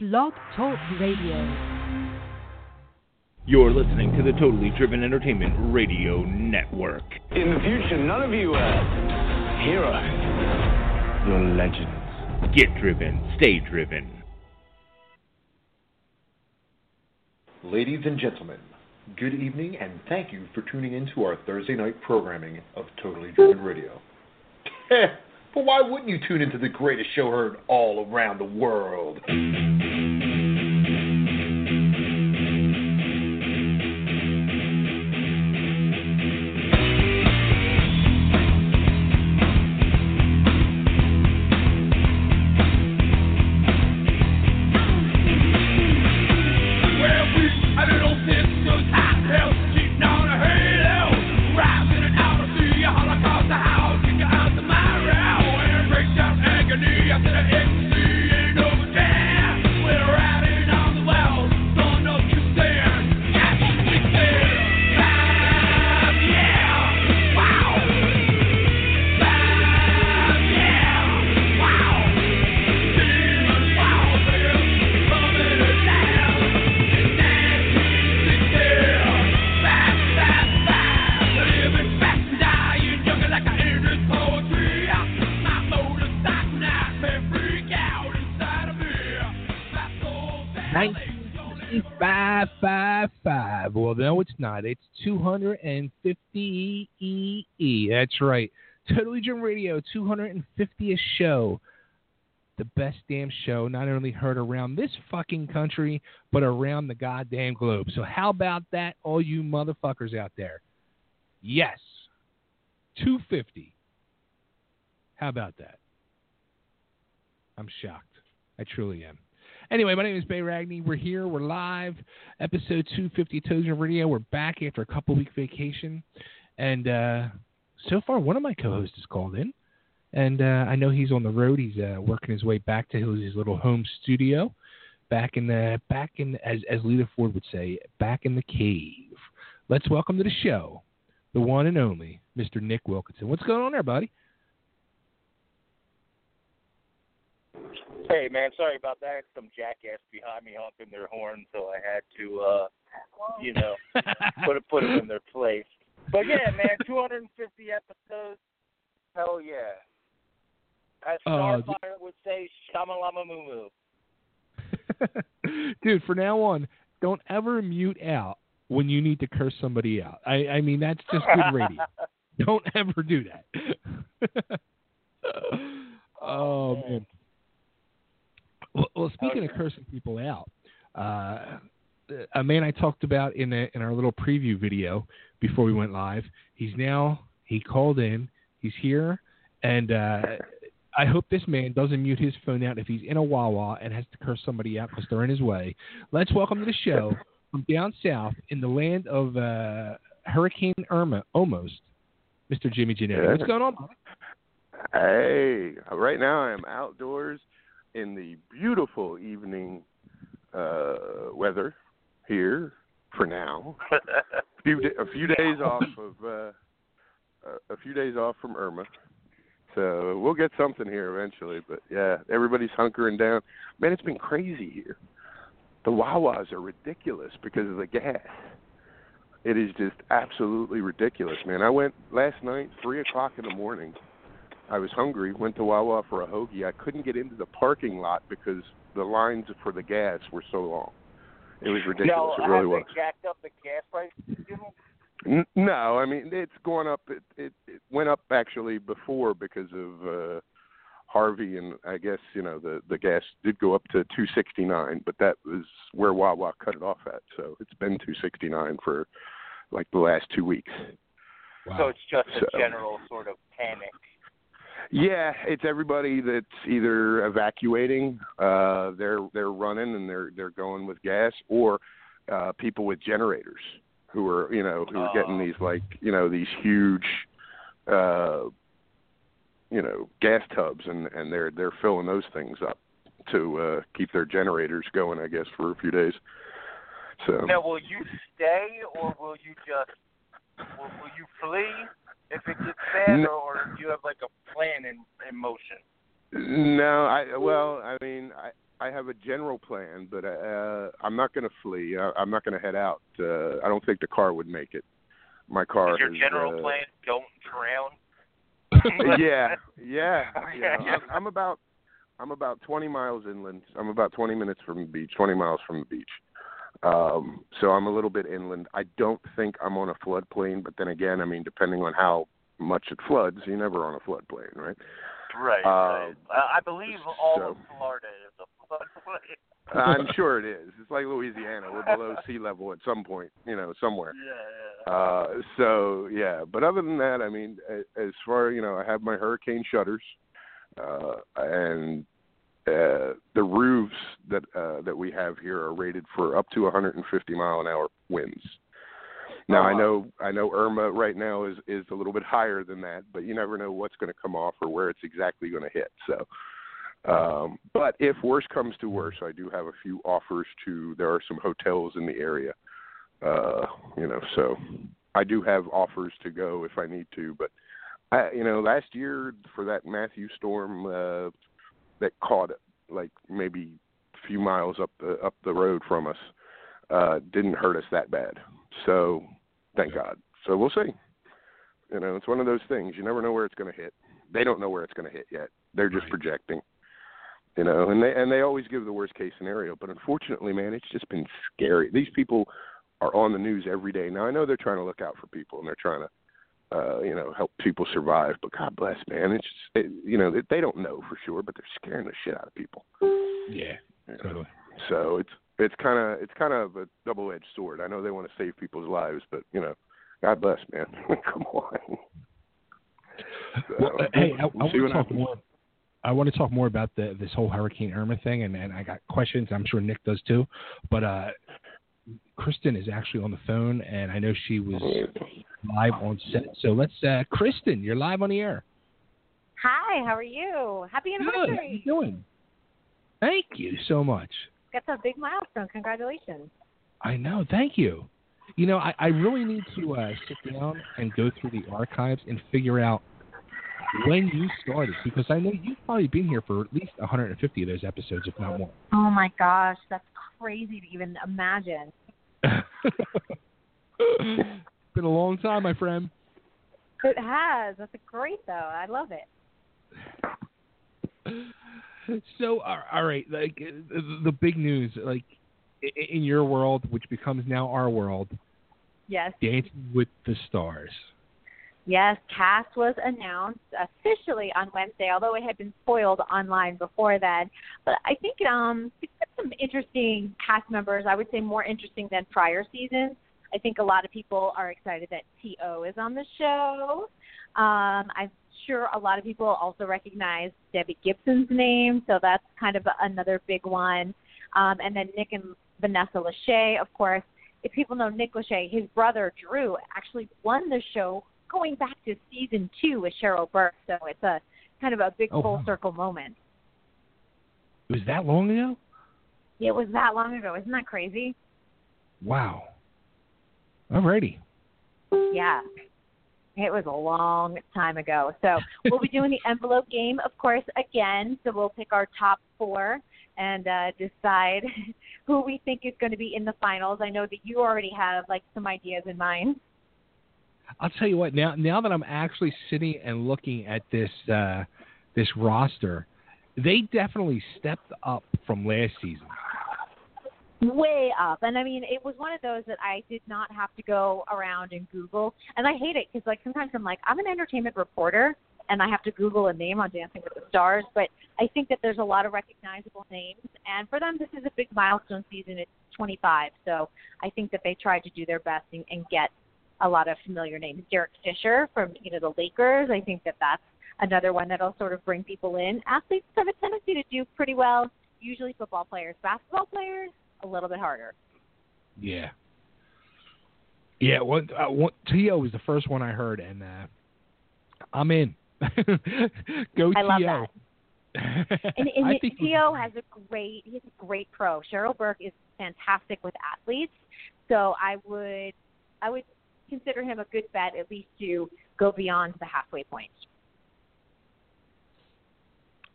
Blog Talk Radio. You're listening to the Totally Driven Entertainment Radio Network. In the future, none of you uh, are heroes. You're legends. Get driven, stay driven. Ladies and gentlemen, good evening and thank you for tuning in to our Thursday night programming of Totally Driven Radio. but why wouldn't you tune into the greatest show heard all around the world? No, it's not. It's 250 EE. That's right. Totally Driven Radio, 250th show. The best damn show, not only heard around this fucking country, but around the goddamn globe. So, how about that, all you motherfuckers out there? Yes. 250. How about that? I'm shocked. I truly am. Anyway, my name is Bay Ragney. We're here. We're live. Episode 250 Tozer Radio. We're back after a couple week vacation. And uh, so far, one of my co hosts has called in. And uh, I know he's on the road. He's uh, working his way back to his, his, little home studio, back in the back in as as Lita Ford would say, back in the cave. Let's welcome to the show the one and only Mr. Nick Wilkinson. What's going on there, buddy? Hey man, sorry about that. Some jackass behind me honking their horn, so I had to, uh you know, put it put them in their place. But yeah, man, 250 episodes. Hell yeah. As Starfire uh, would say, shamalama moo moo. Dude, for now on, don't ever mute out when you need to curse somebody out. I, I mean, that's just good radio. don't ever do that. oh, oh man. Well, well speaking of cursing people out, uh, a man I talked about in a, in our little preview video before we went live. He's now he called in. He's here, and uh, I hope this man doesn't mute his phone out if he's in a Wawa and has to curse somebody out because they're in his way. Let's welcome to the show from down south in the land of uh, Hurricane Irma, almost, Mr. Jimmy Jannetty. What's going on? Hey, right now I'm outdoors in the beautiful evening uh, weather here for now. a few a few days off of uh, a few days off from Irma. So we'll get something here eventually, but yeah, everybody's hunkering down. Man, it's been crazy here. The Wawas are ridiculous because of the gas. It is just absolutely ridiculous, man. I went last night, three o'clock in the morning, I was hungry, went to Wawa for a hoagie. I couldn't get into the parking lot because the lines for the gas were so long. It was ridiculous. No, it really was. They jacked up the gas price. N- no, I mean it's gone up. It, it it went up actually before because of uh Harvey, and I guess you know the the gas did go up to two sixty nine, but that was where Wawa cut it off at. So it's been two sixty nine for like the last two weeks. Wow. So it's just a So- general sort of panic. Yeah, it's everybody that's either evacuating, uh, they're they're running and they're they're going with gas, or uh, people with generators who are you know who are getting Oh. these like you know these huge, uh, you know gas tubs and and they're they're filling those things up to uh, keep their generators going, I guess, for a few days. So Now, will you stay or will you just will, will you flee if it gets bad, No. or do you have like a plan in in motion? No, I well, I mean, I I have a general plan, but uh, I'm not going to flee. I, I'm not going to head out. Uh, I don't think the car would make it. My car. Is your has, general uh, plan don't drown? yeah, yeah. yeah. I'm, I'm about I'm about 20 miles inland. I'm about 20 minutes from the beach, 20 miles from the beach. Um, so I'm a little bit inland. I don't think I'm on a floodplain, but then again, I mean, depending on how much it floods, you're never on a floodplain, right? Right. Uh, right. I I believe all so- of Florida is a floodplain. I'm sure it is. It's like Louisiana. We're below sea level at some point, you know, somewhere. Yeah. Uh, so yeah, but other than that, I mean, as far you know, I have my hurricane shutters, uh, and uh, the roofs that uh, that we have here are rated for up to 150 mile an hour winds. Now I Uh-huh. know I know Irma right now is is a little bit higher than that, but you never know what's going to come off or where it's exactly going to hit. So, um, but if worse comes to worse, I do have a few offers to. There are some hotels in the area, uh, you know, so I do have offers to go if I need to. But I, you know, last year for that Matthew storm uh, that caught it, like maybe a few miles up the up the road from us, uh, didn't hurt us that bad. So thank God. So we'll see. You know, it's one of those things. You never know where it's going to hit. They don't know where it's going to hit yet. They're just Right. projecting. You know, and they and they always give the worst case scenario. But unfortunately, man, it's just been scary. These people are on the news every day. Now I know they're trying to look out for people and they're trying to, uh, you know, help people survive. But God bless, man, it's just, it, you know they, don't know for sure, but they're scaring the shit out of people. Yeah, totally. So it's it's kind of it's kind of a double edged sword. I know they want to save people's lives, but you know, God bless, man. Come on. So, Well, uh, hey, I, I we'll want to talk happens. more. I want to talk more about the this whole Hurricane Irma thing, and, and I got questions. I'm sure Nick does too. But uh, Kristyn is actually on the phone, and I know she was live on set. So let's, uh, Kristyn, you're live on the air. Hi, how are you? Happy Good. How are you doing? Thank you so much. That's a big milestone. Congratulations. I know. Thank you. You know, I, I really need to uh, sit down and go through the archives and figure out when you started because I know you've probably been here for at least 150 of those episodes, if not more. Oh my gosh, that's crazy to even imagine. it's been a long time, my friend. It has. That's great though. I love it. So, all right, like the, big news, like in your world, which becomes now our world, Yes. Dancing with the Stars. Yes, cast was announced officially on Wednesday, although it had been spoiled online before then. But I think um some interesting cast members. I would say more interesting than prior seasons. I think a lot of people are excited that T.O. is on the show. Um, I'm sure a lot of people also recognize Debbie Gibson's name, so that's kind of another big one. Um, and then Nick and Vanessa Lachey, of course. If people know Nick Lachey, his brother Drew actually won the show going back to season two with Cheryl Burke, so it's a kind of a big Oh, full wow. circle moment. It was that long ago? It was that long ago, isn't that crazy? Wow. Alrighty. Yeah. It was a long time ago. So we'll be doing the envelope game, of course, again. So we'll pick our top four and uh, decide who we think is going to be in the finals. I know that you already have like some ideas in mind. I'll tell you what. Now, now that I'm actually sitting and looking at this uh, this roster, they definitely stepped up from last season. Way up. And I mean, it was one of those that I did not have to go around and Google. And I hate it because, like, sometimes I'm like, I'm an entertainment reporter and I have to Google a name on Dancing with the Stars. But I think that there's a lot of recognizable names. And for them, this is a big milestone season. It's 25. So I think that they tried to do their best and, and get a lot of familiar names. Derek Fisher from, you know, the Lakers. I think that that's another one that'll sort of bring people in. Athletes have a tendency to do pretty well. Usually football players, basketball players, a little bit harder. Yeah. Yeah. One, uh, one, T.O. was the first one I heard, and uh, I'm in. Go I love Tio. And, and T.O. has a great he's a great pro. Cheryl Burke is fantastic with athletes, so I would I would consider him a good bet at least to go beyond the halfway point.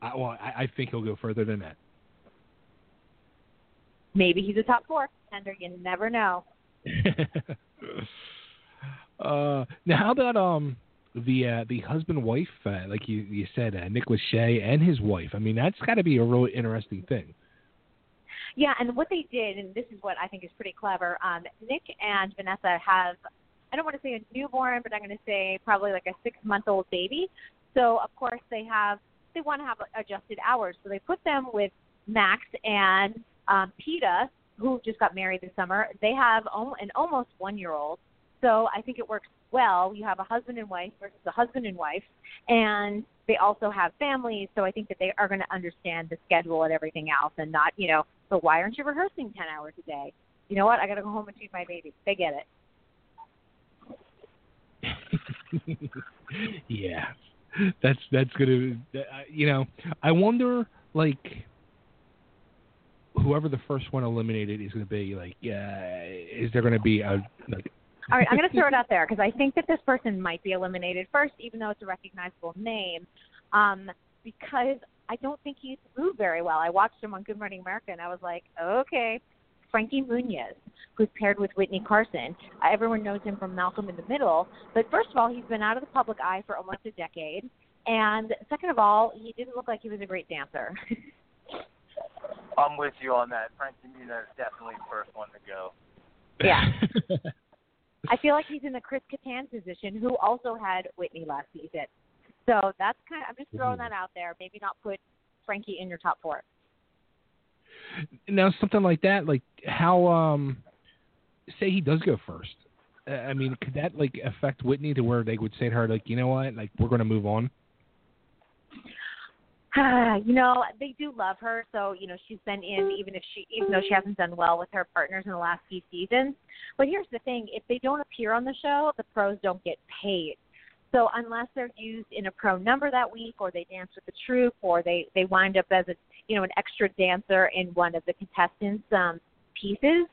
I, well, I, I think he'll go further than that. Maybe he's a top four contender. You never know. uh, now, how about um the uh, the husband wife, uh, like you you said, uh, Nick Lachey and his wife? I mean, that's got to be a really interesting thing. Yeah, and what they did, and this is what I think is pretty clever. Um, Nick and Vanessa have, I don't want to say a newborn, but I'm going to say probably like a six month old baby. So of course they have, they want to have adjusted hours. So they put them with Max and um, Peta, who just got married this summer. They have an almost one year old. So I think it works well. You have a husband and wife versus a husband and wife, and they also have families. So I think that they are going to understand the schedule and everything else, and not, you know, so why aren't you rehearsing ten hours a day? You know what? I got to go home and feed my baby. They get it. yeah, that's that's gonna. You know, I wonder like whoever the first one eliminated is going to be like, yeah, is there going to be a like all right, I'm going to throw it out there because I think that this person might be eliminated first, even though it's a recognizable name, um, because I don't think he's moved very well. I watched him on Good Morning America, and I was like, okay, Frankie Muniz, who's paired with Witney Carson. Uh, everyone knows him from Malcolm in the Middle, but first of all, he's been out of the public eye for almost a decade, and second of all, he didn't look like he was a great dancer. I'm with you on that. Frankie Muniz definitely the first one to go. Yeah. I feel like he's in the Chris Kattan position, who also had Witney last season. So that's kind of I'm just throwing mm-hmm. that out there. Maybe not put Frankie in your top four. Now something like that, like how um say he does go first. Uh, I mean, could that like affect Witney to where they would say to her like, you know what, like we're going to move on? you know, they do love her, so you know she's been in even if she even though she hasn't done well with her partners in the last few seasons. But here's the thing: if they don't appear on the show, the pros don't get paid. So unless they're used in a pro number that week, or they dance with the troupe, or they they wind up as a you know an extra dancer in one of the contestants' um, pieces,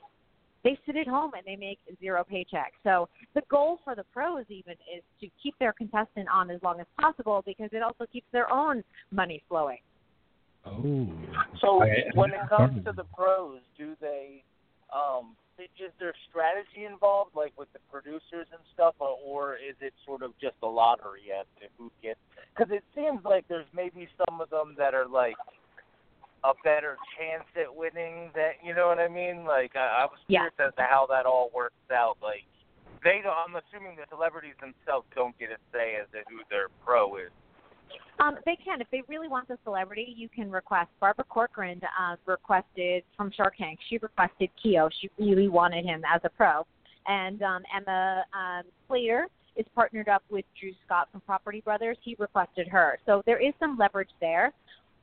they sit at home and they make zero paycheck. So the goal for the pros even is to keep their contestant on as long as possible because it also keeps their own money flowing. Oh. So I, when it comes to the pros, do they um is there strategy involved like with the producers and stuff or, or is it sort of just a lottery as to who gets cuz it seems like there's maybe some of them that are like a better chance at winning that you know what I mean? Like I, I was curious yeah. as to how that all works out. Like they don't I'm assuming the celebrities themselves don't get a say as to who their pro is. Um, they can. If they really want the celebrity, you can request. Barbara Corcoran uh, requested from Shark Tank. She requested Keo. She really wanted him as a pro. And um, Emma um, Slater is partnered up with Drew Scott from Property Brothers. He requested her. So there is some leverage there.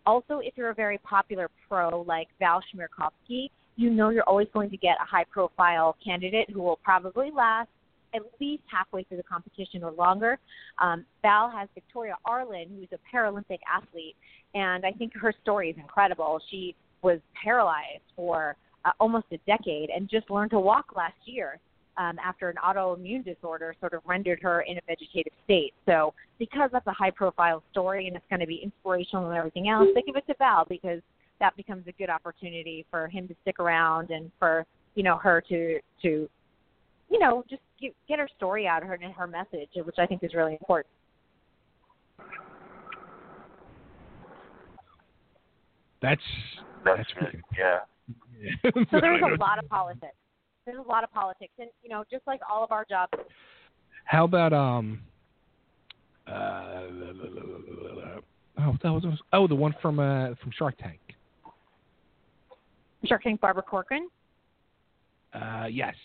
Also, if you're a very popular pro like Val Chmerkovskiy, you know you're always going to get a high profile candidate who will probably last at least halfway through the competition or longer. Um, Val has Victoria Arlen, who's a Paralympic athlete, and I think her story is incredible. She was paralyzed for uh, almost a decade and just learned to walk last year um, after an autoimmune disorder sort of rendered her in a vegetative state. So because that's a high profile story and it's going to be inspirational and everything else, they give it to Val because that becomes a good opportunity for him to stick around and for you know her to to you know just get, get her story out of her and her message, which I think is really important. That's that's, that's good. Yeah. so there was a lot of politics there's a lot of politics, and you know, just like all of our jobs. How about um? Uh, oh, that was oh the one from uh from Shark Tank. Shark Tank, Barbara Corcoran. Uh, yes.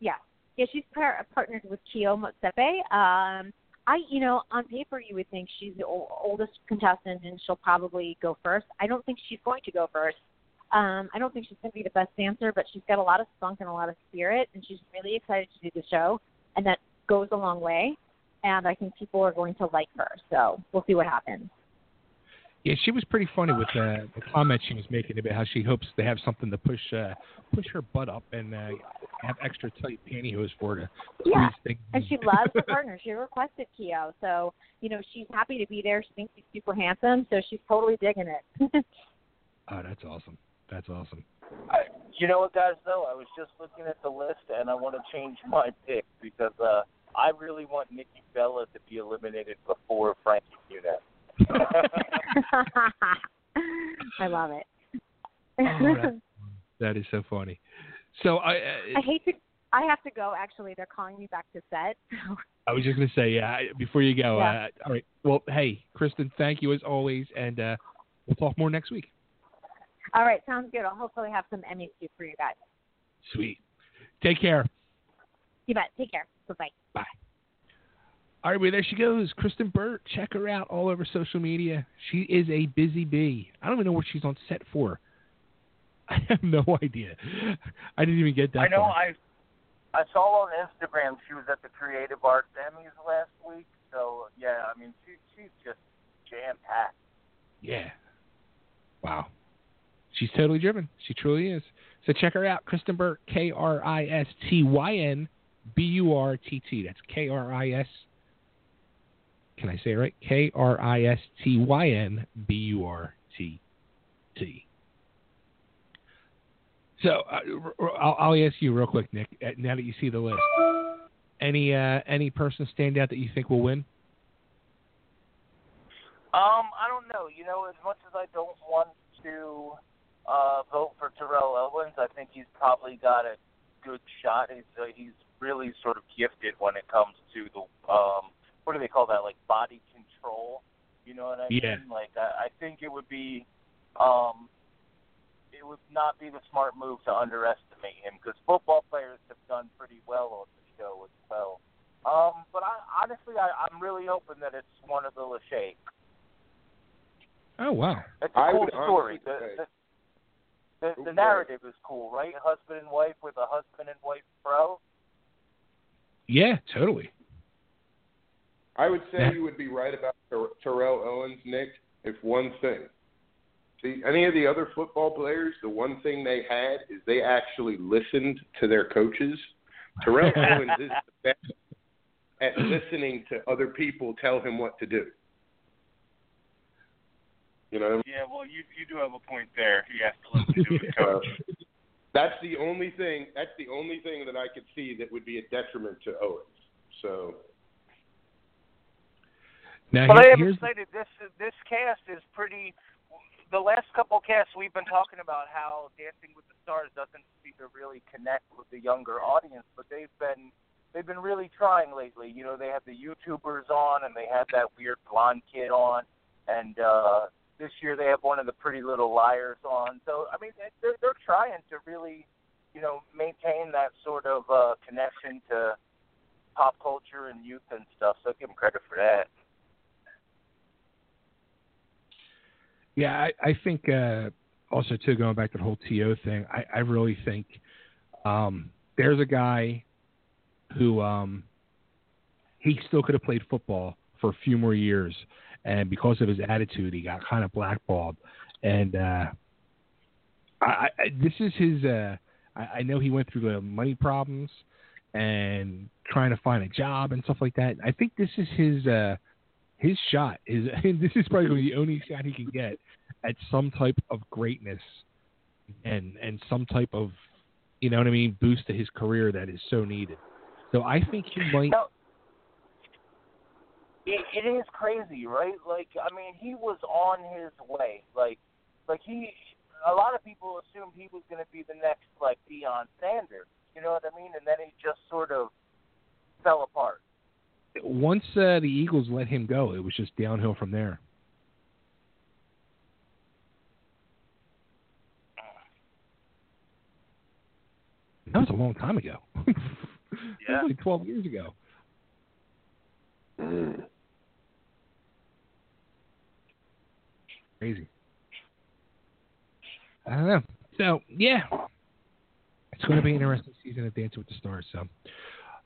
Yeah, yeah, she's par- partnered with Keo Motsepe. Um, I, you know, on paper you would think she's the oldest contestant and she'll probably go first. I don't think she's going to go first. Um, I don't think she's going to be the best dancer, but she's got a lot of spunk and a lot of spirit, and she's really excited to do the show, and that goes a long way. And I think people are going to like her, so we'll see what happens. Yeah, she was pretty funny with uh, the comments she was making about how she hopes to have something to push uh, push her butt up and uh, have extra tight pantyhose for her yeah. And she loves her partner. She requested Keo, so you know she's happy to be there. She thinks he's super handsome, so she's totally digging it. oh, that's awesome. That's awesome. I, you know what, guys? Though I was just looking at the list, and I want to change my pick because uh, I really want Nikki Bella to be eliminated before Frankie Muniz. I love it. Oh, that, that is so funny. So I, I hate to. I have to go. Actually, they're calling me back to set. I was just going to say, yeah. Before you go, Yeah. uh, all right. Well, hey, Kristyn, thank you as always, and uh, we'll talk more next week. All right, sounds good. I'll hopefully have some Emmys too for you guys. Sweet. Take care. You bet. Take care. Bye bye. All right, well, there she goes, Kristyn Burtt. Check her out all over social media. She is a busy bee. I don't even know what she's on set for. I have no idea. I didn't even get that. I know. far. I I saw on Instagram she was at the Creative Arts Emmys last week. So yeah, I mean she she's just jam packed. Yeah. Wow. She's totally driven. She truly is. So check her out, Kristyn Burtt, K R I S T Y N B U R T T. That's K R I S. Can I say it right? K R I S T Y N B U R T T. So uh, I'll, I'll ask you real quick, Nick. uh, Now that you see the list, any uh, any person stand out that you think will win? Um, I don't know. You know, as much as I don't want to uh vote for Terrell Owens, I think he's probably got a good shot. He's uh, he's really sort of gifted when it comes to the um what do they call that? Like body control. You know what I Yeah. mean? Like I, I think it would be um it would not be the smart move to underestimate him because football players have done pretty well on the show as well. Um, but I honestly, I, I'm really hoping that it's one of the Lachey. Oh wow. It's a I cool would story. honestly The, the, the, the narrative is cool, right? Husband and wife with a husband and wife bro. Yeah, totally. I would say Yeah. you would be right about Ter- Terrell Owens, Nick, if one thing. See, any of the other football players, the one thing they had is they actually listened to their coaches. Terrell Owens is the best at listening to other people tell him what to do. You know, Yeah, well, you you do have a point there. He has to listen to his coach. that's the only thing. That's the only thing that I could see that would be a detriment to Owens. So Now But I here- am here's excited. This this cast is pretty. The last couple casts we've been talking about how Dancing with the Stars doesn't seem to really connect with the younger audience, but they've been they've been really trying lately. You know, they have the YouTubers on, and they had that weird blonde kid on, and uh, this year they have one of the Pretty Little Liars on. So I mean, they're they're trying to really, you know, maintain that sort of uh, connection to pop culture and youth and stuff. So give them credit for that. Yeah, I, I think uh, also too going back to the whole T.O. thing. I, I really think um, there's a guy who um, he still could have played football for a few more years, and because of his attitude, he got kind of blackballed. And uh, I, I, this is his. Uh, I, I know he went through the money problems and trying to find a job and stuff like that. I think this is his. Uh, his shot is this is probably the only shot he can get at some type of greatness and and some type of you know what I mean boost to his career that is so needed. So I think he might. No, it, it is crazy, right? Like, I mean, he was on his way. Like, like he, a lot of people assumed he was going to be the next like Deion Sanders. You know what I mean? And then he just sort of fell apart. Once uh, the Eagles let him go, it was just downhill from there. That was a long time ago. that Yeah. was like 12 years ago. Crazy. I don't know. So yeah, it's going to be an interesting season of Dancing with the Stars. So,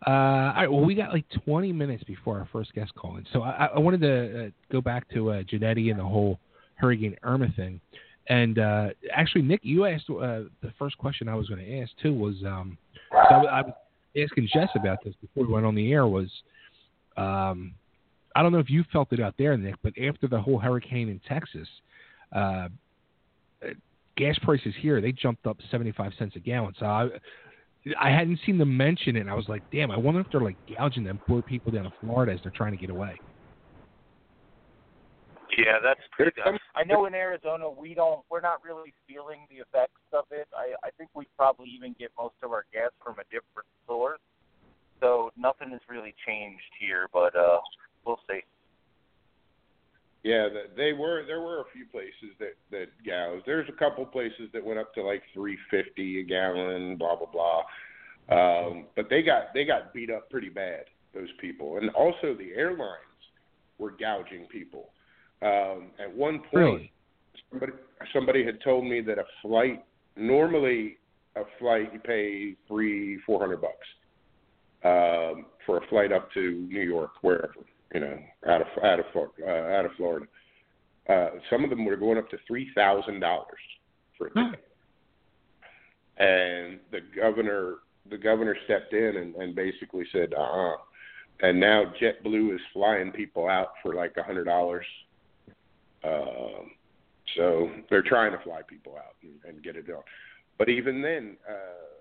uh, all right. Well, we got like 20 minutes before our first guest call in. So I, I wanted to uh, go back to uh, Janetti and the whole Hurricane Irma thing. And uh, actually, Nick, you asked uh, the first question I was going to ask too was um, so I was asking Jess about this before we went on the air was um, I don't know if you felt it out there, Nick, but after the whole hurricane in Texas, uh, gas prices here they jumped up seventy five cents a gallon. So I, I hadn't seen them mention it. and I was like, damn, I wonder if they're like gouging them poor people down in Florida as they're trying to get away. Yeah, that's pretty. There's I know in Arizona we don't. We're not really feeling the effects of it. I I think we probably even get most of our gas from a different source. So nothing has really changed here, but uh, we'll see. Yeah, they were. There were a few places that that gouged. There's a couple places that went up to like three fifty a gallon, blah blah blah. Um, but they got they got beat up pretty bad. Those people, and also the airlines were gouging people. Um, at one point, Really? somebody somebody had told me that a flight normally a flight you pay three four hundred bucks um, for a flight up to New York, wherever you know, out of out of uh, out of Florida. Uh, some of them were going up to three thousand dollars for a ticket, and the governor the governor stepped in and, and basically said, uh uh And now JetBlue is flying people out for like a hundred dollars. Um, so they're trying to fly people out and, and get it done. But even then, uh,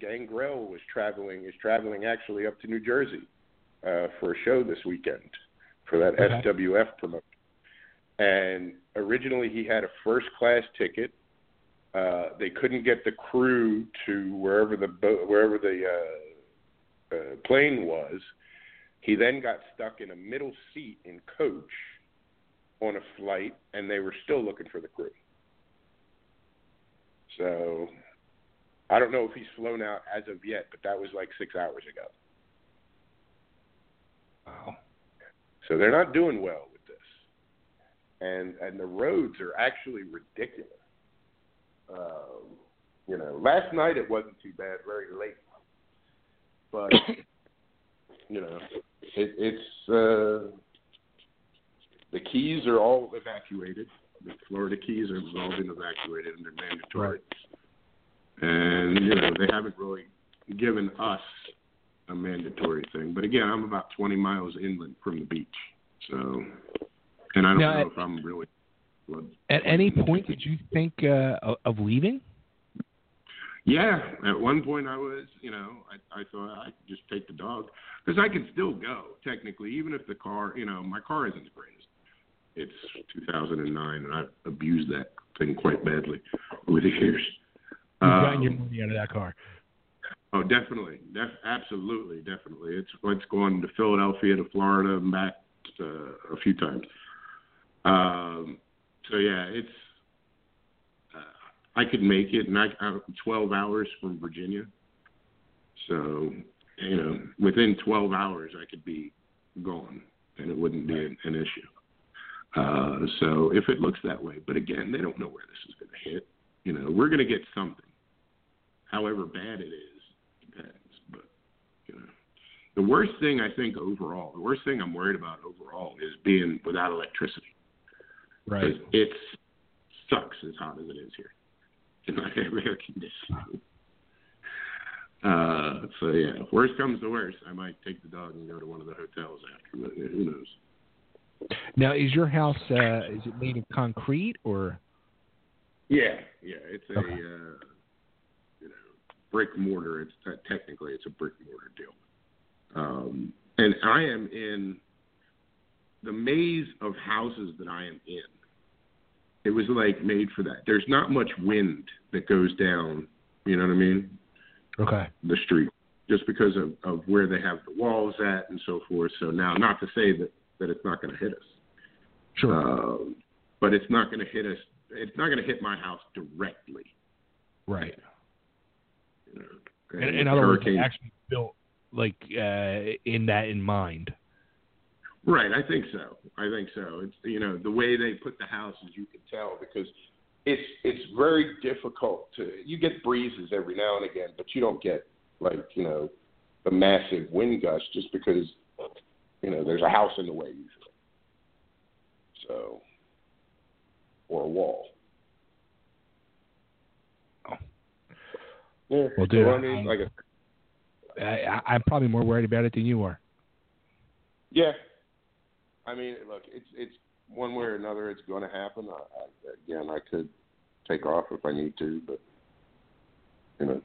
Gangrel was traveling is traveling actually up to New Jersey uh, for a show this weekend for that Okay. SWF promotion. And originally he had a first class ticket. Uh, they couldn't get the crew to wherever the bo- wherever the uh, uh, plane was. He then got stuck in a middle seat in coach on a flight, and they were still looking for the crew. So I don't know if he's flown out as of yet, but that was like six hours ago. Wow. So they're not doing well with this, and and the roads are actually ridiculous. Um, you know, last night it wasn't too bad, very late, but you know, it, it's uh, the keys are all evacuated. The Florida keys have all been evacuated, and they're mandatory. And you know, they haven't really given us a mandatory thing. But again, I'm about 20 miles inland from the beach, so and I don't Now, know at- if I'm really. At any point, did you think uh, of- of leaving? Yeah, at one point I was, you know, I, I thought I could just take the dog because I can still go technically, even if the car, you know, my car isn't the greatest. It's 2009, and I've abused that thing quite badly over the years. You've gotten your Um, money out of that car. Oh, definitely, def- absolutely, definitely. It's it's gone to Philadelphia to Florida and back uh, a few times. Um, so yeah, it's uh, I could make it, and I, I'm 12 hours from Virginia. So you know, within 12 hours, I could be gone, and it wouldn't be an, an issue. Uh, so if it looks that way, but again, they don't know where this is going to hit. You know, we're going to get something, however bad it is depends. But you know, the worst thing I think overall, the worst thing I'm worried about overall is being without electricity. Right. It sucks as hot as it is here. And not have air conditioning. Uh, so yeah, worst comes to worst, I might take the dog and go to one of the hotels after. But who knows? Now, is your house uh, is it made of concrete or? Yeah, yeah, it's a Okay. uh, you know brick mortar. It's uh, technically it's a brick mortar deal. Um, and I am in the maze of houses that I am in. It was like made for that. There's not much wind that goes down. You know what I mean? Okay. the street just because of, of where they have the walls at and so forth. So now, not to say that, that it's not going to hit us, Sure. um, but it's not going to hit us. It's not going to hit my house directly. right. You know, In, in other words, actually built like uh, in that in mind. Right, I think so. I think so. It's you know the way they put the houses, you can tell because it's it's very difficult to. You get breezes every now and again, but you don't get like you know the massive wind gust just because you know there's a house in the way usually. So, or a wall. Oh. Yeah. Well, dude, so, I mean, like, a, I, I'm probably more worried about it than you are. yeah. I mean, look, it's it's one way or another, it's going to happen. I, I, again, I could take off if I need to, but you know.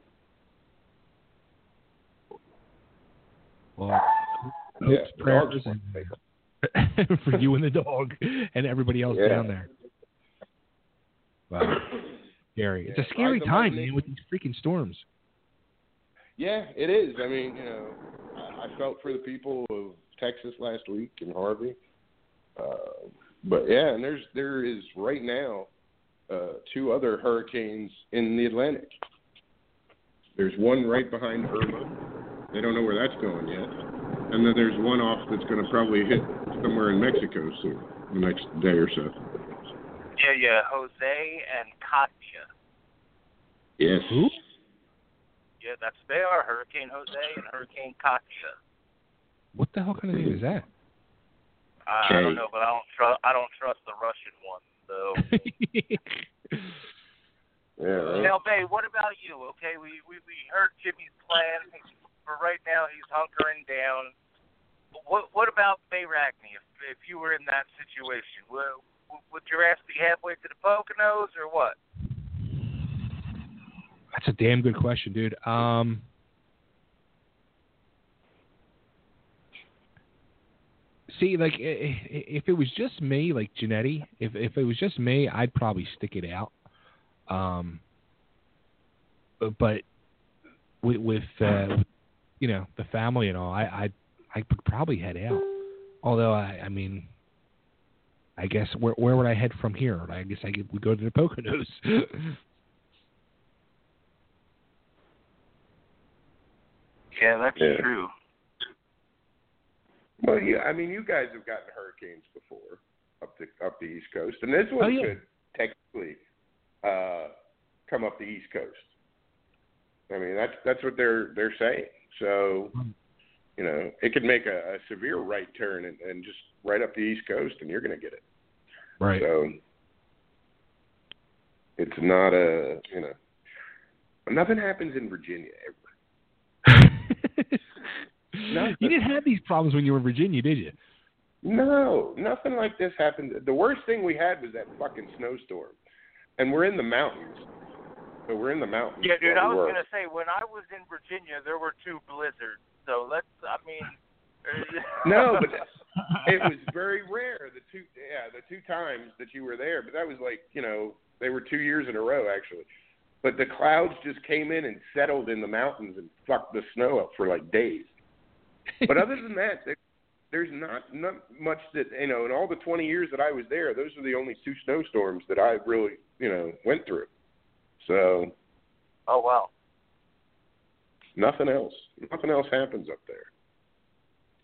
Well, Yeah, prayers, dogs want and- to take off. for you and the dog and everybody else Yeah. down there. Wow, scary. It's a scary time, man, with these freaking storms. Yeah, it is. I mean, you know, I, I felt for the people of Texas last week and Harvey. Uh, but yeah, and there's there is right now uh, two other hurricanes in the Atlantic. There's one right behind Irma. They don't know where that's going yet. And then there's one off that's going to probably hit somewhere in Mexico soon, the next day or so. Yeah, yeah, Jose and Katia. Yes. Who? Yeah, that's they are Hurricane Jose and Hurricane Katia. What the hell kind of name is that? I, I don't know, but I don't trust. I don't trust the Russian one. So Yeah. Right? now, Bay, what about you? Okay, we we we heard Jimmy's plan. For right now, he's hunkering down. What what about Bay Rackney? If if you were in that situation, would, would your ass be halfway to the Poconos or what? That's a damn good question, dude. Um, see, like, if it was just me, like Janetti, if if it was just me, I'd probably stick it out. Um, but, with, with uh, you know the family and all, I I I probably head out. Although I I mean, I guess where where would I head from here? I guess I could, would go to the Poconos. Yeah, that's Yeah. true. Well, yeah, I mean, you guys have gotten hurricanes before up the up the East Coast, and this one Oh, yeah. could technically uh, come up the East Coast. I mean, that's that's what they're they're saying. So, you know, it could make a, a severe right turn and, and just right up the East Coast, and you're going to get it. right. So, it's not a you know, nothing happens in Virginia ever. you didn't have these problems when you were in Virginia, did you? No, nothing like this happened. The worst thing we had was that fucking snowstorm, and we're in the mountains. So we're in the mountains. Yeah, dude, I was gonna say when I was in Virginia, there were two blizzards. So let's, I mean. Uh, no, but it was very rare. The two, yeah, the two times that you were there, but that was like, you know, they were two years in a row actually. But the clouds just came in and settled in the mountains and fucked the snow up for like days. But other than that, there, there's not not much that you know. In all the 20 years that I was there, those are the only two snowstorms that I really, you know, went through. So oh wow. nothing else, nothing else happens up there.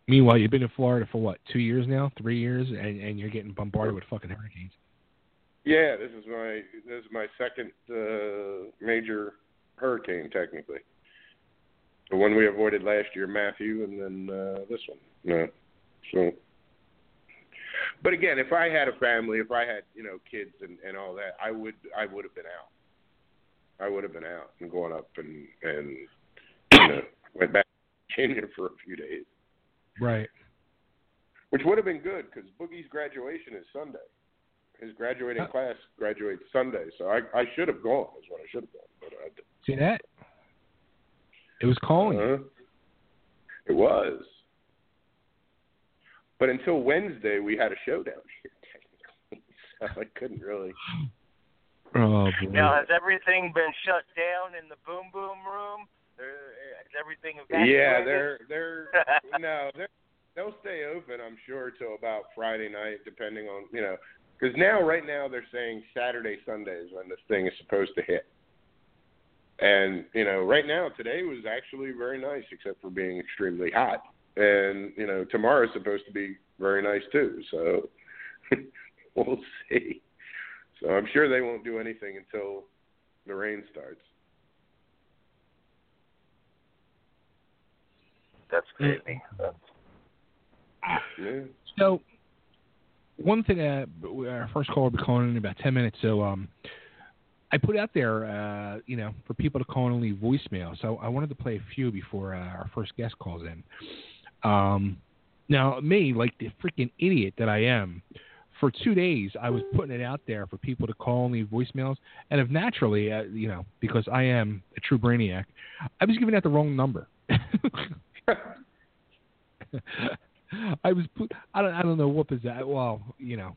Meanwhile, you've been in Florida for what, two years now, three years, and, and you're getting bombarded with fucking hurricanes. Yeah, this is my this is my second uh, major hurricane technically. The one we avoided last year, Matthew, and then uh, this one. No, so. But again, if I had a family, if I had you know kids and and all that, I would I would have been out. I would have been out and going up and and you know went back to Virginia for a few days, Right. which would have been good because Boogie's graduation is Sunday. His graduating Oh. class graduates Sunday, so I I should have gone. Is what I should have gone, but I didn't. See that? It was calling. Uh-huh. It was. But until Wednesday, we had a show down here, technically. So I couldn't really. Oh, boy. Now has everything been shut down in the boom boom room? Or uh, is everything evacuated? Yeah, they're they're no, they're they'll stay open. I'm sure till about Friday night, depending on you know, because now right now they're saying Saturday Sunday is when this thing is supposed to hit. And you know, right now today was actually very nice, except for being extremely hot. And you know, tomorrow is supposed to be very nice too. So we'll see. So I'm sure they won't do anything until the rain starts. That's mm. crazy. Yeah. So, one thing, uh, our first caller will be calling in about 10 minutes. So, um, I put out there, uh, you know, for people to call and leave voicemail. So, I wanted to play a few before uh, our first guest calls in. Um, now, me, like the freaking idiot that I am, for two days I was putting it out there for people to call and leave voicemails, and if naturally, uh, you know, because I am a true brainiac, I was giving out the wrong number. I was I don't I don't know what was that. Well, you know,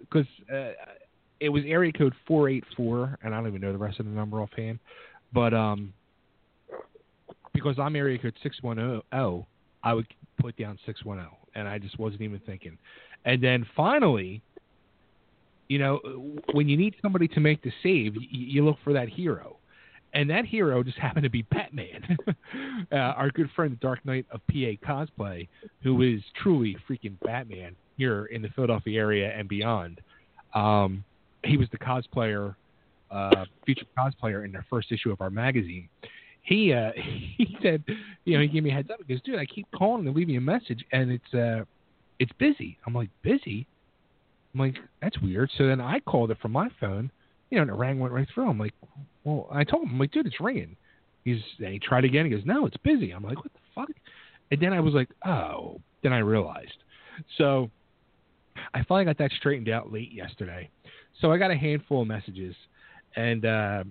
because uh, uh, it was area code four eight four, and I don't even know the rest of the number offhand. But um, because I'm area code six one zero, oh, I would put down six one zero, and I just wasn't even thinking. And then finally, you know, when you need somebody to make the save, you, you look for that hero and that hero just happened to be Batman, uh, our good friend, the Dark Knight of PA cosplay, who is truly freaking Batman here in the Philadelphia area and beyond. Um, he was the cosplayer, uh, featured cosplayer in the first issue of our magazine. He uh, he said, you know, he gave me a heads up. He goes, dude, I keep calling and leaving a message, and it's uh, it's busy. I'm like, busy. I'm like, that's weird. So then I called it from my phone, you know, and it rang, went right through. I'm like, well, I told him, I'm like, dude, it's ringing. He's, and he tried again. He goes, no, it's busy. I'm like, what the fuck? And then I was like, oh. Then I realized. So I finally got that straightened out late yesterday. So I got a handful of messages, and uh,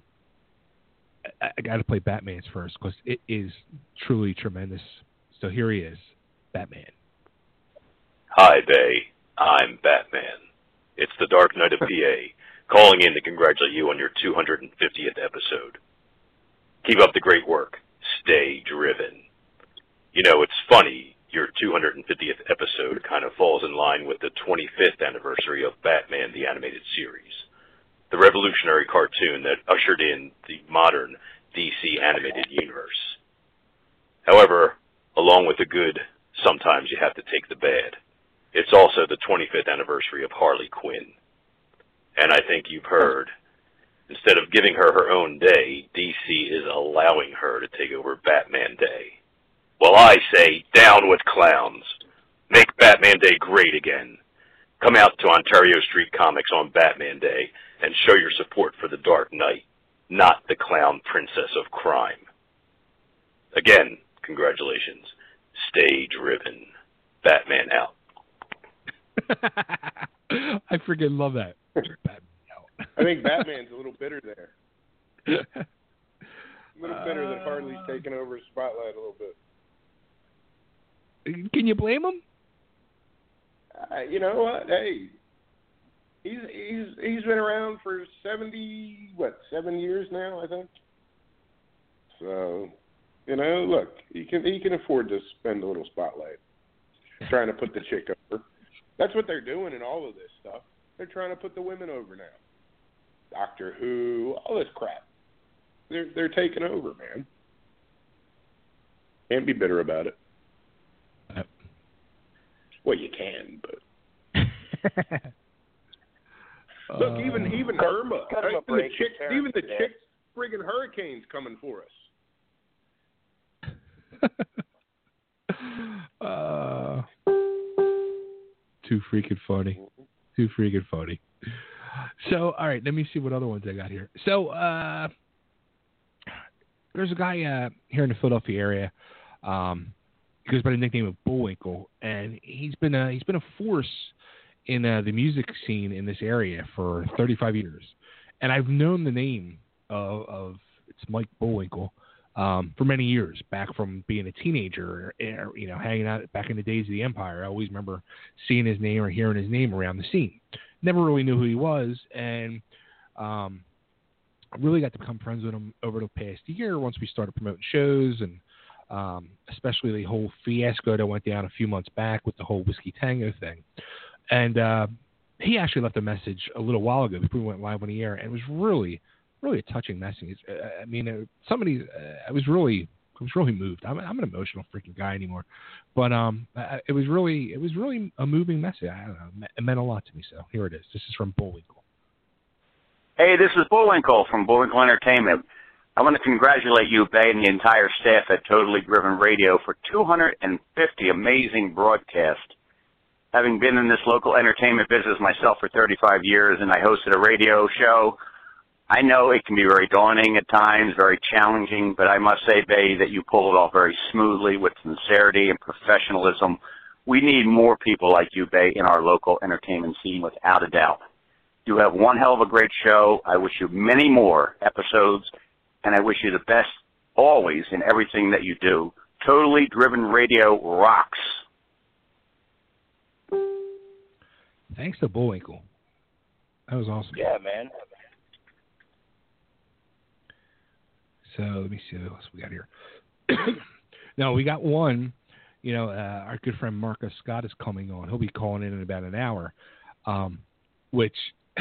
I, I got to play Batman's first because it is truly tremendous. So here he is, Batman. Hi, Bay. I'm Batman. It's the Dark Knight of PA calling in to congratulate you on your 250th episode. Keep up the great work. Stay driven. You know, it's funny, your 250th episode kind of falls in line with the 25th anniversary of Batman the Animated Series, the revolutionary cartoon that ushered in the modern DC animated universe. However, along with the good, sometimes you have to take the bad. It's also the 25th anniversary of Harley Quinn and I think you've heard, instead of giving her her own day, DC is allowing her to take over Batman Day. Well, I say, down with clowns. Make Batman Day great again. Come out to Ontario Street Comics on Batman Day and show your support for the Dark Knight, not the clown princess of crime. Again, congratulations. Stay driven. Batman out. I freaking love that. I think Batman's a little bitter there. A little bitter that Harley's taking over his spotlight a little bit. Can you blame him? Uh, you know what? Hey, he's he's he's been around for seventy what seven years now, I think. So, you know, look, he can he can afford to spend a little spotlight trying to put the chick over. That's what they're doing in all of this stuff. They're trying to put the women over now. Doctor Who, all this crap. They're they're taking over, man. Can't be bitter about it. Yep. Well, you can, but look, even even Irma, cut him even the break, chick, Terrence even the to death. chick, friggin' hurricanes coming for us. uh, too freaking funny. Too freaking funny. So, all right, let me see what other ones I got here. So, uh, there's a guy uh, here in the Philadelphia area. Um, he goes by the nickname of Bullwinkle, and he's been a, he's been a force in uh, the music scene in this area for 35 years. And I've known the name of, of it's Mike Bullwinkle um, for many years, back from being a teenager, er, you know, hanging out back in the days of the Empire. I always remember seeing his name or hearing his name around the scene. Never really knew who he was, and um, really got to become friends with him over the past year once we started promoting shows and um, especially the whole fiasco that went down a few months back with the whole whiskey tango thing. And uh, he actually left a message a little while ago before we went live on the air, and it was really, really a touching message. Uh, I mean, uh, somebody, uh, I was really, I was really moved. I'm, I'm an emotional freaking guy anymore, but um, it was really, it was really a moving message. I don't know, it meant a lot to me. So here it is. This is from Bullwinkle. Hey, this is Bullwinkle from Bullwinkle Entertainment. I want to congratulate you, Bay, and the entire staff at Totally Driven Radio for 250 amazing broadcasts. Having been in this local entertainment business myself for 35 years and I hosted a radio show, I know it can be very daunting at times, very challenging, but I must say, Bay, that you pull it off very smoothly with sincerity and professionalism We need more people like you, Bay, in our local entertainment scene, without a doubt. You have one hell of a great show. I wish you many more episodes, and I wish you the best always in everything that you do. Totally Driven Radio rocks. Thanks to Bullwinkle. That was awesome. Yeah, man. So let me see what else we got here. no, we got one. You know, uh, our good friend Marcus Scott is coming on. He'll be calling in in about an hour. Um, which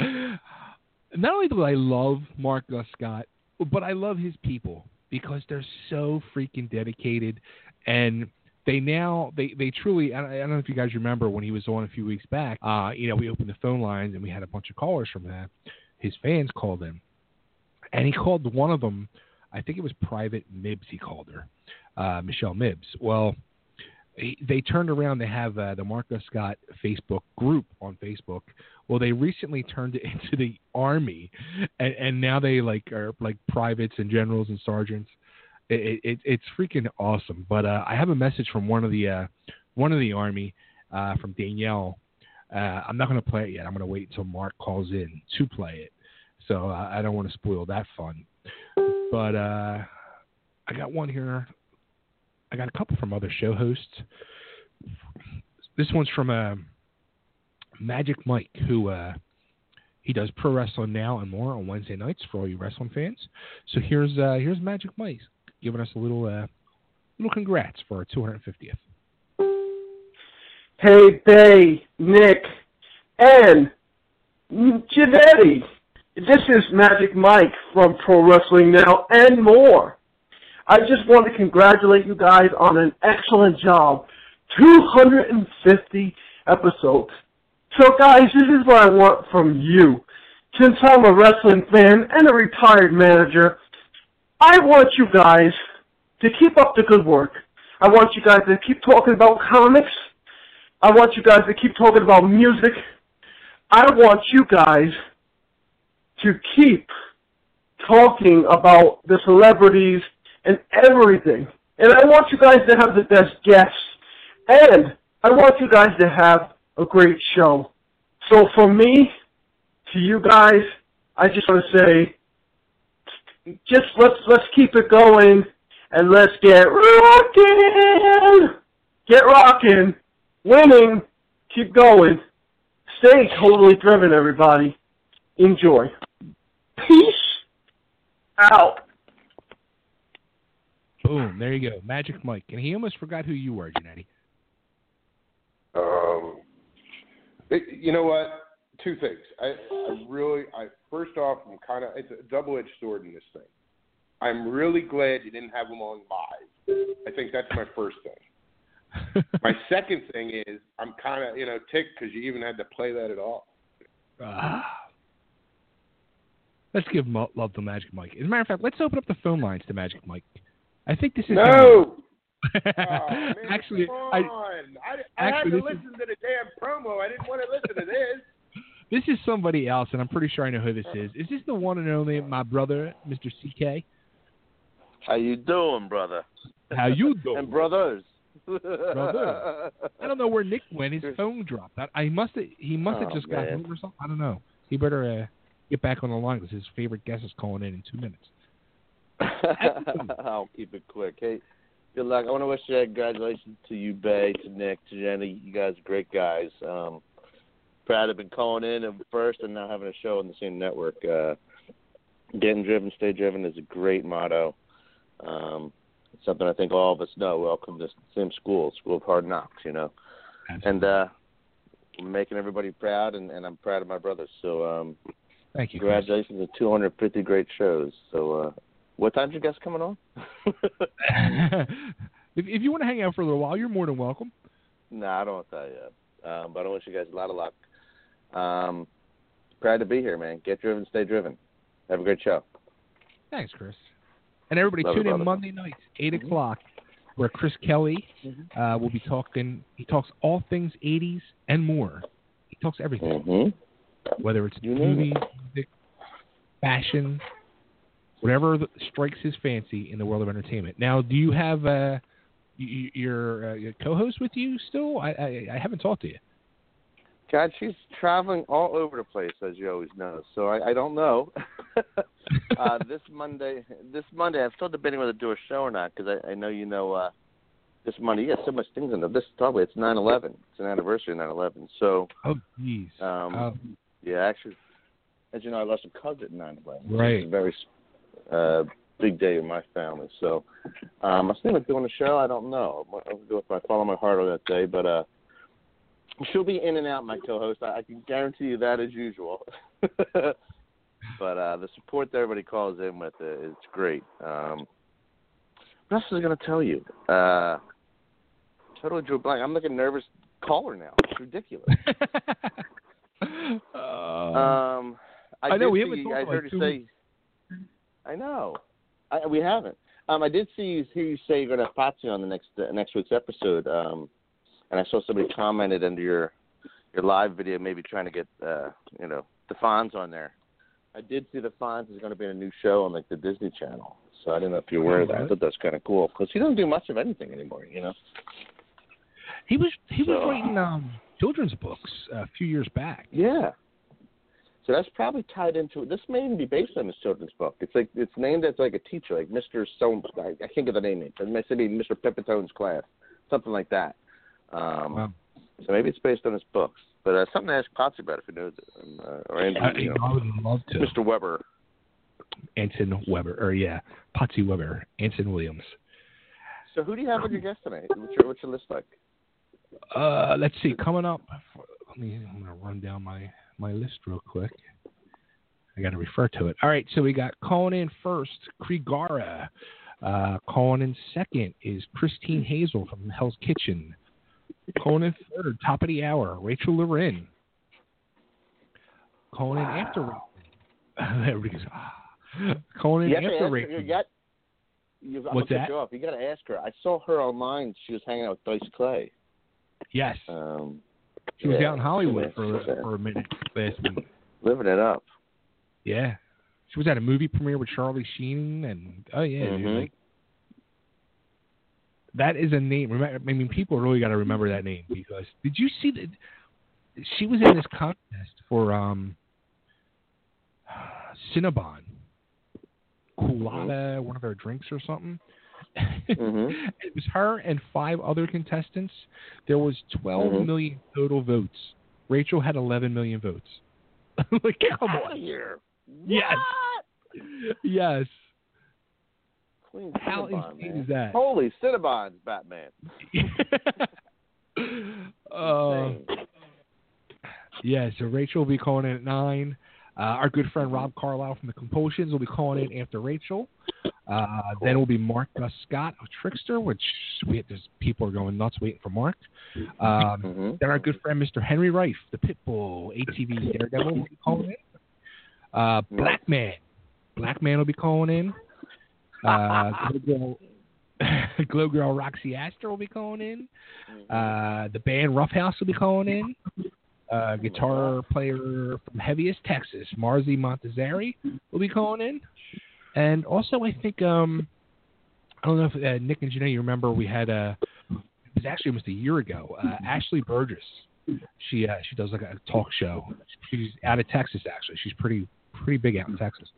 not only do I love Marcus Scott, but I love his people because they're so freaking dedicated and they now they they truly I don't know if you guys remember when he was on a few weeks back uh you know we opened the phone lines and we had a bunch of callers from that his fans called in and he called one of them I think it was private Mibs he called her uh Michelle Mibs well he, they turned around they have uh, the Marcus Scott Facebook group on Facebook well they recently turned it into the army and, and now they like are like privates and generals and sergeants it, it, it's freaking awesome. But uh, I have a message from one of the uh, one of the army uh, from Danielle. Uh, I'm not going to play it yet. I'm going to wait until Mark calls in to play it. So uh, I don't want to spoil that fun. But uh, I got one here. I got a couple from other show hosts. This one's from uh, Magic Mike, who uh, he does pro wrestling now and more on Wednesday nights for all you wrestling fans. So here's uh, here's Magic Mike giving us a little uh, little congrats for our 250th. Hey, Bay, Nick, and Janetti. This is Magic Mike from Pro Wrestling Now and more. I just want to congratulate you guys on an excellent job. 250 episodes. So, guys, this is what I want from you. Since I'm a wrestling fan and a retired manager, I want you guys to keep up the good work. I want you guys to keep talking about comics. I want you guys to keep talking about music. I want you guys to keep talking about the celebrities and everything. And I want you guys to have the best guests. And I want you guys to have a great show. So for me to you guys, I just want to say, just let's let's keep it going and let's get rocking. Get rocking. Winning. Keep going. Stay totally driven, everybody. Enjoy. Peace out. Boom. There you go. Magic Mike. And he almost forgot who you were, Janetti. Um, it, you know what? Two things. I, I really, I first off, I'm kind of it's a double-edged sword in this thing. I'm really glad you didn't have them on live. I think that's my first thing. my second thing is I'm kind of you know ticked because you even had to play that at all. Ah. Let's give mo- love to Magic Mike. As a matter of fact, let's open up the phone lines to Magic Mike. I think this is no. oh, man, actually, I. I, I actually, had to this is- listen to the damn promo. I didn't want to listen to this. this is somebody else, and I'm pretty sure I know who this is. Is this the one and only my brother, Mr. CK? How you doing, brother? How you doing? and brothers. Brother. I don't know where Nick went. His phone dropped. I, I must have. He must have Oh, just got man. home or something. I don't know. He better uh, get back on the line because his favorite guest is calling in in two minutes. I'll keep it quick. Hey, good luck. I want to wish uh, congratulations to you, Bay, to Nick, to Jenny. You guys are great guys. Um, proud to have been calling in at first and now having a show on the same network. Uh, getting driven, stay driven is a great motto. Um, something I think all of us know. We all come to the same school, school of hard knocks, you know. And uh, making everybody proud, and, and I'm proud of my brothers. So um, Thank you. Chris. congratulations on 250 great shows. So uh, what time's your guest coming on? if, if you want to hang out for a little while, you're more than welcome. No, I don't want that yet. Um, but I wish you guys a lot of luck. Um, proud to be here, man. Get driven, stay driven. Have a great show. Thanks, Chris. And everybody Love tune in. Monday nights, 8 o'clock, where Chris Kelly uh, will be talking. He talks all things 80s and more. He talks everything, Mm-hmm. Whether it's You know movies, music, fashion, whatever strikes his fancy in the world of entertainment. Now, do you have uh, your, uh, your co-host with you still? I, I I haven't talked to you. God, she's traveling all over the place, as you always know. So I, I don't know. uh, this Monday, this Monday, I'm still debating whether to do a show or not because I, I know you know uh, this Monday. you Yeah, so much things in there. This probably it's 9/11. It's an anniversary of 9/11. So. Oh, geez. Um, Oh. Yeah, actually, as you know, I lost a cousin at 9/11. Right. It's a very uh, big day in my family. So um, I thinking of doing a show. I don't know. I'll do it if I follow my heart on that day, but. uh She'll be in and out, my co-host. I, I can guarantee you that as usual. but uh, the support that everybody calls in with uh, is great. Um, what else was I going to tell you? Uh, totally drew blank. I'm like a nervous caller now. It's ridiculous. um, I, I know, we haven't I heard like you say. I know. I, we haven't. Um, I did see you hear you say you're going to have Potsy on the next uh, next week's episode. Um, and I saw somebody commented under your your live video, maybe trying to get uh, you know the Fonz on there. I did see the Fonz is going to be in a new show on like the Disney Channel, so I didn't know if you're aware of that. I thought that's kind of cool because he doesn't do much of anything anymore, you know. He was he was So- writing um children's books a few years back. Yeah. So that's probably tied into it. this. May even be based on his children's book. It's like it's named as like a teacher, like Mister So. I, I can't get the name. It may say Mr. Pepitone's class, something like that. Um, Wow. So maybe it's based on his books. But uh, something to ask Potsy about if he knows it, um, uh, or Andy, I, you know, I would love to. Mr. Weber. Anson Weber, or yeah, Potsy Weber, Anson Williams. So who do you have on your guest tonight? What's your, what's your list like? Uh, let's see. Coming up, let me. I'm gonna run down my my list real quick. I got to refer to it. All right, so we got Conan first, Krigarè. Uh, calling in second is Christine Hazel from Hell's Kitchen. Conan third, top of the hour, Rachel Lorin. Conan in after. Everybody goes, ah. Calling You after Rachel. you got, you, What's that? You got to ask her. I saw her online. She was hanging out with Dice Clay. Yes, Um, she was yeah, out in Hollywood for for a minute last week. living it up. Yeah. She was at a movie premiere with Charlie Sheen and oh yeah, dude, Mhm. like that is a name. Remember, I mean, people really got to remember that name because did you see that she was in this contest for um Cinnabon, Coolada, one of their drinks or something. Mhm. it was her and five other contestants. There was twelve Mhm. million total votes. Rachel had eleven million votes. like, come on. here. Yes. Yes. Queen How Cinnabon, insane man. is that? Holy Cinnabons, Batman. Uh, yeah, so Rachel will be calling in at nine. Uh, our good friend Rob Carlyle from the Compulsions will be calling in after Rachel. Uh, Then it will be Mark Gus Scott of Trickster, which we, people are going nuts waiting for Mark. Um, Mhm. Then our good friend Mr. Henry Rife, the Pitbull, ATV Daredevil, will be calling in. Uh, Blackman, Black Man will be calling in. Uh, Glow Girl, Glow Girl Roxy Astor will be calling in. Uh, the band Rough House will be calling in. Uh, guitar player from Heaviest, Texas, Marzi Montazeri will be calling in. And also, I think um, I don't know if uh, Nick and Janae, you remember we had a it was actually almost a year ago. Uh, Ashley Burgess, she uh, she does like a talk show. She's out of Texas actually. She's pretty pretty big out in Texas.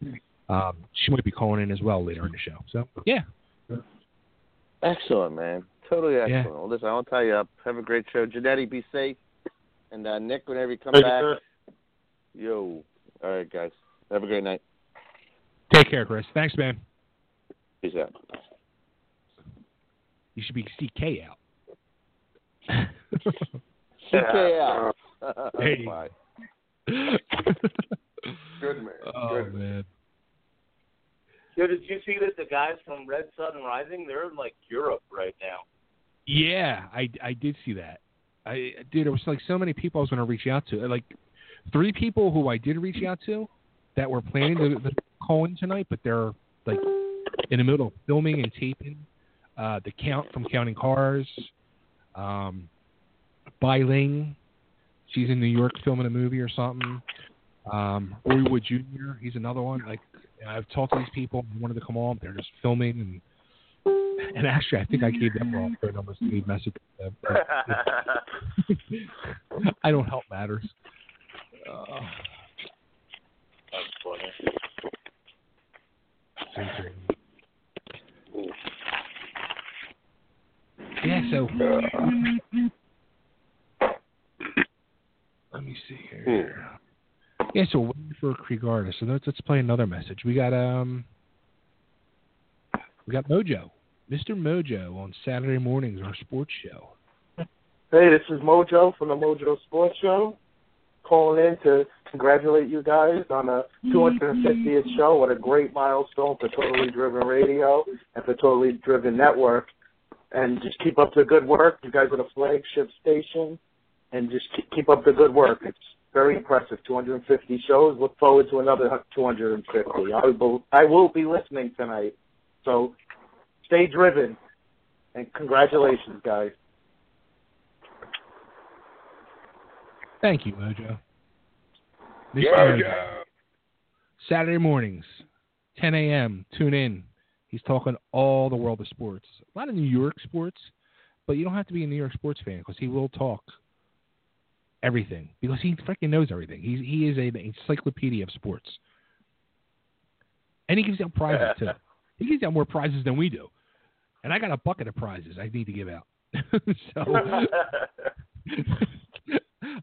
Um, she might be calling in as well later in the show. So yeah, Excellent, man. Totally Yeah. excellent. Well, listen, I want to tell you up. Have a great show. Janetti, be safe. And uh, Nick, whenever you come Thank back, sir. yo. All right, guys. Have a great night. take care, Chris. Thanks, man. Peace out. You should be CK out. CK out. Hey. Bye. Good man. Oh Good. man. Yo, did you see that the guys from Red Sun Rising? They're in like Europe right now. Yeah, I, I did see that. I dude, it was like so many people I was going to reach out to. Like three people who I did reach out to that were planning to, to call in tonight, but they're like in the middle of filming and taping. Uh, the count from Counting Cars, um, Bai Ling, she's in New York filming a movie or something. Um, Roy Wood Jr., he's another one. Like I've talked to these people, wanted to come on, they're just filming and And actually, I think I gave them wrong phone numbers to leave messages. them. I don't help matters. Uh, That's funny. yeah, so let me see here. Yeah, so we're waiting for Krieg So let's let's play another message. We got um we got Mojo. Mr. Mojo on Saturday mornings, our sports show. Hey, this is Mojo from the Mojo Sports Show. Calling in to congratulate you guys on the 250th show. What a great milestone for Totally Driven Radio and for Totally Driven Network. And just keep up the good work. You guys are the flagship station, and just keep, keep up the good work. It's very impressive. 250 shows. Look forward to another 250. I will, I will be listening tonight. So stay driven, and congratulations, guys. Thank you, Mojo. Mr. Yeah, Mojo. Mojo. Saturday mornings, 10 a.m. Tune in. He's talking all the world of sports. A lot of New York sports, but you don't have to be a New York sports fan because he will talk everything because he freaking knows everything. He's he is an encyclopedia of sports, and he gives out prizes too. He gives out more prizes than we do, and I got a bucket of prizes I need to give out. so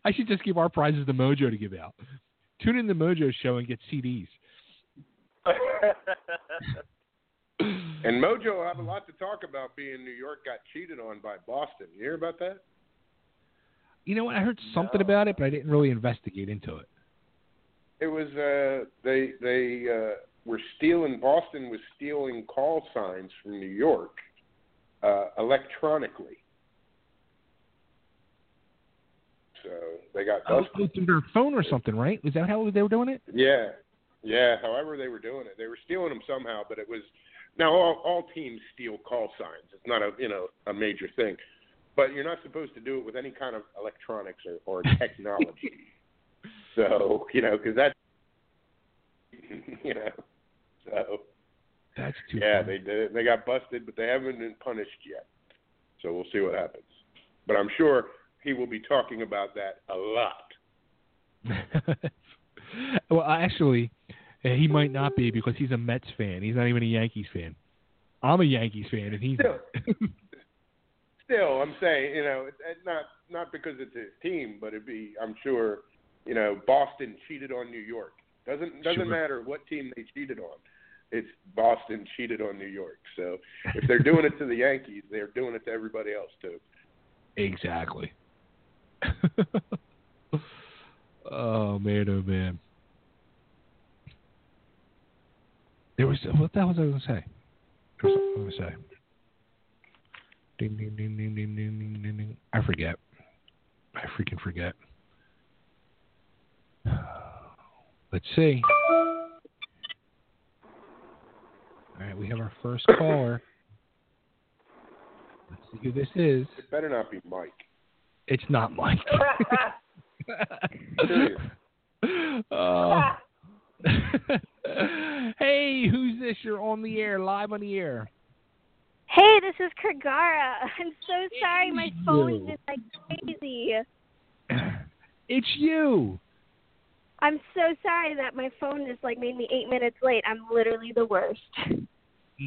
I should just give our prizes to Mojo to give out. Tune in the Mojo show and get CDs. And Mojo will have a lot to talk about being New York got cheated on by Boston. You hear about that? You know what? I heard something about it, but I didn't really investigate into it. It was uh they they uh were stealing Boston was stealing call signs from New York uh electronically. So they got Oh, through their phone or something, right? Was that how they were doing it? Yeah, yeah. However, they were doing it, they were stealing them somehow. But it was now all all teams steal call signs. It's not a you know a major thing, but you're not supposed to do it with any kind of electronics or, or technology. so you know because that you know so That's too. yeah funny. they. They got busted, but they haven't been punished yet. So we'll see what happens. But I'm sure he will be talking about that a lot. well, actually, he might not be because he's a Mets fan. He's not even a Yankees fan. I'm a Yankees fan, and he's Still, still, I'm saying, you know, not not because it's his team, but it'd be, I'm sure, you know, Boston cheated on New York. Doesn't doesn't Sure. matter what team they cheated on. It's Boston cheated on New York. So if they're doing it to the Yankees, they're doing it to everybody else too. exactly. oh man, oh man. There was what the hell was I going to say? There was going to say. Ding ding ding ding ding ding ding ding ding. I forget. I freaking forget. Let's see. All right, we have our first caller. Let's see who this is. It better not be Mike. It's not Mike. Uh, hey, who's this? You're on the air, live on the air. Hey, this is Krigarè. I'm so sorry my phone's been like crazy. It's you. I'm so sorry that my phone is like made me eight minutes late. I'm literally the worst.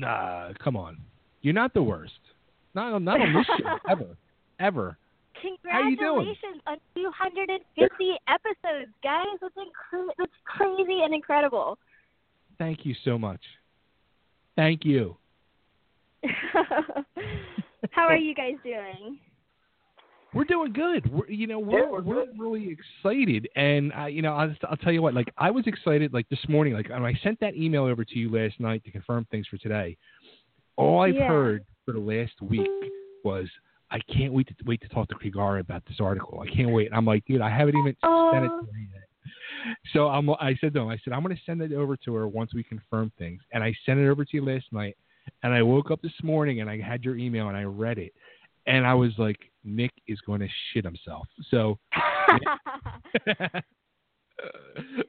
Nah, come on. You're not the worst. Not on, not on this show ever, ever. How you doing? Congratulations on 250 episodes, guys. That's incre- that's crazy and incredible. Thank you so much. Thank you. How are you guys doing? We're doing good. We're, you know, we're we're really excited, and uh, you know, I'll, I'll tell you what. Like, I was excited like this morning. Like, when I sent that email over to you last night to confirm things for today. All I've Yeah. heard for the last week was, "I can't wait to wait to talk to Krigarè about this article. I can't wait." And I'm like, dude, I haven't even sent it to her yet. So I'm, I said to him, I said, I'm going to send it over to her once we confirm things. And I sent it over to you last night. And I woke up this morning and I had your email and I read it. And I was like, Nick is going to shit himself. So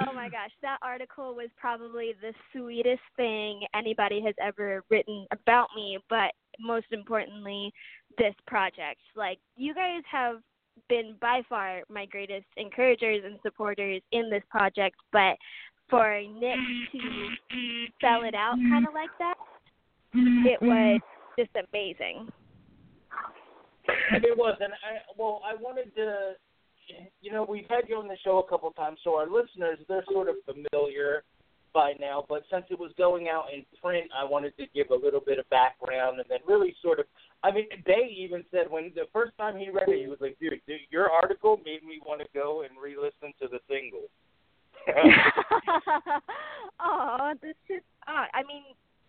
Oh my gosh, that article was probably the sweetest thing anybody has ever written about me, but most importantly, this project. Like, you guys have been by far my greatest encouragers and supporters in this project, but for Nick to spell it out kind of like that, it was just amazing. It was, and I well, I wanted to, you know, we've had you on the show a couple times, so our listeners they're sort of familiar by now. But since it was going out in print, I wanted to give a little bit of background and then really sort of. I mean, they even said when the first time he read it, he was like, "Dude, dude your article made me want to go and re-listen to the single." oh, this is. Oh, I mean,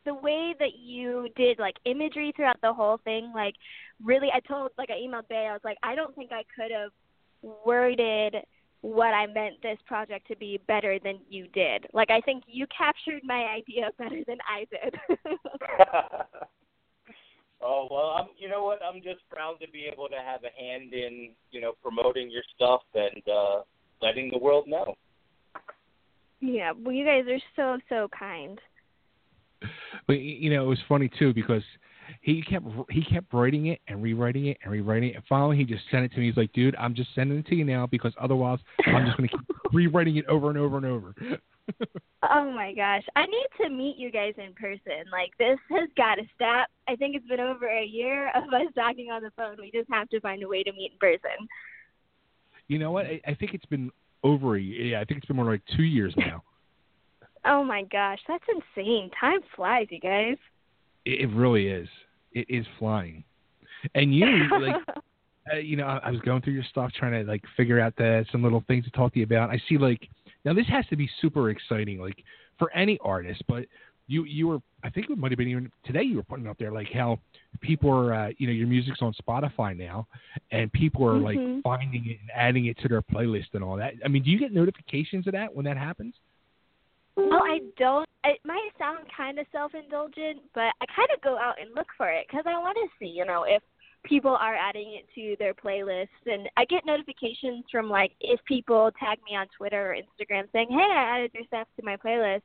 the way that you did like imagery throughout the whole thing, like really, I told like I emailed Bay, I was like, I don't think I could have worded what I meant this project to be better than you did. Like I think you captured my idea better than I did. oh well, I'm. You know what? I'm just proud to be able to have a hand in, you know, promoting your stuff and uh letting the world know. Yeah, well, you guys are so so kind. But you know, it was funny too because he kept he kept writing it and rewriting it and rewriting it. And finally, he just sent it to me. He's like, "Dude, I'm just sending it to you now because otherwise, I'm just going to keep rewriting it over and over and over." oh my gosh, I need to meet you guys in person. Like this has got to stop. I think it's been over a year of us talking on the phone. We just have to find a way to meet in person. You know what? I, I think it's been over a year. Yeah, I think it's been more like two years now. Oh my gosh, that's insane. Time flies, you guys. It, it really is. It is flying. And you, like, uh, you know, I, I was going through your stuff trying to like figure out the, some little things to talk to you about. I see like now this has to be super exciting, like for any artist, but you you were I think it might have been even today you were putting up there like how people are uh, you know your music's on Spotify now and people are Mhm. like finding it and adding it to their playlist and all that. I mean, do you get notifications of that when that happens? Well, I don't. It might sound kind of self-indulgent, but I kind of go out and look for it because I want to see, you know, if people are adding it to their playlists. And I get notifications from like if people tag me on Twitter or Instagram saying, "Hey, I added your stuff to my playlist."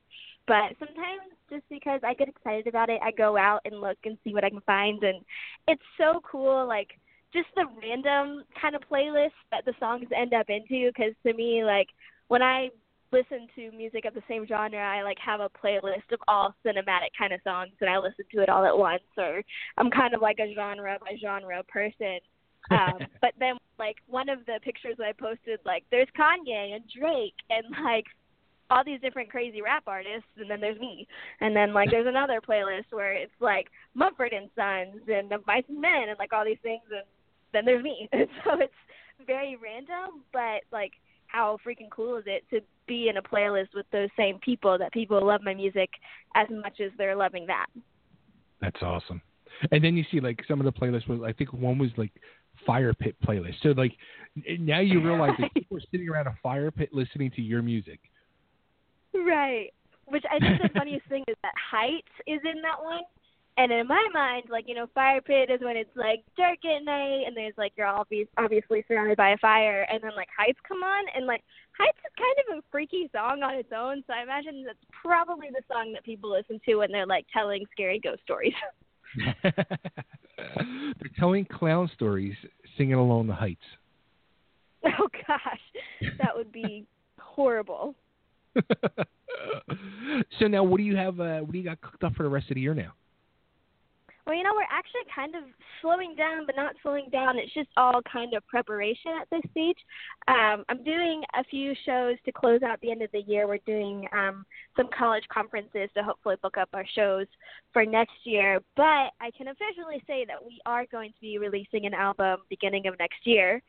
But sometimes, just because I get excited about it, I go out and look and see what I can find, and it's so cool. Like just the random kind of playlist that the songs end up into. Because to me, like when I listen to music of the same genre, I like have a playlist of all cinematic kind of songs and I listen to it all at once or I'm kind of like a genre by genre person. Um but then like one of the pictures that I posted like there's Kanye and Drake and like all these different crazy rap artists and then there's me. And then like there's another playlist where it's like Mumford and Sons and the Mice and Men and like all these things and then there's me. And so it's very random but like how freaking cool is it to be in a playlist with those same people that people love my music as much as they're loving that. That's awesome. And then you see like some of the playlists was I think one was like fire pit playlist. So like now you realize that people are sitting around a fire pit listening to your music. Right. Which I think the funniest thing is that Heights is in that one. And in my mind, like, you know, fire pit is when it's like dark at night and there's like you're obvious, obviously surrounded by a fire and then like Heights come on and like Heights is kind of a freaky song on its own, so I imagine that's probably the song that people listen to when they're like telling scary ghost stories. They're telling clown stories, singing along the heights. oh gosh. That would be horrible. so now, what do you have? Uh, what do you got cooked up for the rest of the year now? Well, you know, we're actually kind of slowing down, but not slowing down. It's just all kind of preparation at this stage. Um, I'm doing a few shows to close out the end of the year. We're doing um, some college conferences to hopefully book up our shows for next year. But I can officially say that we are going to be releasing an album beginning of next year.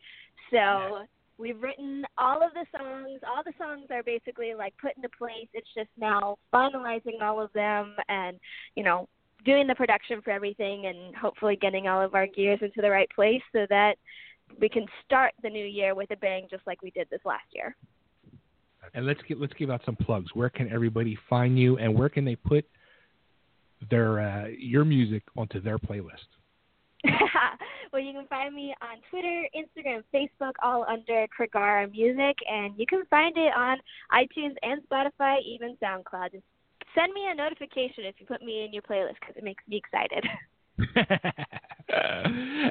So we've written all of the songs. All the songs are basically like put into place. It's just now finalizing all of them and, you know, doing the production for everything and hopefully getting all of our gears into the right place so that we can start the new year with a bang just like we did this last year. And let's get let's give out some plugs. Where can everybody find you, and where can they put their uh, your music onto their playlist? Well, you can find me on Twitter, Instagram, Facebook, all under Krigarè Music, and you can find it on iTunes and Spotify, even SoundCloud. Just send me a notification if you put me in your playlist because it makes me excited.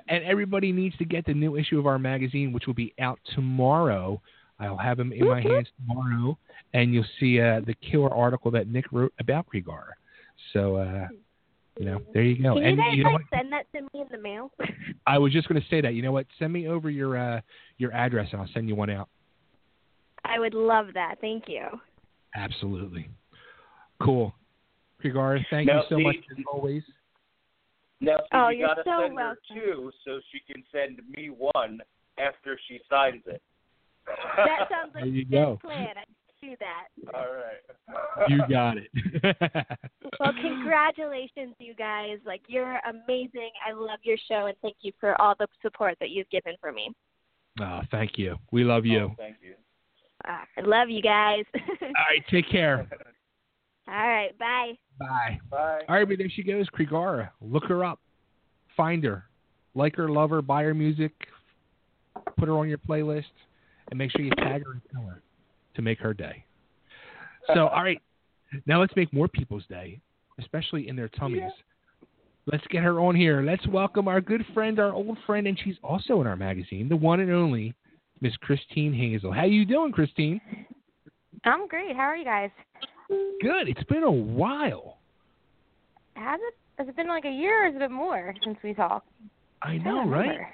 and everybody needs to get the new issue of our magazine, which will be out tomorrow. I'll have them in my hands tomorrow, and you'll see uh, the killer article that Nick wrote about Krigar. So, uh, you know, there you go. Can and you guys you know like send that to me in the mail? I was just going to say that. You know what? Send me over your uh, your address, and I'll send you one out. I would love that. Thank you. Absolutely. Cool. Krigar, thank Now, you so see- much as always. Now, see, Oh, you you're gotta so send her two so she can send me one after she signs it. That sounds like There you a go. good plan. I can do that. All right. You got it. Well, congratulations, you guys. Like, you're amazing. I love your show, and thank you for all the support that you've given for me. oh, thank you. We love you. Oh, thank you. Uh, I love you guys. All right, take care. All right, bye. Bye. Bye. All right, but there she goes, Krigarè. Look her up. Find her. Like her, love her, buy her music, put her on your playlist, and make sure you tag her and tell her to make her day. So, all right, now let's make more people's day, especially in their tummies. Let's get her on here. Let's welcome our good friend, our old friend, and she's also in our magazine, the one and only Miss Christine Hazel. How you doing, Christine? I'm great. How are you guys? Good. It's been a while. Has it has it been like a year or has it been more since we talked? I I know, right? remember.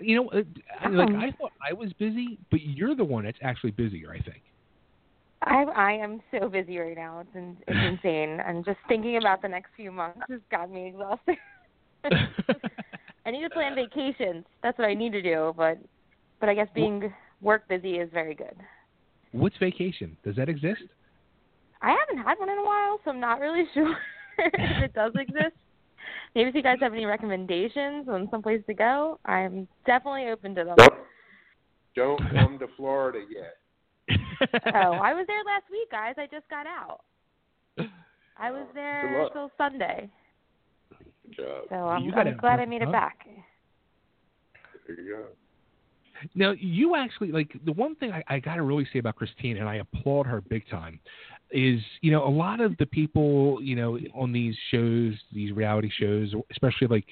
You know, uh, I- like Um, I thought I was busy, but you're the one that's actually busier. I think. I I am so busy right now. It's in, it's insane. And just thinking about the next few months has got me exhausted. I need to plan vacations. That's what I need to do. But but I guess being work busy is very good. What's vacation? Does that exist? I haven't had one in a while, so I'm not really sure if it does exist. Maybe if you guys have any recommendations on some place to go, I'm definitely open to them. Don't come to Florida yet. oh, I was there last week, guys. I just got out. I was oh, there luck. till Sunday, Good job. so I'm, You I'm glad I made it up. back. There you go. Now, you actually like the one thing I, I got to really say about Christine, and I applaud her big time, is you know a lot of the people you know on these shows, these reality shows, especially like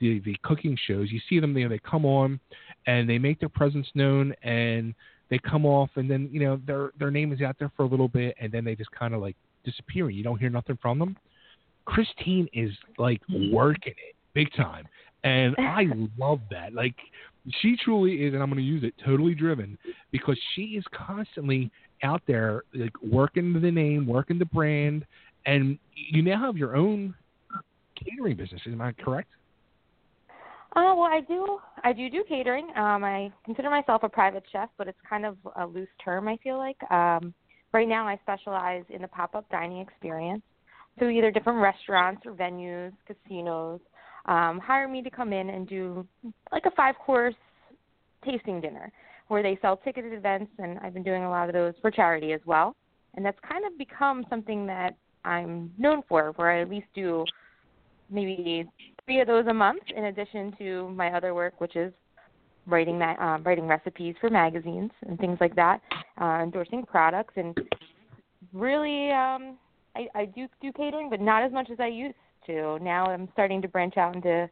the the cooking shows, you see them, you know, they come on and they make their presence known and they come off and then you know their their name is out there for a little bit and then they just kind of like disappear you don't hear nothing from them. Christine is like mm-hmm. working it big time, and I love that. Like she truly is, and I'm going to use it, totally driven because she is constantly out there like working the name, working the brand, and you now have your own catering business. Am I correct? Uh, well, I do. I do do catering. Um, I consider myself a private chef, but it's kind of a loose term. I feel like. Um, right now, I specialize in the pop-up dining experience. So either different restaurants or venues, casinos, um, hire me to come in and do like a five-course tasting dinner where they sell ticketed events, and I've been doing a lot of those for charity as well. And that's kind of become something that I'm known for, where I at least do maybe three of those a month in addition to my other work, which is writing that um, writing recipes for magazines and things like that, uh, endorsing products, and really um, I, I do do catering, but not as much as I used to. Now I'm starting to branch out into,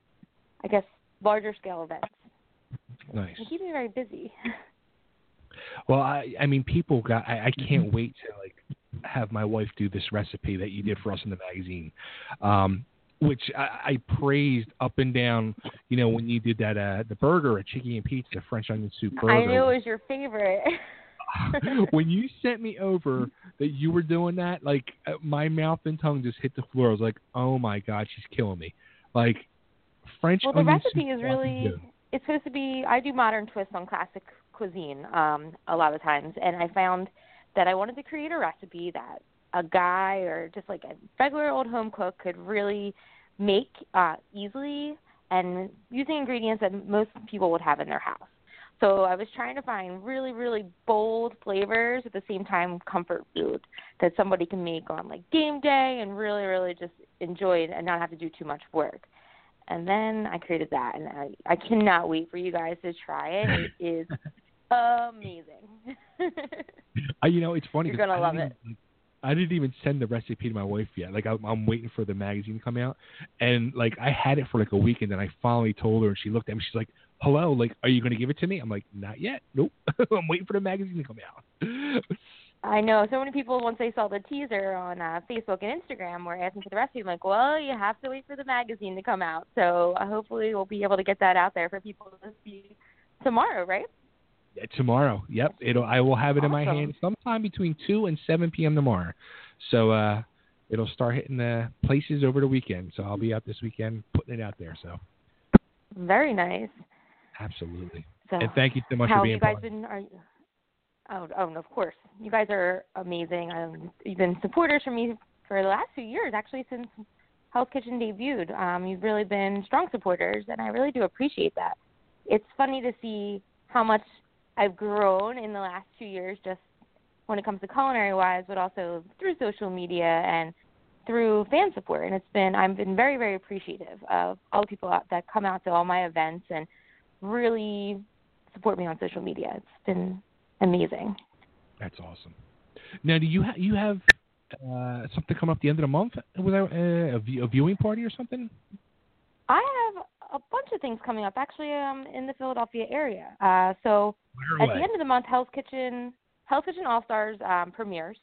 I guess, larger scale events. Nice. Keeps me very busy. Well, I I mean, people got. I, I can't wait to like have my wife do this recipe that you did for us in the magazine, um, which I, I praised up and down. You know, when you did that uh, the burger at Chicky and Pizza, French onion soup burger. I knew it was your favorite. when you sent me over that you were doing that, like uh, my mouth and tongue just hit the floor. I was like, "Oh my god, she's killing me!" Like French well, the recipe is really. It's supposed to be I do modern twists on classic cuisine um a lot of times and I found that I wanted to create a recipe that a guy or just like a regular old home cook could really make uh easily and using ingredients that most people would have in their house. So I was trying to find really, really bold flavors at the same time comfort food that somebody can make on like game day and really, really just enjoy it and not have to do too much work. And then I created that, and I, I cannot wait for you guys to try it. It is amazing. Uh, you know, it's funny. You're gonna I love it. even- I didn't even send the recipe to my wife yet. Like I'm, I'm waiting for the magazine to come out, and like I had it for like a week, and then I finally told her, and she looked at me. She's like, "Hello, like, are you going to give it to me?" I'm like, "Not yet. Nope. I'm waiting for the magazine to come out." I know so many people once they saw the teaser on uh, Facebook and Instagram were asking for the recipe. I'm like, well, you have to wait for the magazine to come out. So uh, hopefully we'll be able to get that out there for people to see tomorrow, right? Tomorrow. Yep. It'll. I will have it in my hand sometime between two and seven p.m. tomorrow. So uh, it'll start hitting the places over the weekend. So I'll be out this weekend putting it out there. So Very nice. absolutely. So and thank you so much how for being have you guys been? Are you, oh, oh, of course, you guys are amazing. Um, you've been supporters for me for the last few years, actually since Hell's Kitchen debuted. Um, you've really been strong supporters, and I really do appreciate that. It's funny to see how much I've grown in the last two years, just when it comes to culinary wise, but also through social media and through fan support. And it's been I've been very very appreciative of all the people out, that come out to all my events and really support me on social media. It's been amazing. That's awesome. Now, do you ha- you have uh, something coming up the end of the month? Was that uh, a, view- a viewing party or something? I have a bunch of things coming up actually um in the Philadelphia area. Uh so at the end of the month Hell's Kitchen Hell's Kitchen All Stars um premieres,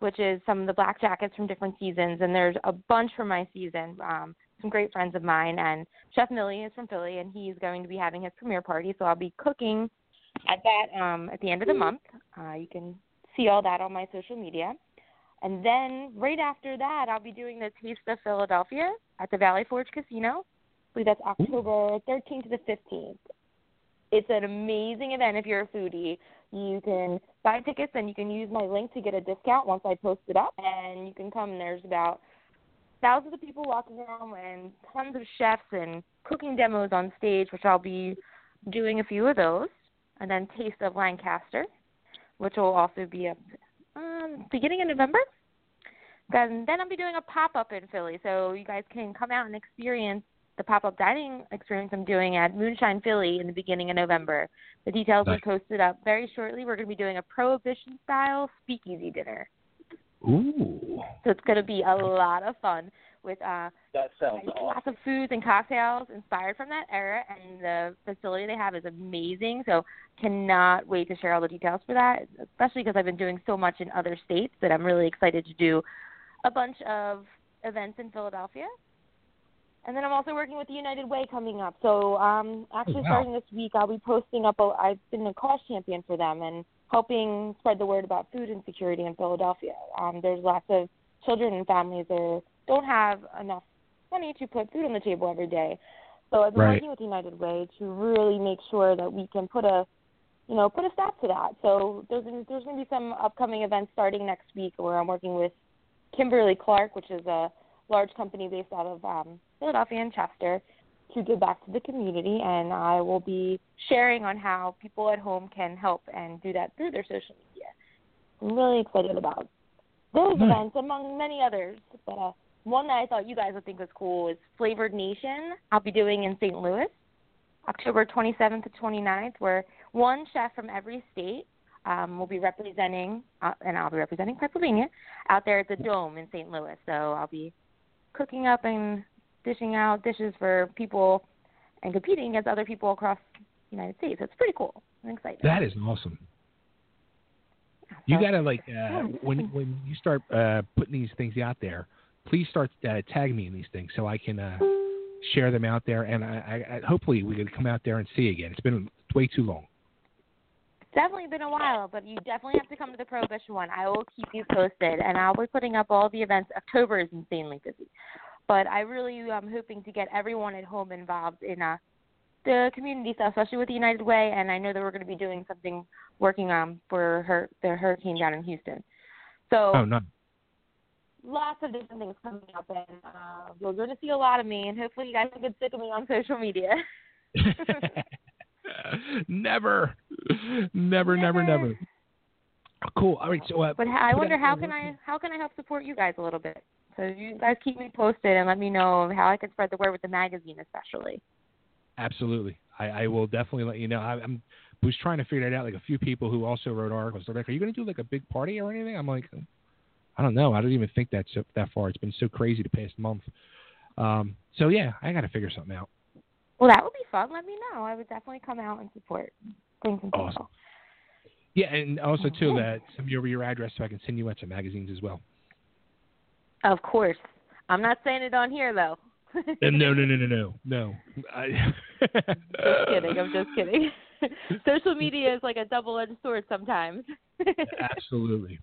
which is some of the black jackets from different seasons and there's a bunch from my season. Um some great friends of mine and Chef Millie is from Philly and he's going to be having his premiere party, so I'll be cooking at that um at the end of the month. Uh you can see all that on my social media. And then right after that, I'll be doing the Taste of Philadelphia at the Valley Forge Casino. Believe that's October 13th to the 15th. It's an amazing event if you're a foodie. You can buy tickets and you can use my link to get a discount once I post it up. And you can come. There's about thousands of people walking around and tons of chefs and cooking demos on stage, which I'll be doing a few of those. And then Taste of Lancaster, which will also be up um, beginning of November. Then then I'll be doing a pop up in Philly, so you guys can come out and experience the pop up dining experience I'm doing at Moonshine Philly in the beginning of November. The details Nice. are posted up very shortly. We're going to be doing a prohibition style speakeasy dinner, Ooh. so it's going to be a lot of fun with uh That sounds lots of foods and cocktails inspired from that era and the facility they have is amazing so cannot wait to share all the details for that especially because i've been doing so much in other states that i'm really excited to do a bunch of events in philadelphia and then i'm also working with the united way coming up so um actually Oh, wow. starting this week i'll be posting up a, i've been a cause champion for them and helping spread the word about food insecurity in philadelphia um there's lots of children and families that don't have enough money to put food on the table every day. So I've been Right. working with United Way to really make sure that we can put a you know, put a stop to that. So there's there's gonna be some upcoming events starting next week where I'm working with Kimberly Clark, which is a large company based out of um, Philadelphia and Chester, to give back to the community and I will be sharing on how people at home can help and do that through their social media. I'm really excited about those Nice. events among many others. But uh, one that I thought you guys would think was cool is Flavored Nation. I'll be doing in St. Louis, October 27th to 29th, where one chef from every state um, will be representing, uh, and I'll be representing Pennsylvania, out there at the Dome in St. Louis. So I'll be cooking up and dishing out dishes for people and competing against other people across the United States. It's pretty cool. I'm excited. That is awesome. You gotta like uh, when when you start uh, putting these things out there, please start uh, tagging me in these things so I can uh, share them out there, and I, I, I hopefully we can come out there and see again. It's been way too long. Definitely been a while, but you definitely have to come to the Prohibition one. I will keep you posted, and I'll be putting up all the events. October is insanely busy, but I really am hoping to get everyone at home involved in uh, the community stuff, especially with the United Way. And I know that we're going to be doing something, working on for her the hurricane down in Houston. So Oh no. lots of different things coming up, and uh, you're going to see a lot of me. And hopefully, you guys can get sick of me on social media. never, never, never, never. Cool. All right. So, uh, But I wonder how can I how can I help support you guys a little bit? So you guys keep me posted and let me know how I can spread the word with the magazine, especially. Absolutely. I, I will definitely let you know. I, I'm was trying to figure it out. Like a few people who also wrote articles. They're like, "Are you going to do like a big party or anything?" I'm like, I don't know. I don't even think that's so, that far. It's been so crazy the past month. Um, so yeah, I got to figure something out. Well, that would be fun. Let me know. I would definitely come out and support. Bring some people. Awesome. Yeah, and also too that send me over your address so I can send you out some magazines as well. Of course. I'm not saying it on here though. Uh, no, no, no, no, no, no. I... just kidding. I'm just kidding. Social media is like a double-edged sword sometimes. Absolutely.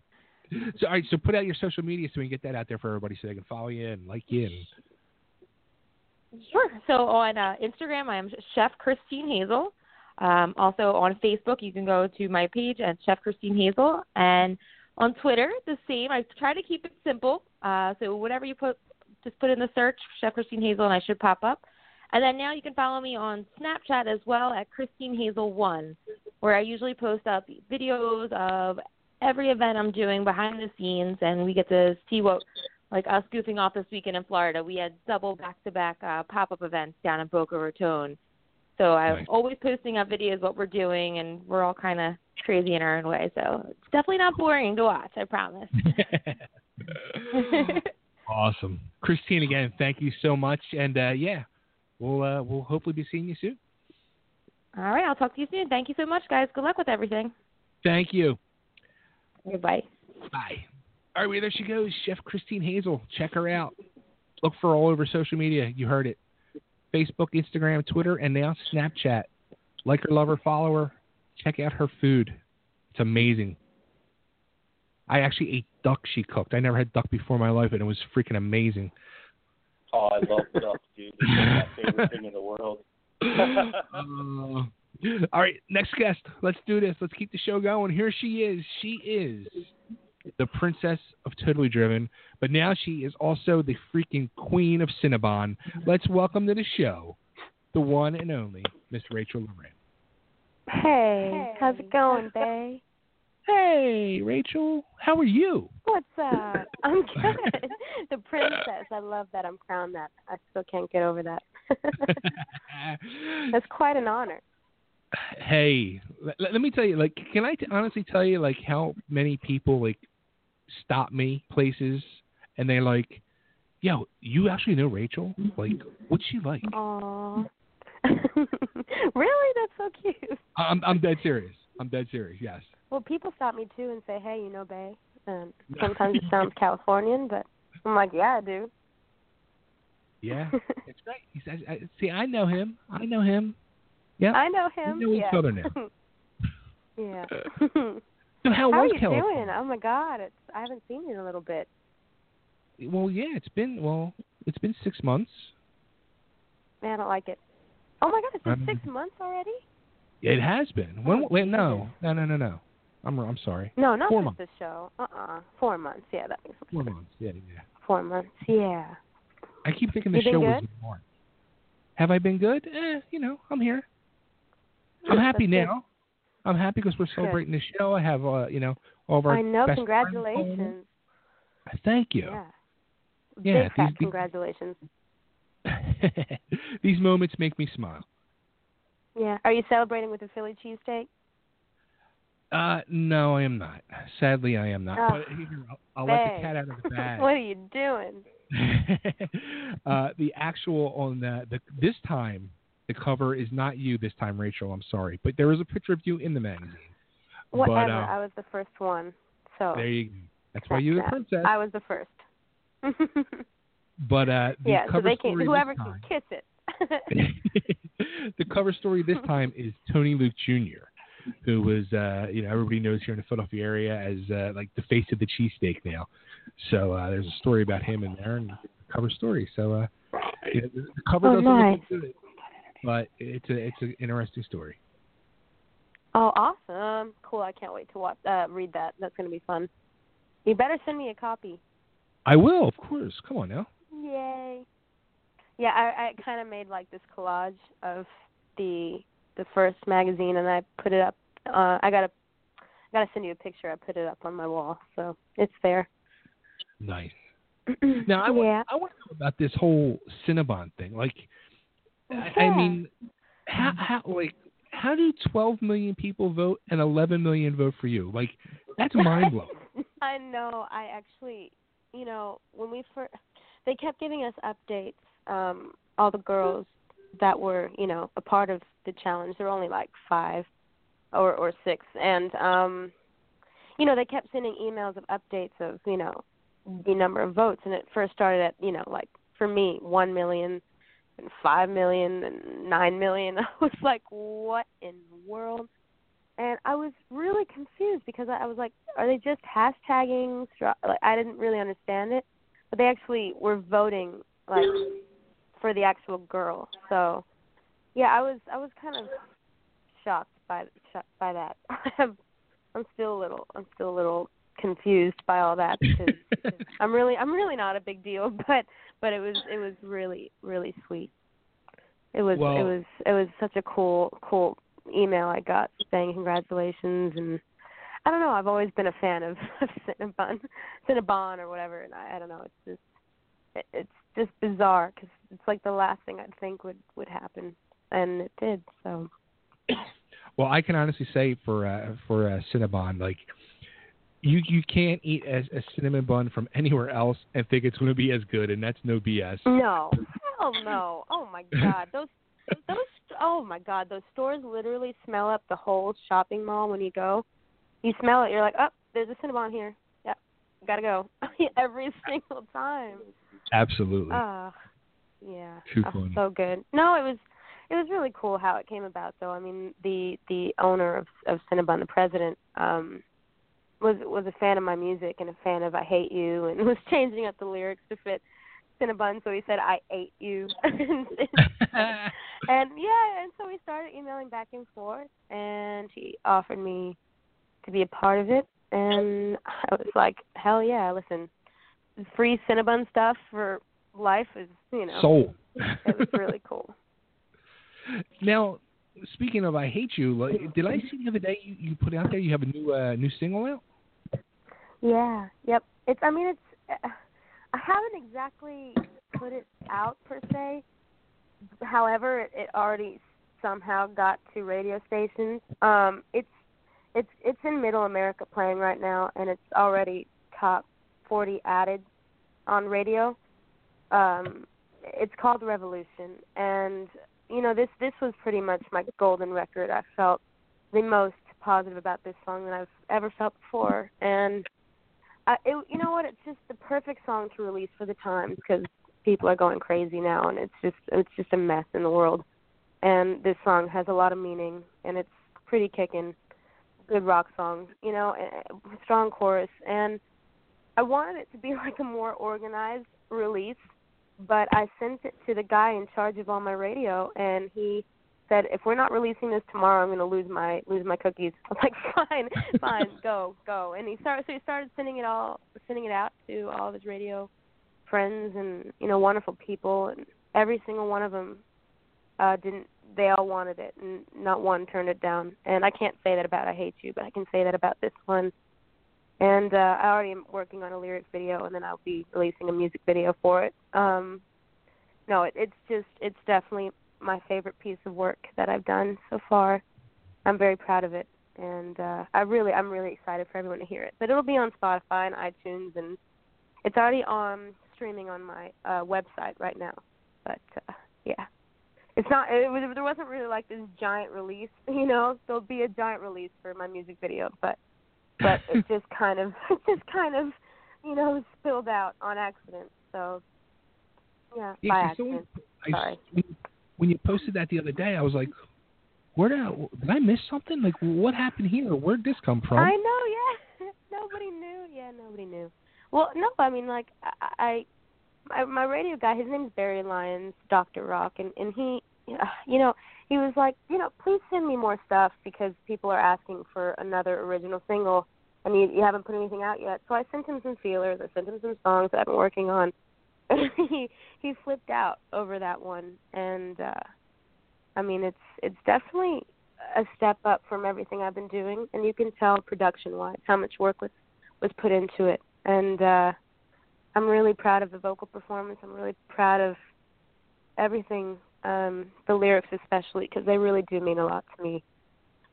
So, all right. So, put out your social media so we can get that out there for everybody, so they can follow you and like you. And... Sure. So on uh, Instagram, I'm Chef Christine Hazel. Um, also on Facebook, you can go to my page at Chef Christine Hazel, and on Twitter, the same. I try to keep it simple. Uh, so whatever you put, just put in the search Chef Christine Hazel, and I should pop up. And then now you can follow me on Snapchat as well at Christine Hazel One, where I usually post up videos of every event I'm doing behind the scenes, and we get to see what, like us goofing off this weekend in Florida. We had double back-to-back uh, pop-up events down in Boca Raton. So I'm Nice. always posting up videos what we're doing, and we're all kind of crazy in our own way. So it's definitely not boring to watch. I promise. awesome, Christine. Again, thank you so much, and uh, yeah, we'll uh, we'll hopefully be seeing you soon. all right, I'll talk to you soon. Thank you so much, guys. Good luck with everything. Thank you. Goodbye. Bye. All right, there she goes, Chef Christine Hazel. Check her out. Look for her all over social media. You heard it. Facebook, Instagram, Twitter, and now Snapchat. Like her, love her, follow her. Check out her food. It's amazing. I actually ate duck she cooked. I never had duck before in my life, and it was freaking amazing. Oh, I love duck, dude. It's my favorite thing in the world. Uh, all right, next guest. Let's do this. Let's keep the show going. Here she is. She is the princess of Totally Driven, but now she is also the freaking queen of Cinnabon. Let's welcome to the show the one and only Miss Rachel Lorin. Hey, how's it going, Bay? Hey, Rachel. How are you? What's up? I'm good. the princess. I love that I'm crowned that. I still can't get over that. That's quite an honor. Hey, let, let me tell you. Like, can I t- honestly tell you, like, how many people like stop me places and they're like, "Yo, you actually know Rachel? Mm-hmm. Like, what's she like?" Aw. really? That's so cute. I'm I'm dead serious. I'm dead serious. Yes. Well, people stop me too and say, "Hey, you know Bay." And sometimes it sounds Californian, but I'm like, "Yeah, I do." Yeah, it's great. He says, I, "See, I know him. I know him. Yeah, I know him. We know each other now." yeah. So how, How are was you California? doing? Oh my God, it's I haven't seen you in a little bit. Well, yeah, it's been well, it's been six months. Man, I don't like it. Oh my God, it's been Um, six months already. It has been. When? Wait, no, no, no, no, no. I'm I'm sorry. No, not four months. this show. Uh uh Four months. Yeah, that makes sense. Four months. Yeah, yeah. Four months. Yeah. I keep thinking the show was March. Have I been good? Eh, you know, I'm here. I'm happy now. I'm happy because we're celebrating the show. I have, uh, you know, all of our I know. best friends calling in. Congratulations. Thank you. Yeah. Yeah, Big fat these- these- congratulations. These moments make me smile. Yeah. Are you celebrating with a Philly cheesesteak? Uh, no, I am not. Sadly, I am not. Oh, but here, I'll, I'll let the cat out of the bag. what are you doing? uh, the actual on the, the this time the cover is not you this time, Rachel. I'm sorry, but there is a picture of you in the magazine. Whatever. But, uh, I was the first one. So there you go. That's why you're the princess. I was the first. But uh, the yeah. So cover they can story whoever this can kiss it. the cover story this time is Tony Luke Jr., who was uh, you know everybody knows here in the Philadelphia area as uh, like the face of the cheesesteak now. So uh, there's a story about him in there and cover story. So uh, you know, the the cover Oh, doesn't nice. look good, but it's a it's an interesting story. Oh, awesome! Cool. I can't wait to watch. Uh, read that. That's gonna be fun. You better send me a copy. I will, of course. Come on now. Yay. Yeah, I, I kind of made like this collage of the the first magazine, and I put it up. Uh, I gotta gotta send you a picture. I put it up on my wall, so it's there. Nice. Now I want yeah. I want to know about this whole Cinnabon thing. Like, I, I mean, how how like how do 12 million people vote and 11 million vote for you? Like, that's mind blowing. I know. I actually, you know, when we first, they kept giving us updates. Um, all the girls that were, you know, a part of the challenge. There were only like five or or six, and um, you know, they kept sending emails of updates of, you know, the number of votes, and it first started at, you know, like for me, one million, and five million, and nine million. I was like, what in the world? and I was really confused because I was like, are they just hashtagging? Like I didn't really understand it, but they actually were voting like for the actual girl. So yeah, I was I was kind of shocked by by that. I'm still a little I'm still a little confused by all that because I'm really I'm really not a big deal, but but it was it was really really sweet. It was Well- it was it was such a cool cool email I got saying congratulations and I don't know. I've always been a fan of, of Cinnabon, Cinnabon or whatever, and I, I don't know. It's just it, it's just bizarre because it's like the last thing I'd think would would happen, and it did. So Well, I can honestly say for uh, for uh, Cinnabon, like you you can't eat a, a cinnamon bun from anywhere else and think it's going to be as good, and that's no BS. no, hell no. Oh my god, those those oh my god, those stores literally smell up the whole shopping mall when you go. You smell it, you're like, oh, there's a Cinnabon here. Yep, gotta go every single time. Absolutely. Ah, yeah. Too Oh, funny. So good. No, it was it was really cool how it came about though. I mean, the the owner of of Cinnabon, the president, um was was a fan of my music and a fan of I Hate You and was changing up the lyrics to fit Cinnabon, so he said I ate you. and yeah, and so we started emailing back and forth and he offered me to be a part of it and I was like, Hell yeah, listen. Free Cinnabon stuff for life is you know Soul. it was really cool. Now, speaking of I Hate You, like, did I see the other day you, you put out there you have a new uh, new single out? Yeah. Yep. It's. I mean, it's. Uh, I haven't exactly put it out per se. However, it, it already somehow got to radio stations. Um, it's. It's. It's in Middle America playing right now, and it's already top 40 added on radio. Um, it's called Revolution, and you know this. This was pretty much my golden record. I felt the most positive about this song than I've ever felt before, and I, it, you know what? It's just the perfect song to release for the times because people are going crazy now, and it's just it's just a mess in the world. And this song has a lot of meaning, and it's pretty kicking, good rock song, you know, strong chorus, and I wanted it to be like a more organized release, but I sent it to the guy in charge of all my radio, and he said, "If we're not releasing this tomorrow, I'm going to lose my lose my cookies." I'm like, "Fine, fine, go, go." And he started, so he started sending it all, sending it out to all of his radio friends and you know wonderful people, and every single one of them uh didn't. They all wanted it, and not one turned it down. And I can't say that about "I Hate You," but I can say that about this one. And uh, I already am working on a lyric video, and then I'll be releasing a music video for it. Um, no, it, it's just it's definitely my favorite piece of work that I've done so far. I'm very proud of it, and uh, I really I'm really excited for everyone to hear it. But it'll be on Spotify and iTunes, and it's already on streaming on my uh, website right now. But uh, yeah, it's not. It was, there wasn't really like this giant release, you know. There'll be a giant release for my music video, but but it just kind of it just kind of you know spilled out on accident. So yeah, Yeah, by accident. I, Sorry. when- when you posted that the other day, I was like, "Where did I, did I miss something? Like, what happened here? Where'd this come from?" I know, yeah. nobody knew. Yeah, nobody knew. Well, no, I mean, like I, I, my radio guy, his name's Barry Lyons, Doctor Rock, and and he, you know, he was like, you know, please send me more stuff because people are asking for another original single, and you you haven't put anything out yet. So I sent him some feelers. I sent him some songs that I've been working on. he he flipped out over that one, and uh I mean, it's it's definitely a step up from everything I've been doing, and you can tell production wise how much work was was put into it. And uh I'm really proud of the vocal performance. I'm really proud of everything, um, the lyrics especially, because they really do mean a lot to me.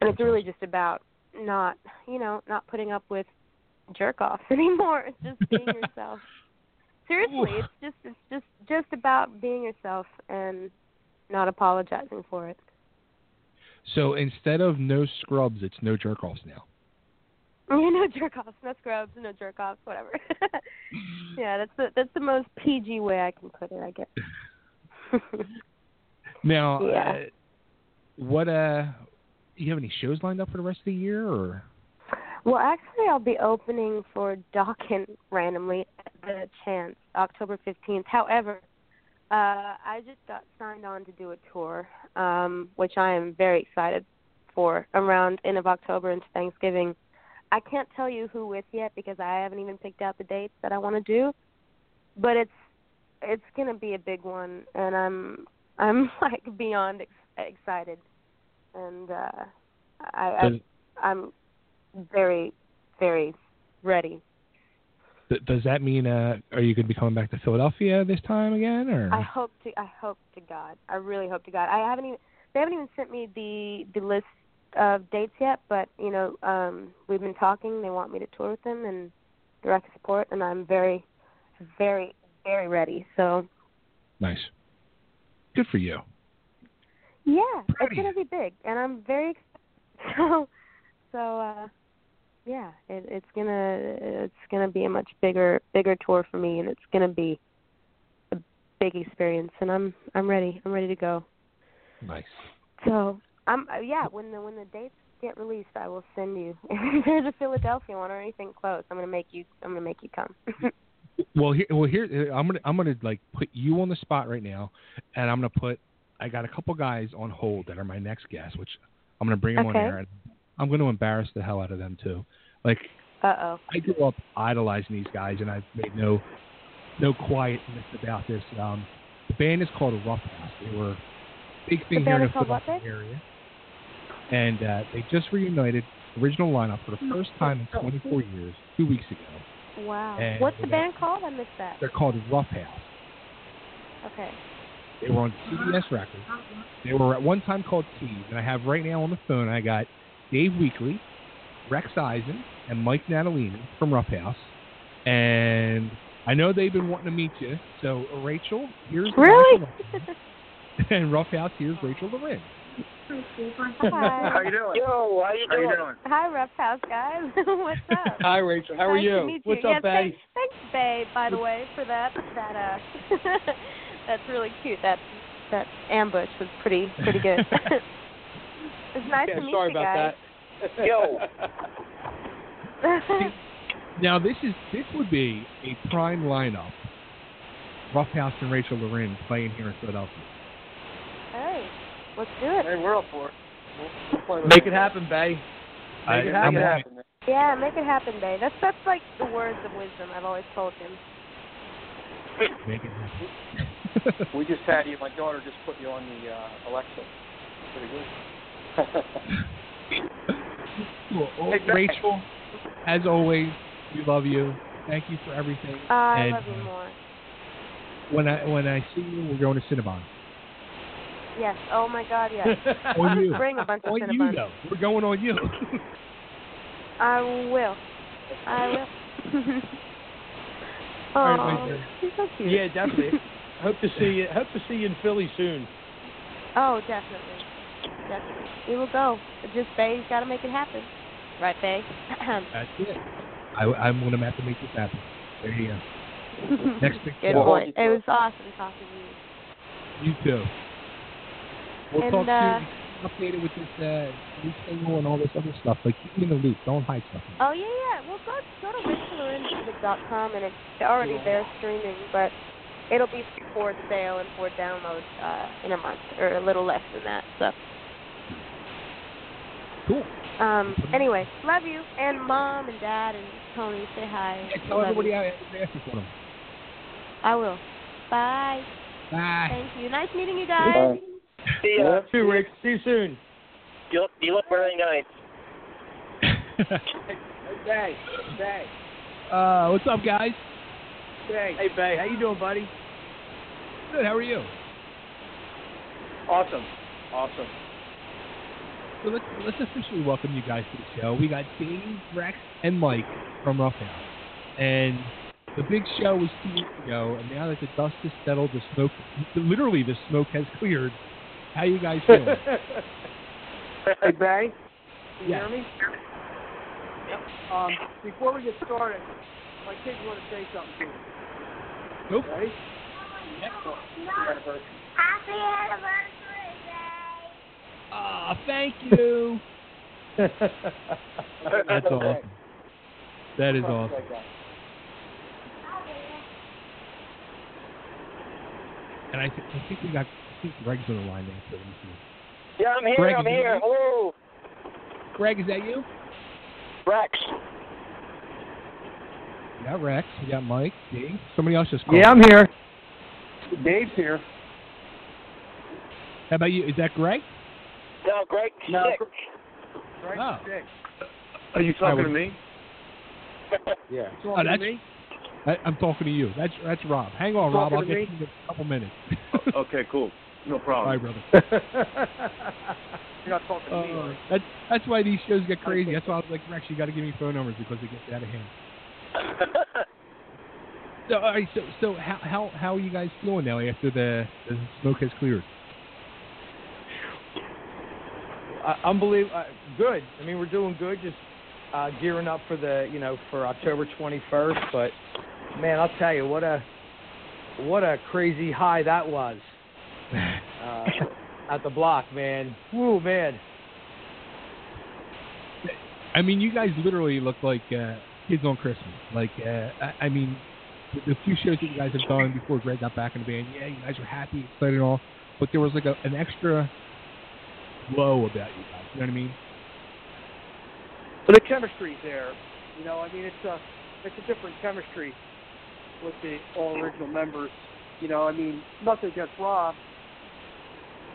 And it's really just about not, you know, not putting up with jerk offs anymore. It's just being yourself. Seriously, it's just it's just just about being yourself and not apologizing for it. So instead of no scrubs, it's no jerk offs now. Yeah, no jerk offs, no scrubs, no jerk offs, whatever. yeah, that's the that's the most PG way I can put it, I guess. Now, Yeah. uh, what uh, you have any shows lined up for the rest of the year, or Well, actually, I'll be opening for Dokken randomly at the chance October 15th. However, uh, I just got signed on to do a tour, um, which I am very excited for around end of October into Thanksgiving. I can't tell you who with yet because I haven't even picked out the dates that I want to do, but it's it's gonna be a big one, and I'm I'm like beyond ex- excited, and uh, I, Does- I I'm very very ready. th- does that mean uh, are you going to be coming back to Philadelphia this time again, or I hope to I hope to God. I really hope to God. I haven't even they haven't even sent me the the list of dates yet, but you know, um we've been talking. They want me to tour with them and direct support and I'm very very very ready. So, nice? Good for you. yeah, it's going to be big and I'm very excited. so so uh yeah, it, it's gonna it's gonna be a much bigger bigger tour for me, and it's gonna be a big experience, and I'm I'm ready. I'm ready to go. Nice. So I'm uh, yeah. When the when the dates get released, I will send you. If there's a Philadelphia one or anything close, I'm gonna make you. I'm gonna make you come. Well, here, well, here I'm gonna I'm gonna like put you on the spot right now, and I'm gonna put I got a couple guys on hold that are my next guests, which I'm gonna bring them Okay. on air, and I'm gonna embarrass the hell out of them too. Like uh oh. I grew up idolizing these guys, and I've made no no quietness about this. Um, the band is called Roughhouse. They were a big thing The here in the Philadelphia area, and uh, they just reunited original lineup for the first time in 24 years two weeks ago. Wow. And What's the band called? I missed that. They're called Roughhouse. Okay. They were on CBS Records. They were at one time called Teeze, and I have right now on the phone. I got Dave Weekly, Rex Eisen, and Mike Natalini from Roughhouse, and I know they've been wanting to meet you. So uh, Rachel, here's Really? Rachel, and Roughhouse. Here's Rachel Lorin. Hi. How you doing? Yo, how you How you doing? doing? Hi, Roughhouse guys. What's up? Hi, Rachel. How are nice you? To meet What's you. up, yeah, Bay? Thanks, thanks, Bay. By the way, for that. That uh, that's really cute. That that ambush was pretty pretty good. it's nice yeah, to meet sorry you about that. Yo. Now this is this would be a prime lineup. Roughhouse and Rachel Lorin playing here in Philadelphia. Hey, let's do it. Hey, we're up for it. We'll play with Make it happen, Bay. Make I- it I'm happen. on it. Yeah, make it happen, Bay. That's that's like the words of wisdom I've always told him. Make it happen. we just had you. My daughter just put you on the uh, Alexa. Pretty good. Cool. Well, Hey, Bay. Rachel, as always, we love you. Thank you for everything. I and love you uh, more. when I when I see you, we're going to Cinnabon. Yes. Oh my God. Yes. on you. Bring a bunch of on you though. We're going on you. I will. I will. Oh, my dear. she's so cute. Yeah, definitely. hope to see you. Hope to see you in Philly soon. Oh, definitely. Definitely. We will go. Just Bay's got to make it happen. Right, Bay? That's it. I, I'm going to have to make this happen. There you go. Next big Good point. It was awesome talking to you. You too. We'll And, talk uh, soon. Updated with this uh, new single and all this other stuff. Like keep me in the loop. Don't hide stuff. Oh yeah, yeah. Well, go go to rachellorinmusic.com and it's already there streaming, but it'll be for sale and for download uh, in a month or a little less than that. So. Cool. Um. Anyway, love you and mom and dad and Tony. Say hi. Hey, tell Love everybody you. I asking for them. I will. Bye. Bye. Thank you. Nice meeting you guys. See ya. See you, Rick. See you soon. You look, you look very nice. Hey, Bay. Bay. Uh, what's up, guys? Hey, hey, Bay. How you doing, buddy? Good. How are you? Awesome. Awesome. So let's let's officially welcome you guys to the show. We got Dave, Rex, and Mike from Roughhouse, and the big show was two weeks ago. And now that the dust has settled, the smoke, literally the smoke has cleared. How you guys feeling? hey, Bay. Can you Yeah. hear me? Yep. Um, before we get started, my kids want to say something to you. Nope. Ready? Yep. Anniversary. Happy anniversary Ah, thank you. That's awesome. That is awesome. And I, th- I think we got I think Greg's on the line there. So let me see. Yeah, I'm here. Greg, I'm here. you? Hello, Greg, is that you? Rex. We got Rex. We got Mike. Dave. Somebody else just called. Yeah, I'm here. Dave's here. How about you? Is that Greg? No, Greg. No, sick. Greg's Oh. sick. Are you talking to me? Yeah. Oh, that's, I, I'm talking to you. That's that's Rob. Hang on, Rob. I'll get me? you in a couple minutes. okay, cool. No problem. right, brother. You're not talking to me. Uh, right? that's that's why these shows get crazy. That's why I was like, Rex, you got to give me phone numbers because it gets out of hand. So, all right, so so how how how are you guys feeling now after the, the smoke has cleared? uh, unbelievable. Uh, good. I mean, we're doing good. Just uh, gearing up for the, you know, for October 21st. But man, I'll tell you what a what a crazy high that was uh, at the block, man. Woo, man. I mean, you guys literally look like uh, kids on Christmas. Like, uh, I, I mean, the, the few shows that you guys have done before Greg got back in the band, yeah, you guys were happy, excited, and all, but there was like a, an extra glow about you guys. You know what I mean? But the chemistry's there. You know, I mean, it's a it's a different chemistry with the all original members. You know, I mean, nothing against Rob,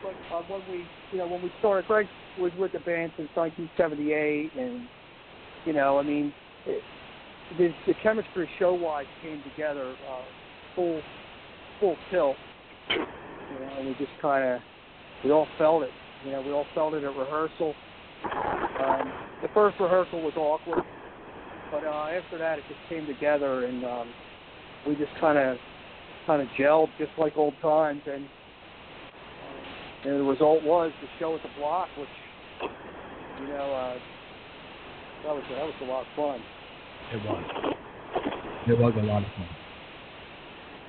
but uh, when we, you know, when we started, Greg was with the band since 1978, and you know, I mean, it, the the chemistry show-wise came together uh, full full tilt. You know, and we just kind of we all felt it. You know, we all felt it at rehearsal. Um, the first rehearsal was awkward, but uh, after that it just came together, and um, we just kind of kind of gelled, just like old times. And, and the result was the show at the block, which you know uh, that was that was a lot of fun. It was. It was a lot of fun.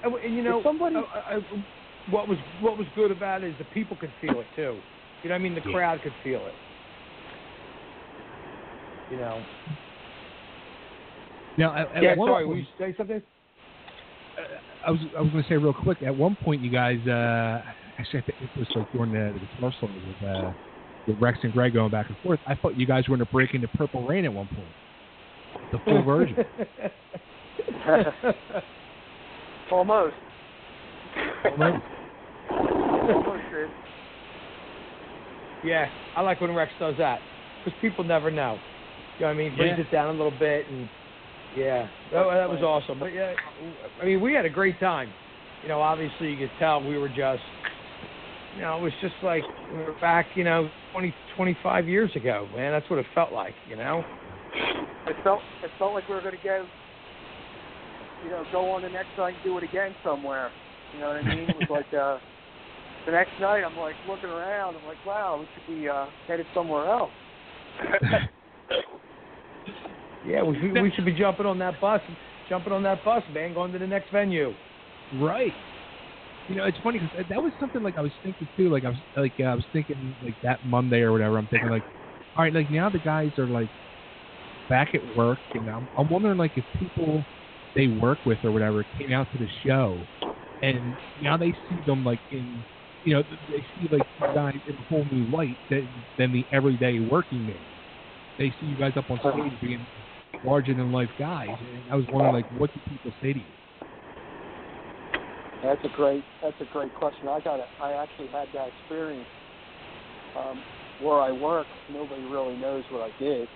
And, and you know, somebody, uh, uh, what was what was good about it is the people could feel it too. You know, what I mean, the Yeah. crowd could feel it. You know. Now, at, at yeah. one Sorry, point, will you say something? I was I was going to say real quick. At one point, you guys uh, actually I think it was like during the, the commercial with uh, with Rex and Greg going back and forth. I thought you guys were going to break into Purple Rain at one point, the full version. Almost. Almost. Almost, Chris. Yeah, I like when Rex does that because people never know. You know what I mean? Brings Yeah. it down a little bit, and yeah, that, that was awesome. But yeah, I mean, we had a great time. You know, obviously you could tell we were just, you know, it was just like we were back, you know, 20, 25 years ago, man. That's what it felt like, you know. It felt it felt like we were going to go, you know, go on the next night and do it again somewhere. You know what I mean? It was like uh, the next night. I'm like looking around. I'm like, wow, we should be uh, headed somewhere else. Yeah, we should, we should be jumping on that bus, jumping on that bus, man, going to the next venue. Right. You know, it's funny because that was something like I was thinking too. Like I was like uh, I was thinking like that Monday or whatever. I'm thinking like, all right, like now the guys are like back at work, and I'm, I'm wondering like if people they work with or whatever came out to the show, and now they see them like in, you know, they see like you guys in a whole new light than, than the everyday working man. They see you guys up on stage being larger than life guys, and I was wondering like what do people say to you? That's a great that's a great question. I got it. I actually had that experience. Um, where I work, nobody really knows what I did,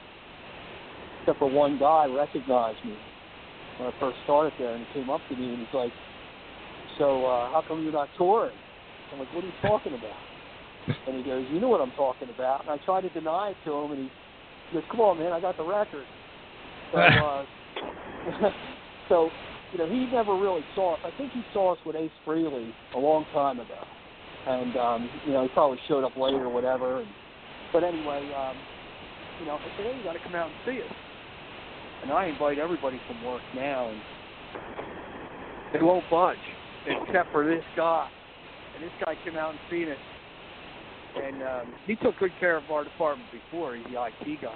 except for one guy recognized me. when I first started there, and he came up to me and he's like, "So uh, how come you're not touring?" I'm like, "What are you talking about?" And he goes, "You know what I'm talking about." And I tried to deny it to him, and he goes, "Come on, man, I got the record." So, uh, so you know, he never really saw us. I think he saw us with Ace Frehley a long time ago, and um, you know, he probably showed up later or whatever. And, but anyway, um, you know, I said, "Hey, you got to come out and see us." And I invite everybody from work now, and they won't budge except for this guy. And this guy came out and seen it, and um, he took good care of our department before. He's the IT guy.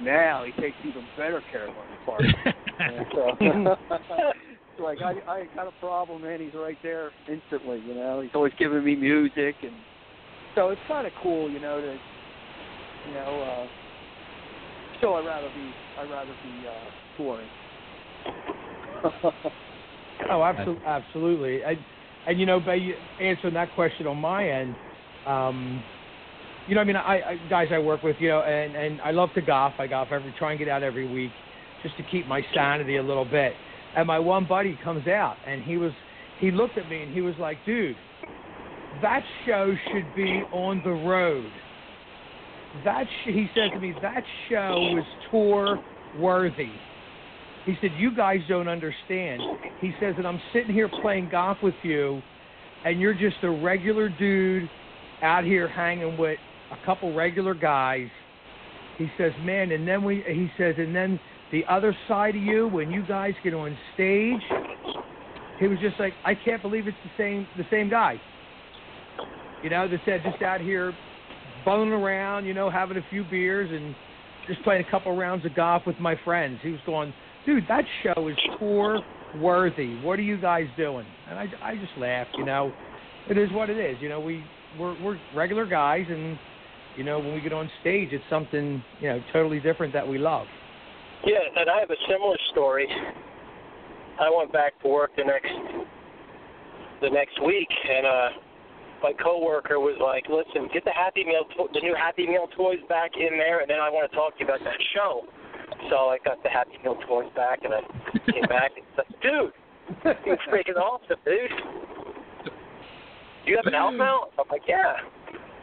Now he takes even better care of department. and so, it's like I, I got a problem, man. He's right there instantly. You know, he's always giving me music, and so it's kind of cool, you know, to you know. uh Still, I'd rather be I'd rather be uh, touring. Oh, absolutely, absolutely. And, and you know, by answering that question on my end, um, you know, I mean, I, I guys I work with, you know, and and I love to golf. I golf every try and get out every week, just to keep my sanity a little bit. And my one buddy comes out, and he was he looked at me and he was like, dude, that show should be on the road. That sh-, he said to me, that show was tour worthy. He said, You guys don't understand. He says that I'm sitting here playing golf with you, and you're just a regular dude out here hanging with a couple regular guys. He says, Man, and then we, he says, and then the other side of you, when you guys get on stage, he was just like, I can't believe it's the same, the same guy. You know, that said, just out here boning around, you know, having a few beers and just playing a couple rounds of golf with my friends. He was going, dude, that show is tour worthy. What are you guys doing? And I, I just laughed. You know, it is what it is. You know, we we're we're regular guys, and you know, when we get on stage, it's something you know totally different that we love. Yeah, and I have a similar story. I went back to work the next the next week, and uh, my coworker was like, "Listen, get the Happy Meal, to- the new Happy Meal toys back in there, and then I want to talk to you about that show." So I got the Happy Meal toys back, and I came back and said, "Dude, it's freaking awesome, dude. Do you have an album out?" I'm like, "Yeah."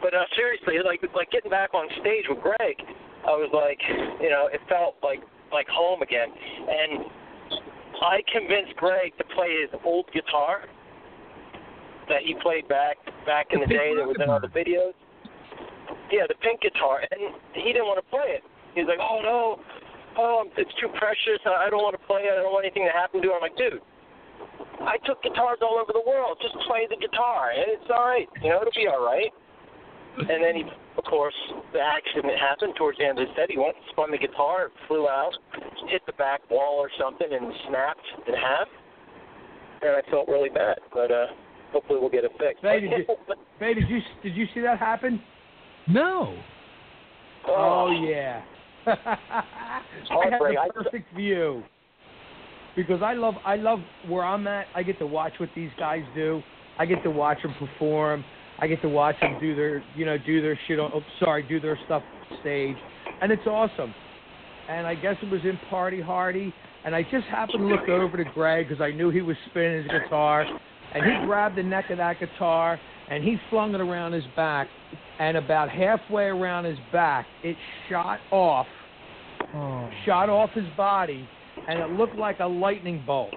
But uh, seriously, like like getting back on stage with Greg, I was like, you know, it felt like like home again, and I convinced Greg to play his old guitar that he played back back in the day that was in all the videos. Yeah, the pink guitar, and he didn't want to play it. He's like, "Oh no, oh it's too precious. I I don't want to play it. I don't want anything to happen to it." I'm like, "Dude, I took guitars all over the world. Just play the guitar, and it's all right. You know, it'll be all right." And then he, of course, the accident happened towards the end of the set. He went, and spun the guitar, flew out, hit the back wall or something, and snapped in half. And I felt really bad, but uh hopefully we'll get it fixed. Faye, did you, Faye, did you did you see that happen? No. Oh, yeah. I have Heartbreak. I- the perfect view because I love I love where I'm at. I get to watch what these guys do. I get to watch them perform. I get to watch them do their you know do their shit on. Oh, sorry, do their stuff stage, and it's awesome. And I guess it was in Party Hardy, and I just happened to look over to Greg because I knew he was spinning his guitar, and he grabbed the neck of that guitar and he flung it around his back, and about halfway around his back, it shot off, shot off his body, and it looked like a lightning bolt,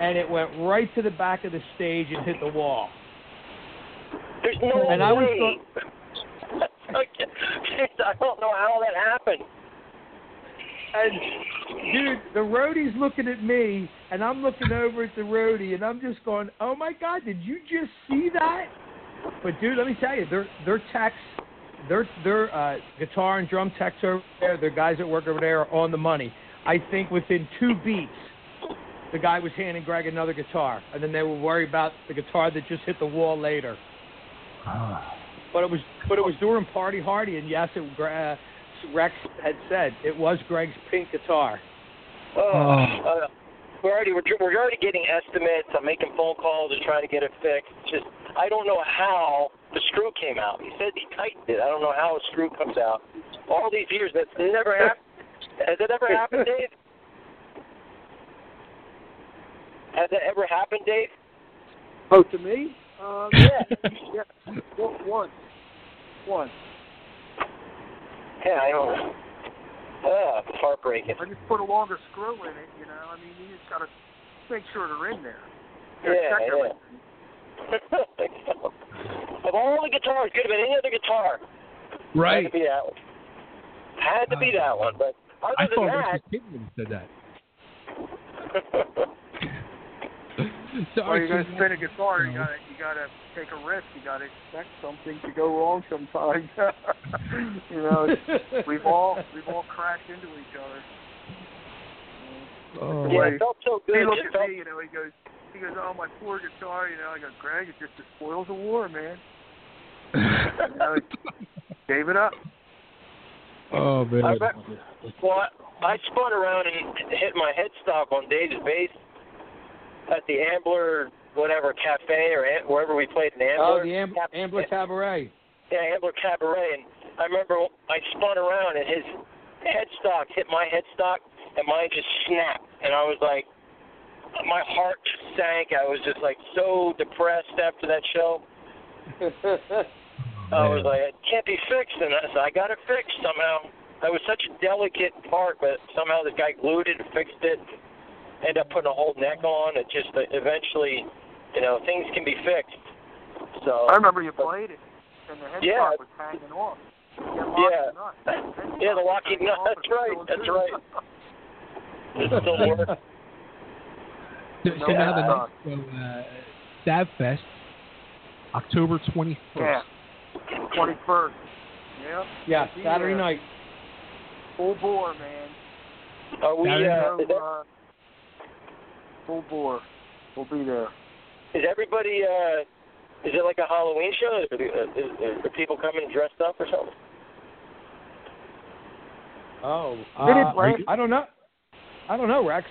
and it went right to the back of the stage and hit the wall. There's no And I was way. go- I don't know how that happened. And dude, the roadie's looking at me, and I'm looking over at the roadie, and I'm just going, "Oh my God, did you just see that?" But dude, let me tell you, their their techs, their their uh, guitar and drum techs over there, their guys that work over there are on the money. I think within two beats, the guy was handing Greg another guitar, and then they were worried about the guitar that just hit the wall later. But it was but it was during Party Hardy, and yes, it, uh, Rex had said it was Greg's pink guitar. Oh, uh, we're already we're, we're already getting estimates. I'm making phone calls and trying to get it fixed. Just I don't know how the screw came out. He said he tightened it. I don't know how a screw comes out. All these years, that's never happened. Has it ever happened, Dave? Has that ever happened, Dave? Oh, to me? Um, Yeah. yeah. Well, One. One. Yeah, I don't. Uh, it's heartbreaking. I just put a longer screw in it. You know, I mean, you just gotta make sure they're in there. You Yeah, gotta check yeah. of all the guitars, could have been any other guitar. Had Right. to be that one. Had to be that one, but other I than thought that, Richard Kidman said that. So, Well, you're gonna spin a guitar. You gotta, you gotta take a risk. You gotta expect something to go wrong sometimes. you know, we've all, we've all crashed into each other. Oh. yeah, it felt so good. He looked at me, you know, he goes, he goes, oh my poor guitar, you know. I go, Greg, it just the spoils of war, man. you know, gave it up. Oh man. I bet, well, I, I spun around and hit my headstock on Dave's bass at the Ambler, whatever cafe or Am- wherever we played in oh, Ambler. Oh, the Am- Ambler Cabaret. Yeah, Ambler Cabaret, and I remember I spun around and his headstock hit my headstock, and mine just snapped, and I was like, my heart just sank. I was just like so depressed after that show. I was like, it can't be fixed, and I said, I got it fixed somehow. That was such a delicate part, but somehow the guy glued it and fixed it. Ended up putting a whole neck on. It just uh, eventually, you know, things can be fixed. So I remember you played it, and the headstock Yeah. was hanging off. Yeah. Yeah, the locking nut. That's right. That's right. It still works. So, so now the next so, uh, Stab Fest, October 21st. Yeah. Twenty first. Yeah. Yeah, Saturday there. night. Full bore, man. Are we? Saturday Uh, night, is, that, uh, full bore. We'll be there. is everybody? Uh, is it like a Halloween show? Is, is, are people coming dressed up or something? Oh, Did it uh. I don't know. I don't know, Rex.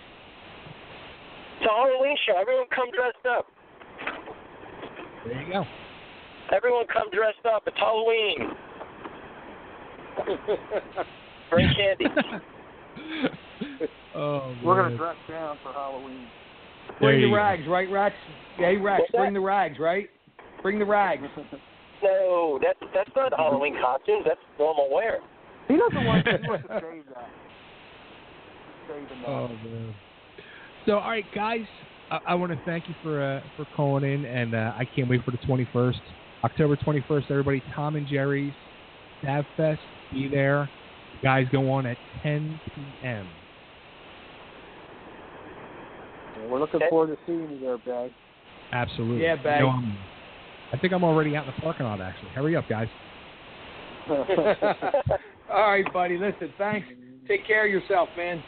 It's a Halloween show. Everyone come dressed up. There you go. Everyone come dressed up. It's Halloween. Bring candy. oh, We're man. gonna dress down for Halloween. There Bring the you go. rags, right, Rex? Hey, Rex, What's that? bring the rags, right? Bring the rags. No, that's that's not Halloween costumes. That's normal wear. He doesn't want to save that. Save the Oh man. So all right, guys, I, I want to thank you for uh, for calling in, and uh, I can't wait for the 21st, October 21st. Everybody, Tom and Jerry's Stab Fest, be there. Guys, go on at 10 p.m. We're looking forward to seeing you there, Bag. Absolutely. Yeah, You know, I'm- think I'm already out in the parking lot. Actually, hurry up, guys. All right, buddy. Listen, thanks. Take care of yourself, man.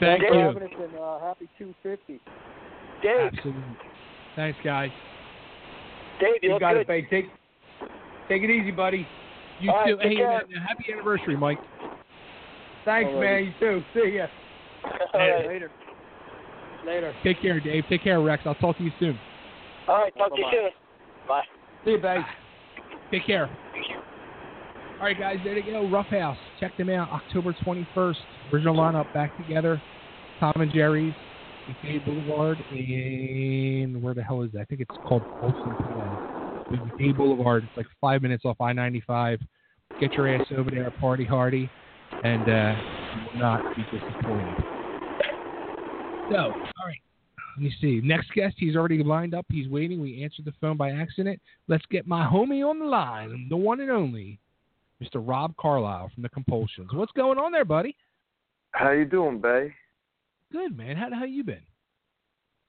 Thank Thanks for you. having us, and uh, happy 250. Dave, Absolutely. Thanks, guys. Dave, you You got good. it, babe. Take take it easy, buddy. You All right, too. take Hey, man, happy anniversary, Mike. Thanks, All man. You too. See ya. All right. Later. Later. Take care, Dave. Take care, Rex. I'll talk to you soon. All right. Talk to you soon. Bye. See you, babe. Take care. Thank you. All right, guys, there they go. Roughhouse. Check them out. October 21st. Original lineup back together. Tom and Jerry's, MacDade Boulevard, and where the hell is that? I think it's called Folsom, PA. MacDade Boulevard. It's like five minutes off I-95. Get your ass over there, party hardy, and uh, you will not be disappointed. So, all right. Let me see. Next guest, he's already lined up. He's waiting. We answered the phone by accident. Let's get my homie on the line, the one and only, Mr. Rob Carlyle from the Compulsions. What's going on there, buddy? How you doing, Bay? Good, man. How how you been,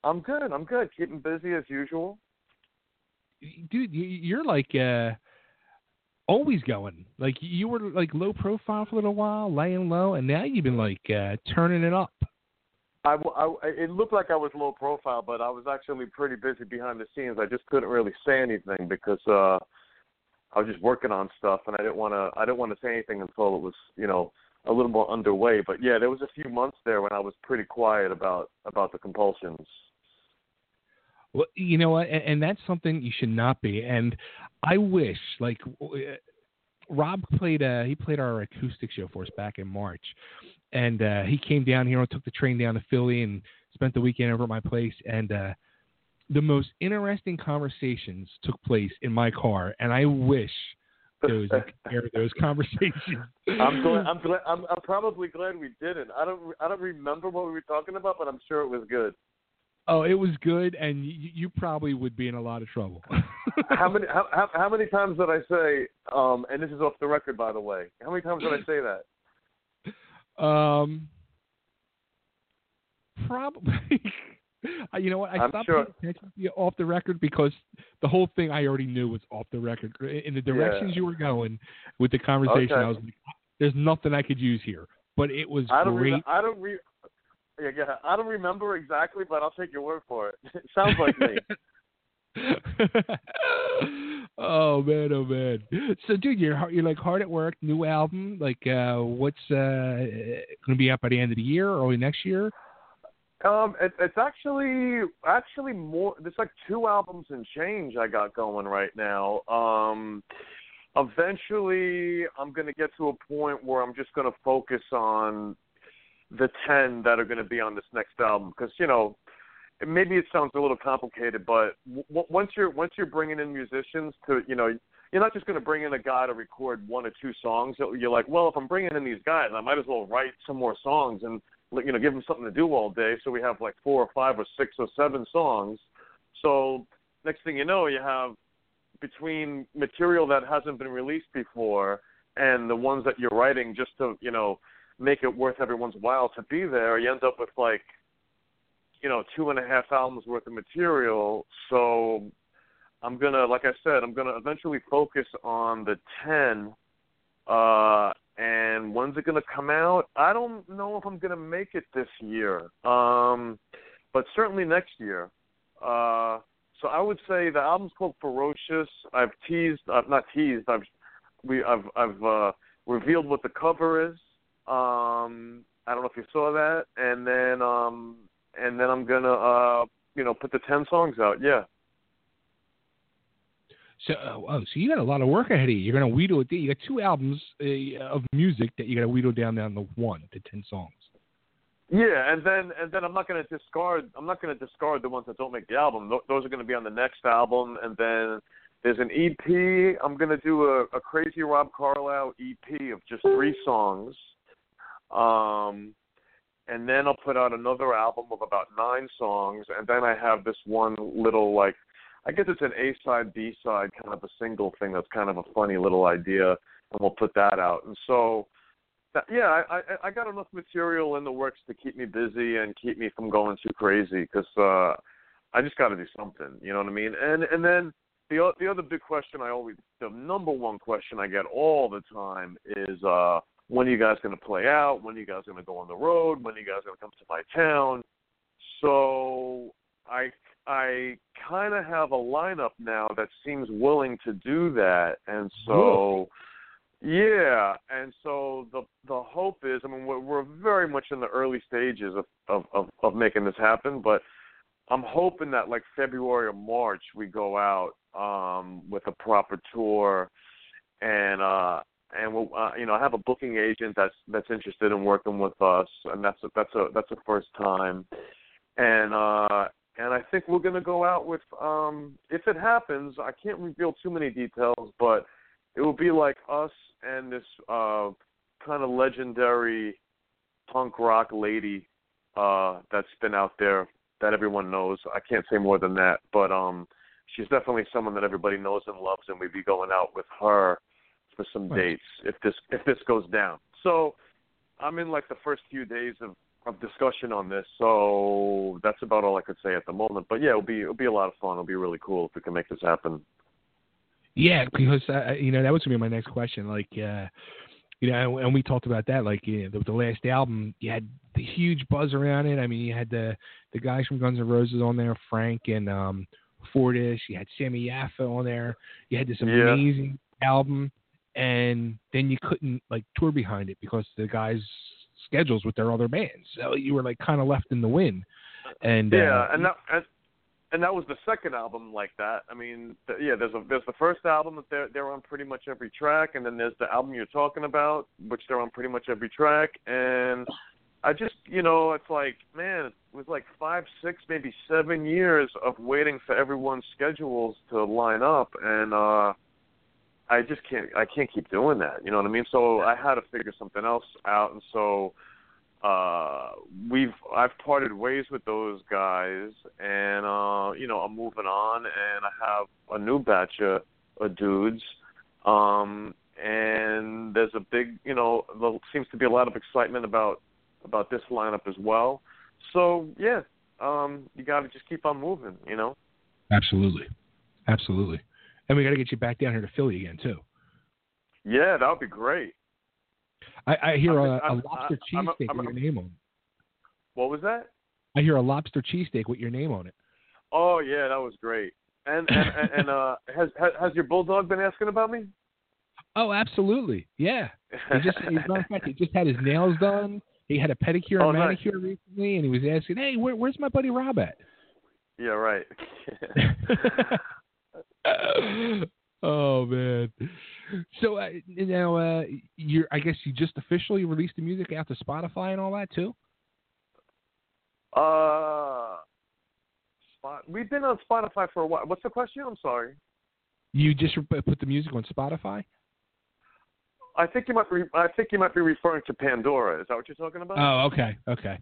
I'm good. I'm good. Keeping busy as usual. dude? you- You're like uh, always going. Like you were like low profile for a little while, laying low, and now you've been like uh, turning it up. I, I- it looked like I was low profile, but I was actually pretty busy behind the scenes. I just couldn't really say anything because uh I was just working on stuff, and I didn't want to. I didn't want to say anything until it was, you know, a little more underway. But yeah, there was a few months there when I was pretty quiet about about the compulsions. Well, you know what, and, and that's something you should not be. And I wish, like, uh, Rob played. Uh, he played our acoustic show for us back in March, and uh, he came down here and took the train down to Philly and spent the weekend over at my place, and uh, the most interesting conversations took place in my car, and I wish there was like those conversations. I'm glad. I'm glad. I'm, I'm probably glad we didn't. I don't. I don't remember what we were talking about, but I'm sure it was good. Oh, it was good, and you, you probably would be in a lot of trouble. how many? How, how, how many times did I say? Um, and this is off the record, by the way. How many times did I say that? Um, probably. you know what? I I'm stopped sure- paying attention you off the record because the whole thing I already knew was off the record. In the directions Yeah. you were going with the conversation, Okay. I was like, "There's nothing I could use here." But it was I don't. great. Re- I don't. Re- yeah, yeah. I don't remember exactly, but I'll take your word for it. It sounds like me. oh man, oh man. So, dude, you're you're like hard at work. New album, like uh, what's uh, going to be out by the end of the year, early next year? Um, it, it's actually actually more. There's like two albums and change I got going right now. Um, eventually, I'm gonna get to a point where I'm just gonna focus on the ten that are gonna be on this next album because you know maybe it sounds a little complicated, but w- once you're once you're bringing in musicians to you know you're not just going to bring in a guy to record one or two songs. You're like, well, if I'm bringing in these guys, I might as well write some more songs and you know give them something to do all day. So we have like four or five or six or seven songs. So next thing you know, you have between material that hasn't been released before and the ones that you're writing just to you know make it worth everyone's while to be there. You end up with like you know two and a half albums worth of material. So I'm gonna, like I said, I'm gonna eventually focus on the ten. Uh, and when's it gonna come out? I don't know if I'm gonna make it this year. Um, but certainly next year. Uh, so I would say the album's called Ferocious. I've teased, I've not teased. I've we, I've, I've uh, revealed what the cover is. Um, I don't know if you saw that, and then um, and then I'm gonna uh, you know put the ten songs out. Yeah. So, oh, oh, so you got a lot of work ahead of you. You're going to wheedle it. You got two albums uh, of music that you got to wheedle down down to one to ten songs. Yeah, and then and then I'm not going to discard. I'm not going to discard the ones that don't make the album. Those are going to be on the next album, and then there's an EP. I'm going to do a, a Crazy Rob Carlyle EP of just three songs, um, and then I'll put out another album of about nine songs, and then I have this one little like, I guess it's an A side, B side, kind of a single thing that's kind of a funny little idea, and we'll put that out. And so that, yeah, I, I I got enough material in the works to keep me busy and keep me from going too crazy because uh, I just got to do something. You know what I mean? And and then the the other big question I always the number one question I get all the time is uh, when are you guys going to play out? When are you guys going to go on the road? When are you guys going to come to my town? So I I kind of have a lineup now that seems willing to do that, and so. Yeah, and so the the hope is, I mean, we're, we're very much in the early stages of, of of of making this happen, but I'm hoping that like February or March we go out um with a proper tour, and uh and we'll uh, you know I have a booking agent that's that's interested in working with us, and that's a, that's a that's a first time, and uh and I think we're gonna go out with um if it happens, I can't reveal too many details, but it will be like us and this uh kind of legendary punk rock lady uh that's been out there that everyone knows. I can't say more than that, but um she's definitely someone that everybody knows and loves and we'd be going out with her for some Nice. dates if this if this goes down. So I'm in like the first few days of of discussion on this, so that's about all I could say at the moment. But yeah, it'll be it'll be a lot of fun. It'll be really cool if we can make this happen. Yeah, because uh, you know that was gonna be my next question. Like, uh, you know, and we talked about that. Like, you know, the, the last album, you had the huge buzz around it. I mean, you had the the guys from Guns N' Roses on there, Frank and um, Fortus. You had Sami Yaffa on there. You had this Yeah. amazing album, and then you couldn't like tour behind it because the guys' schedules with their other bands. So you were like kind of left in the wind. And yeah, uh, and that and, and that was the second album like that. I mean, th- yeah, there's a there's the first album that they're they're on pretty much every track, and then there's the album you're talking about, which they're on pretty much every track, and I just, you know, it's like, man, it was like five, six, maybe seven years of waiting for everyone's schedules to line up, and uh I just can't, I can't keep doing that. You know what I mean? So I had to figure something else out, and so uh we've I've parted ways with those guys, and uh, you know, I'm moving on, and I have a new batch of, of dudes. Um, and there's a big, you know, there seems to be a lot of excitement about about this lineup as well. So yeah, um, you got to just keep on moving, you know. Absolutely, absolutely. And we got to get you back down here to Philly again too. Yeah, that would be great. I, I hear I'm- a, a I'm- lobster a- cheesesteak a- with your name on it. What was that? I hear a lobster cheesesteak with your name on it. Oh yeah, that was great. And and and, uh, has, has your bulldog been asking about me? Oh, absolutely. Yeah. He just, as a matter of fact, he just had his nails done. He had a pedicure Oh, and nice. manicure recently, and he was asking, "Hey, where, where's my buddy Rob at?" Yeah, right. oh man. So uh, now, uh, you're. I guess you just officially released the music out to Spotify and all that too. uh, spot. We've been on Spotify for a while. What's the question? I'm sorry. You just put the music on Spotify. I think you might be. I think you might be referring to Pandora. Is that what you're talking about? Oh, okay, okay.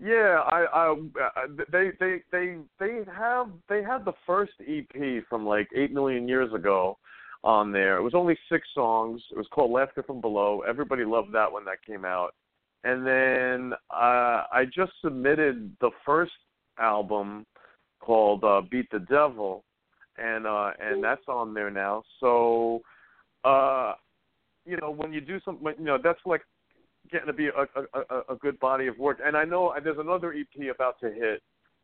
Yeah, I, I, I they, they, they, they have, they had the first EP from like eight million years ago on there. It was only six songs. It was called Laughter from Below. Everybody loved that when that came out. And then uh, I just submitted the first album called uh, Beat the Devil, and uh, and that's on there now. So, uh, you know, when you do something, you know, that's like getting to be a, a, a, good body of work. And I know there's another EP about to hit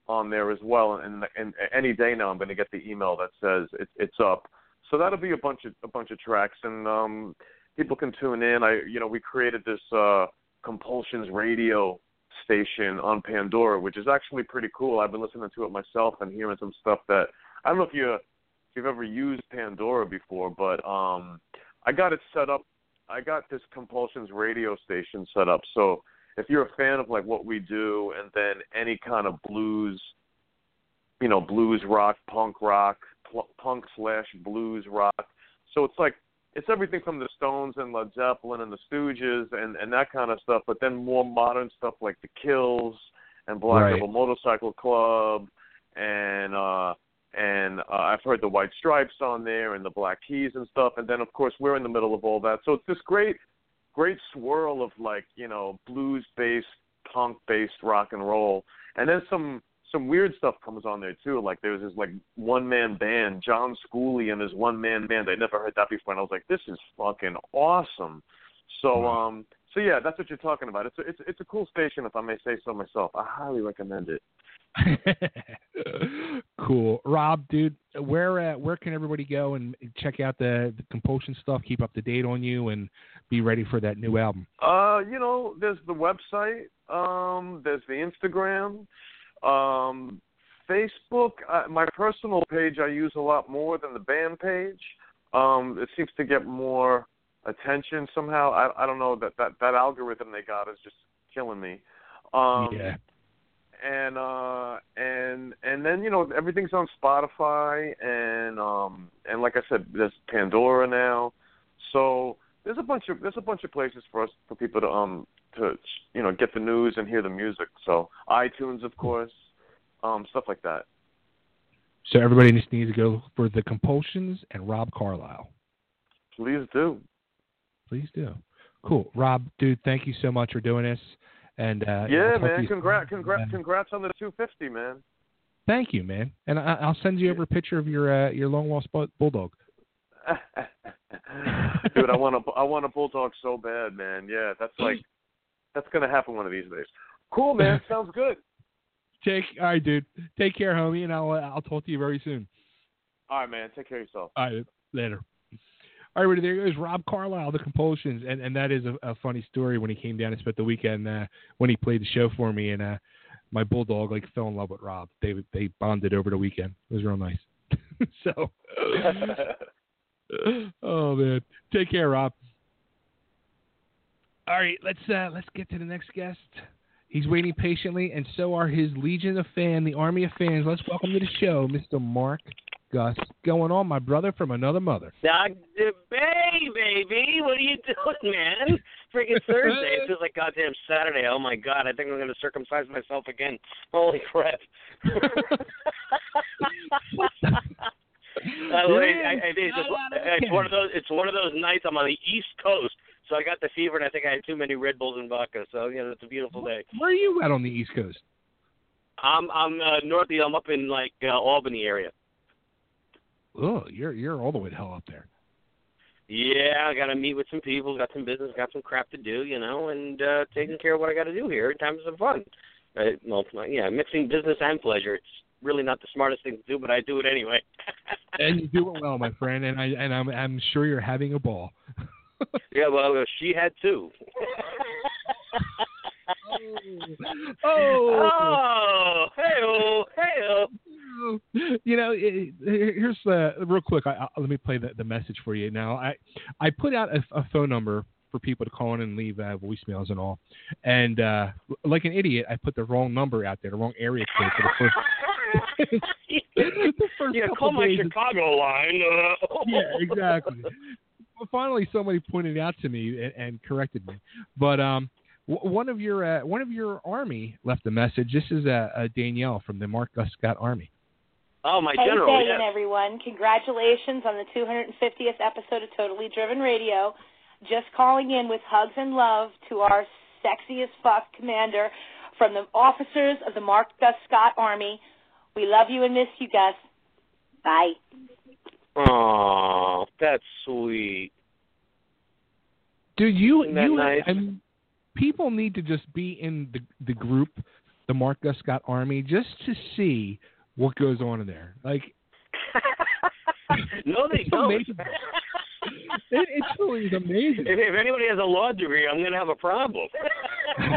on there as well. And, and any day now, I'm going to get the email that says it, it's up. So that'll be a bunch of a bunch of tracks, and um, people can tune in. I, you know, we created this uh, Compulsions radio station on Pandora, which is actually pretty cool. I've been listening to it myself and hearing some stuff that I don't know if you if you've ever used Pandora before, but um, I got it set up I got this Compulsions radio station set up. So if you're a fan of like what we do, and then any kind of blues, you know, blues rock, punk rock, pl- punk slash blues rock. So it's like it's everything from the Stones and Led Zeppelin and the Stooges and and that kind of stuff, but then more modern stuff like the Kills and Black Right. Rebel Motorcycle Club and uh and uh, I've heard the White Stripes on there and the Black Keys and stuff. And then of course we're in the middle of all that, so it's this great, great swirl of like you know blues based, punk based rock and roll, and then some some weird stuff comes on there too. Like there's this like one man band, John Schooley and his one man band. I never heard that before, and I was like, this is fucking awesome. So um so yeah, that's what you're talking about. It's a, it's it's a cool station if I may say so myself. I highly recommend it. cool, Rob, dude. Where uh, where can everybody go and check out the, the compulsion stuff? Keep up to date on you and be ready for that new album. Uh, you know, there's the website, um, there's the Instagram, um, Facebook. Uh, my personal page I use a lot more than the band page. Um, it seems to get more attention somehow. I I don't know that that that algorithm they got is just killing me. Um, yeah. and uh and and then you know everything's on Spotify and um and like I said there's Pandora now so there's a bunch of there's a bunch of places for us for people to um to you know get the news and hear the music so iTunes of course um stuff like that So everybody just needs to go for the compulsions and Rob Carlyle. please do Please do. Cool, Rob, dude. Thank you so much for doing this. And uh, yeah I'll talk to man congrats congrats congrats on the 250 man Thank you, man. And I, I'll send you over a picture of your uh, your long lost bu- bulldog. dude I want a I want a bulldog so bad man yeah that's like that's gonna happen one of these days cool man sounds good Take all right, dude. Take care, homie, and I'll uh, I'll talk to you very soon. all right man take care of yourself All right, later. All right, there goes Rob Carlyle, the Compulsions, and and that is a, a funny story when he came down and spent the weekend uh, when he played the show for me, and uh, my bulldog like fell in love with Rob. They they bonded over the weekend. It was real nice. so, oh man, take care, Rob. All right, let's uh, let's get to the next guest. He's waiting patiently, and so are his legion of fans, the army of fans. Let's welcome to the show, Mr. Mark Gus. Going on, my brother from another mother. Dr. Bay, baby, what are you doing, man? Freaking Thursday. It feels like goddamn Saturday. Oh my god, I think I'm gonna circumcise myself again. Holy crap. By the way, I, I it's, just, it's one of those. It's one of those nights. I'm on the East Coast, so I got the fever, and I think I had too many Red Bulls and vodka. So you know, it's a beautiful day. Where are you at on the East Coast? I'm I'm uh, north. of- I'm up in like uh, Albany area. Oh, you're you're all the way to hell up there. Yeah, I got to meet with some people, got some business, got some crap to do, you know, and uh taking care of what I got to do here, having some fun. Uh, well, yeah, mixing business and pleasure. It's really not the smartest thing to do, but I do it anyway. and you do it well, my friend. And I and I'm I'm sure you're having a ball. yeah, well, uh, she had two. Oh. oh, hey, hey, you know, it, here's uh, real quick. I, I, let me play the, the message for you now. I I put out a, a phone number for people to call in and leave uh, voicemails and all, and uh, like an idiot, I put the wrong number out there, the wrong area code for the first. the first yeah, call my. Chicago line. Uh, yeah, exactly. Well, finally, somebody pointed it out to me and, and corrected me. But um, w- one of your uh, one of your army left a message. This is uh, uh, Danielle from the Mark Scott Army. Oh, my hey, general. Day yes. and everyone. Congratulations on the 250th episode of Totally Driven Radio. Just calling in with hugs and love to our sexy as fuck commander from the officers of the Mark Gus Scott Army. We love you and miss you, Gus. Bye. Oh, that's sweet. Dude, you Isn't that you nice? I mean, people need to just be in the the group, the Mark Gus Scott Army, just to see what goes on in there. Like, no, they It's don't. amazing. it, it truly is amazing. If, if anybody has a law degree, I'm going to have a problem.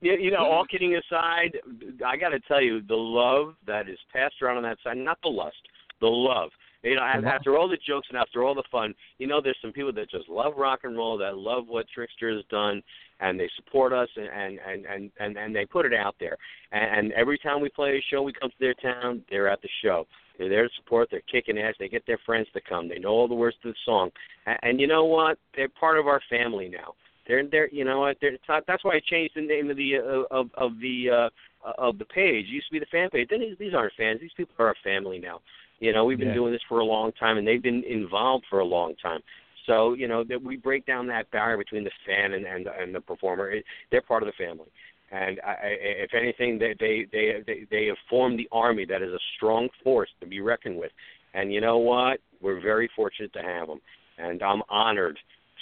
you, you know, all kidding aside, I got to tell you, the love that is passed around on that side, not the lust, the love. You know, love. after all the jokes and after all the fun, you know, there's some people that just love rock and roll, that love what Trixter has done, and they support us, and and and and and, they put it out there. And, and every time we play a show, we come to their town, they're at the show. They're there to support. They're kicking ass. They get their friends to come. They know all the words to the song. And, and you know what? They're part of our family now. They're they're you know what? They're, that's why I changed the name of the uh, of of the uh, of the page. It used to be the fan page. Then these, these aren't fans. These people are our family now. You know, we've been Yeah. doing this for a long time, and they've been involved for a long time. So you know that we break down that barrier between the fan and and, and the performer. It, they're part of the family. And I, I, if anything, they, they they they they have formed the army that is a strong force to be reckoned with. And you know what? We're very fortunate to have them, and I'm honored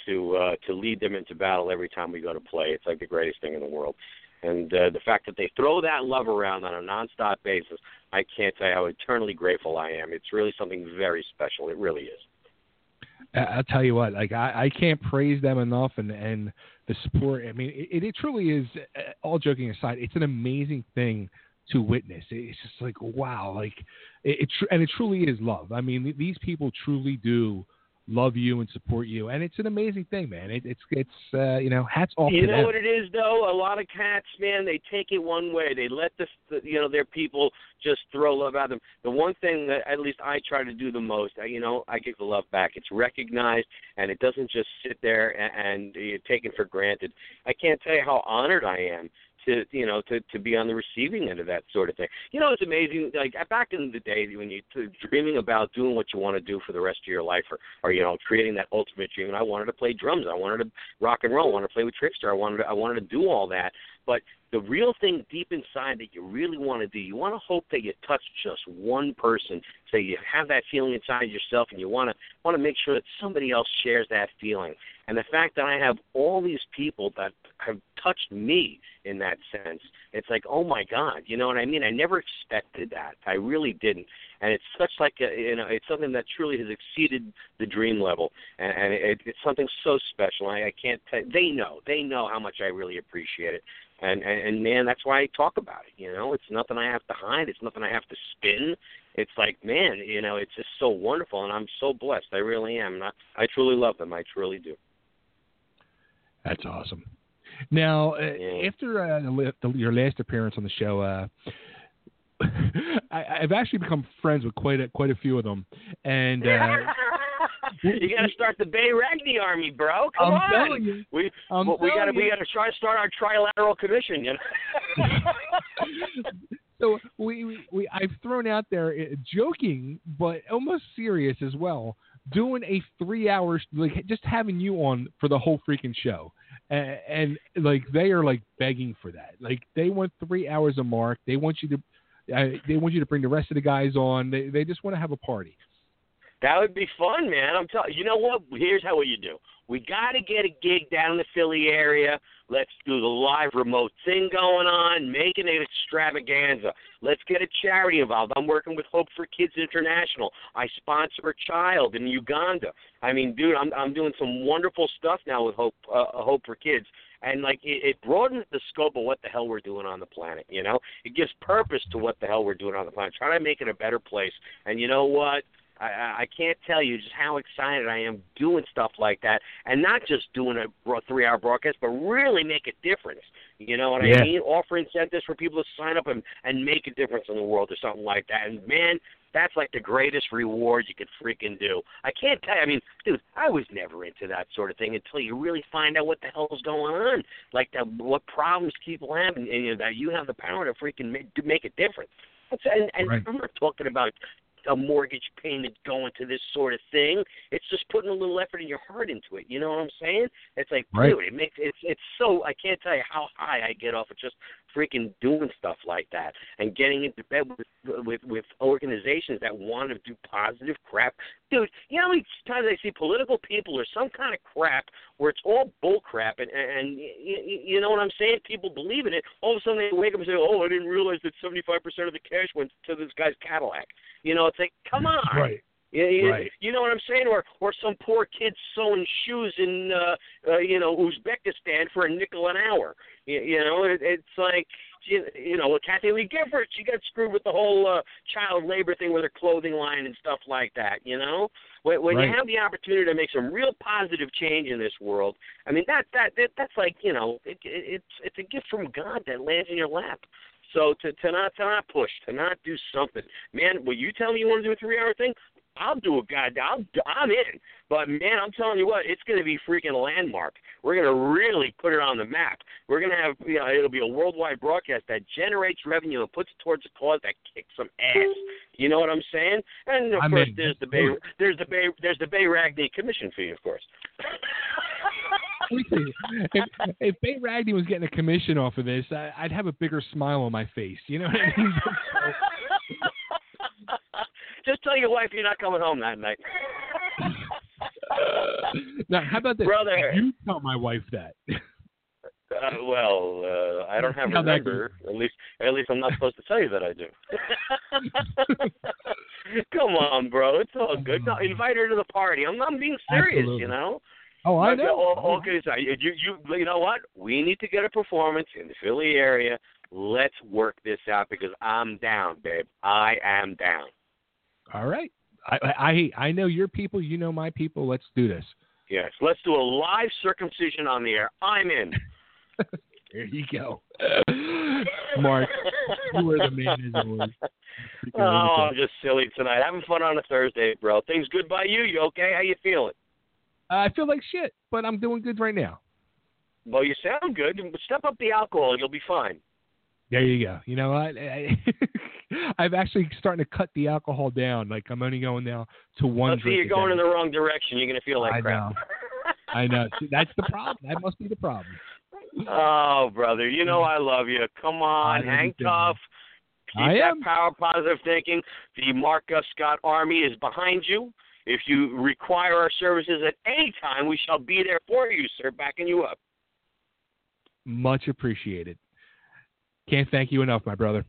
to uh, to lead them into battle every time we go to play. It's like the greatest thing in the world. And uh, the fact that they throw that love around on a nonstop basis, I can't you how eternally grateful I am. It's really something very special. It really is. I'll tell you what, like I, I can't praise them enough, and and the support. I mean, it, it truly is. uh, All joking aside, it's an amazing thing to witness. It's just like wow, like it, it tr- and it truly is love. I mean, these people truly do love you and support you, and it's an amazing thing, man. It, it's it's uh, you know, hats off You to know them. what it is, though. A lot of cats, man, they take it one way. They let the, you know their people just throw love at them. The one thing that at least I try to do the most, you know, I give the love back. It's recognized, and it doesn't just sit there and, and you're taken for granted. I can't tell you how honored I am to you know to to be on the receiving end of that sort of thing. You know, it's amazing. Like uh, back in the day when you dreaming about doing what you want to do for the rest of your life, or or you know creating that ultimate dream. And I wanted to play drums. I wanted to rock and roll. I wanted to play with Trixter. I wanted to, I wanted to do all that. But the real thing deep inside that you really want to do, you want to hope that you touch just one person. So you have that feeling inside yourself, and you want to want to make sure that somebody else shares that feeling. And the fact that I have all these people that have touched me in that sense, it's like, oh my God, you know what I mean? I never expected that. I really didn't. And it's such like a, you know, it's something that truly has exceeded the dream level, and, and it, it's something so special. I, I can't. Tell, they know. They know how much I really appreciate it. And, and and man, that's why I talk about it. You know, it's nothing I have to hide. It's nothing I have to spin. It's like, man, you know, it's just so wonderful, and I'm so blessed. I really am. I, I truly love them. I truly do. That's awesome. Now, uh, after uh, the, the, your last appearance on the show, uh, I, I've actually become friends with quite a quite a few of them, and uh, you got to start the Bay Ragni Army, bro. Come I'm on. telling you. We I'm we got to we got to try to start our trilateral commission. You know. so we, we, we I've thrown out there uh, joking, but almost serious as well. Doing a three hours, like just having you on for the whole freaking show, and, and like they are like begging for that. Like they want three hours a mark. They want you to, uh, they want you to bring the rest of the guys on. They they just want to have a party. That would be fun, man. I'm telling you know what? Here's how you do. We got to get a gig down in the Philly area. Let's do the live remote thing going on, making it extravaganza. Let's get a charity involved. I'm working with Hope for Kids International. I sponsor a child in Uganda. I mean, dude, I'm I'm doing some wonderful stuff now with Hope uh, Hope for Kids. And like it, it broadens the scope of what the hell we're doing on the planet. You know, it gives purpose to what the hell we're doing on the planet. Try to make it a better place. And you know what? I, I I can't tell you just how excited I am doing stuff like that, and not just doing a three-hour broadcast, but really make a difference. You know what Yeah. I mean? Offer incentives for people to sign up and and make a difference in the world or something like that. And man, that's like the greatest reward you could freaking do. I can't tell you. I mean, dude, I was never into that sort of thing until you really find out what the hell's going on, like that, what problems people have, and, and you know, that you have the power to freaking make, to make a difference. That's, and and Right. I'm not talking about a mortgage payment going to this sort of thing. It's just putting a little effort in your heart into it. You know what I'm saying? It's like, Right. dude, it makes it's it's so I can't tell you how high I get off of just freaking doing stuff like that and getting into bed with with with organizations that want to do positive crap. Dude, you know how many times I see political people or some kind of crap where it's all bull crap and and you, you know what I'm saying? People believe in it. All of a sudden they wake up and say, "Oh, I didn't realize that 75% of the cash went to this guy's Cadillac." You know, it's like, come on. Right. You, you, Right. you know what I'm saying? Or or some poor kid sewing shoes in uh, uh you know Uzbekistan for a nickel an hour. You, you know, it, it's like you, you know, Kathie Lee Gifford, she got screwed with the whole uh, child labor thing with her clothing line and stuff like that. You know, when, when Right. you have the opportunity to make some real positive change in this world, I mean that that, that that's like you know, it, it, it's it's a gift from God that lands in your lap. So to to not to not push, to not do something, man. Will you tell me you want to do a three hour thing? I'll do a god. I'll I'm in. But man, I'm telling you what, it's going to be freaking landmark. We're going to really put it on the map. We're going to have you know it'll be a worldwide broadcast that generates revenue and puts it towards a cause that kicks some ass. You know what I'm saying? And of I'm course, in. there's the Bay there's the Bay there's the Bay Ragni commission fee, of course. Let me see. if, if Bay Ragni was getting a commission off of this, I, I'd have a bigger smile on my face. You know what I mean? Just tell your wife you're not coming home that night. now, how about this? Brother. You tell my wife that. Uh, well, uh, I don't have a number. At least, at least I'm not supposed to tell you that I do. Come on, bro. It's all good. No, invite her to the party. I'm, I'm being serious. Absolutely. You know. Oh, I know. All, all kidding you, you, you know what? We need to get a performance in the Philly area. Let's work this out because I'm down, babe. I am down. All right. I, I I know your people. You know my people. Let's do this. Yes. Let's do a live circumcision on the air. I'm in. There you go. Mark, you were the man as always. Freaking Oh, I'm just silly tonight. Having fun on a Thursday, bro. Things good by you? You okay? How you feeling? I feel like shit, but I'm doing good right now. Well, you sound good. Step up the alcohol, you'll be fine. There you go. You know what? I, I've actually starting to cut the alcohol down. Like I'm only going now to one Let's see, you're going in the wrong direction. You're gonna feel like I crap. know. I know. See, that's the problem. That must be the problem. Oh, brother, you know I love you. Come on, hang tough. Keep I that am. power, positive thinking. The Mark Gus Scott Army is behind you. If you require our services at any time, we shall be there for you, sir, backing you up. Much appreciated. Can't thank you enough, my brother.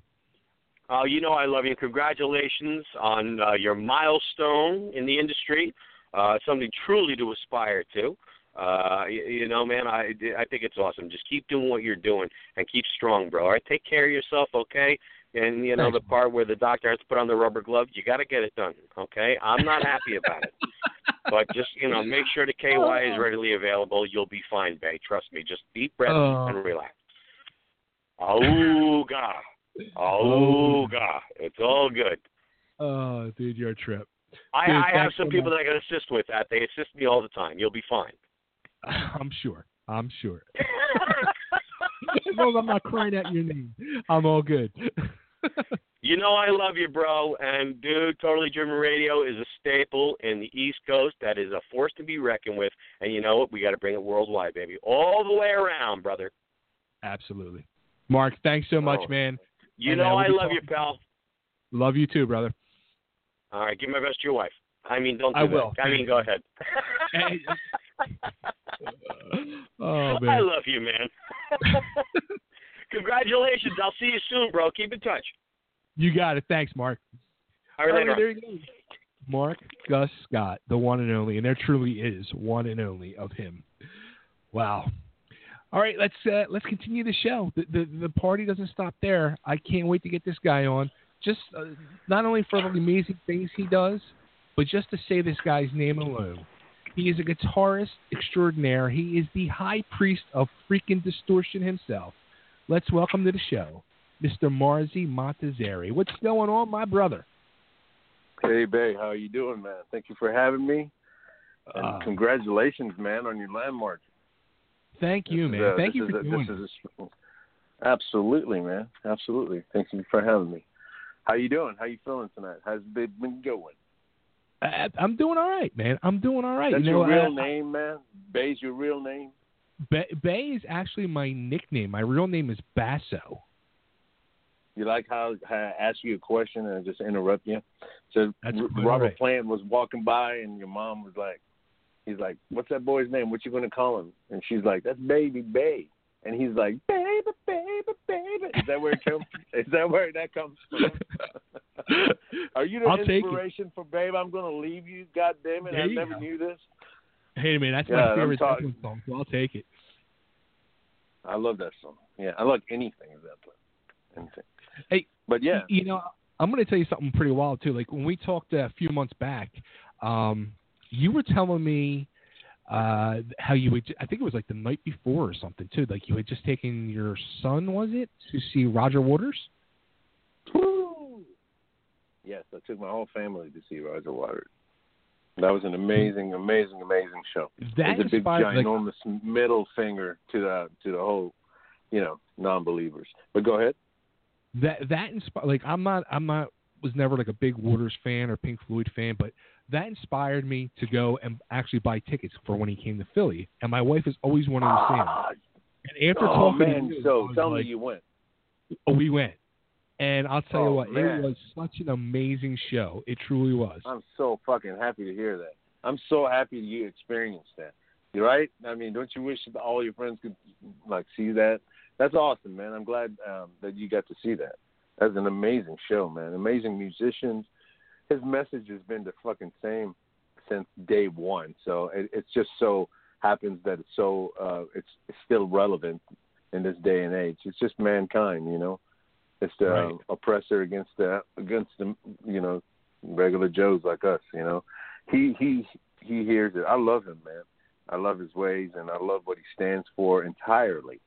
Uh, you know I love you. Congratulations on uh, your milestone in the industry. Uh, something truly to aspire to. Uh, you, you know, man, I I think it's awesome. Just keep doing what you're doing and keep strong, bro. All right, take care of yourself, okay? And you know Thanks. the part where the doctor has to put on the rubber glove, you got to get it done, okay? I'm not happy about it. but just you know, make sure the KY is readily available. You'll be fine, Bay. Trust me. Just deep breath Oh. and relax. Oh God. Oh God. It's all good. Oh, dude, you're trip. I, Dude, I have some people that can assist with that. They assist me all the time. You'll be fine. I'm sure. I'm sure. as long as I'm not crying at your name, I'm all good. You know I love you, bro. And dude, Totally Driven Radio is a staple in the East Coast. That is a force to be reckoned with. And you know what? We got to bring it worldwide, baby, all the way around, brother. Absolutely. Mark, thanks so much, Oh. man. You And, uh, know we'll I love you, pal. Love you too, brother. All right, give my best to your wife. I mean, don't do I that. will. I mean, go ahead. Oh man, I love you, man. Congratulations. I'll see you soon, bro. Keep in touch. You got it. Thanks, Mark. All right, later. there you go. Mark Gus Scott, the one and only, and there truly is one and only of him. Wow. All right, let's uh, let's continue the show. The, the the party doesn't stop there. I can't wait to get this guy on. Just uh, not only for the amazing things he does, but just to say this guy's name alone. He is a guitarist extraordinaire. He is the high priest of freaking distortion himself. Let's welcome to the show, Mr. Marzi Montazeri. What's going on, my brother? Hey, Bay, how are you doing, man? Thank you for having me. And Uh, congratulations, man, on your landmark. Thank you, man. a- Thank you for a- doing this this. a- Absolutely, man. Absolutely. Thank you for having me. How you doing? How you feeling tonight? How's it been going? I, I'm doing all right, man. I'm doing all right. That's you know, your real uh, name, man. Bay's your real name. Bay, Bay is actually my nickname. My real name is Basso. You like how, how I ask you a question and I just interrupt you? So That's Robert right. Plant was walking by and your mom was like, he's like, what's that boy's name? What you going to call him? And she's like, that's Baby Bay. And he's like, baby, baby, baby. Is that where it comes? is that where that comes from? Are you the I'll inspiration for Babe? I'm going to leave you. God damn it! There I never go. knew this. Hey, man, that's Yeah, my favorite Zeppelin song, so I'll take it. I love that song. Yeah, I like anything that. Anything. Hey, but yeah, you know, I'm going to tell you something pretty wild too. Like when we talked a few months back, um, you were telling me uh, how you would. I think it was like the night before or something too. Like you had just taken your son, was it, to see Roger Waters? Yes, I took my whole family to see Roger Waters. That was an amazing, amazing, amazing show. That was a big, inspired- like- ginormous middle finger to the to the whole, you know, non-believers. But go ahead. that that inspired like I'm not I'm not was never like a big Waters fan or Pink Floyd fan, but that inspired me to go and actually buy tickets for when he came to Philly. And my wife has always wanted to see him. And after oh talking man, to you, I so tell like, me you went. oh, we went. And I'll tell you Oh, what, man. it was such an amazing show. It truly was. I'm so fucking happy to hear that. I'm so happy you experienced that. You're right. I mean, don't you wish that all your friends could like see that? That's awesome, man. I'm glad um, that you got to see that. That's an amazing show, man. Amazing musicians. His message has been the fucking same since day one. So it, it's just so happens that it's so uh, it's, it's still relevant in this day and age. It's just mankind, you know. It's the Right. um, oppressor against the against the you know regular Joes like us. You know, he he he hears it. I love him, man. I love his ways and I love what he stands for entirely.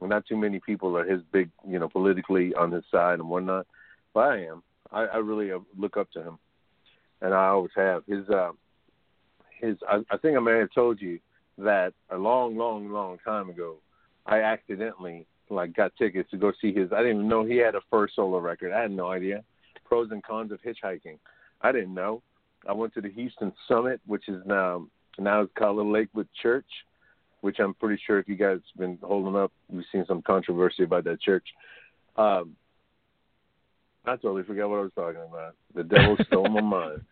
Not too many people are his big, you know, politically on his side and whatnot, but I am. I, I really uh, look up to him, and I always have. His uh, his. I, I think I may have told you that a long, long, long time ago, I accidentally like got tickets to go see his. I didn't even know he had a first solo record. I had no idea. Pros and cons of hitchhiking. I didn't know. I went to the Houston Summit, which is now now it's called Little Lakewood Church, which I'm pretty sure if you guys been holding up, you've seen some controversy about that church. Um, I totally forgot what I was talking about. The devil stole my mind.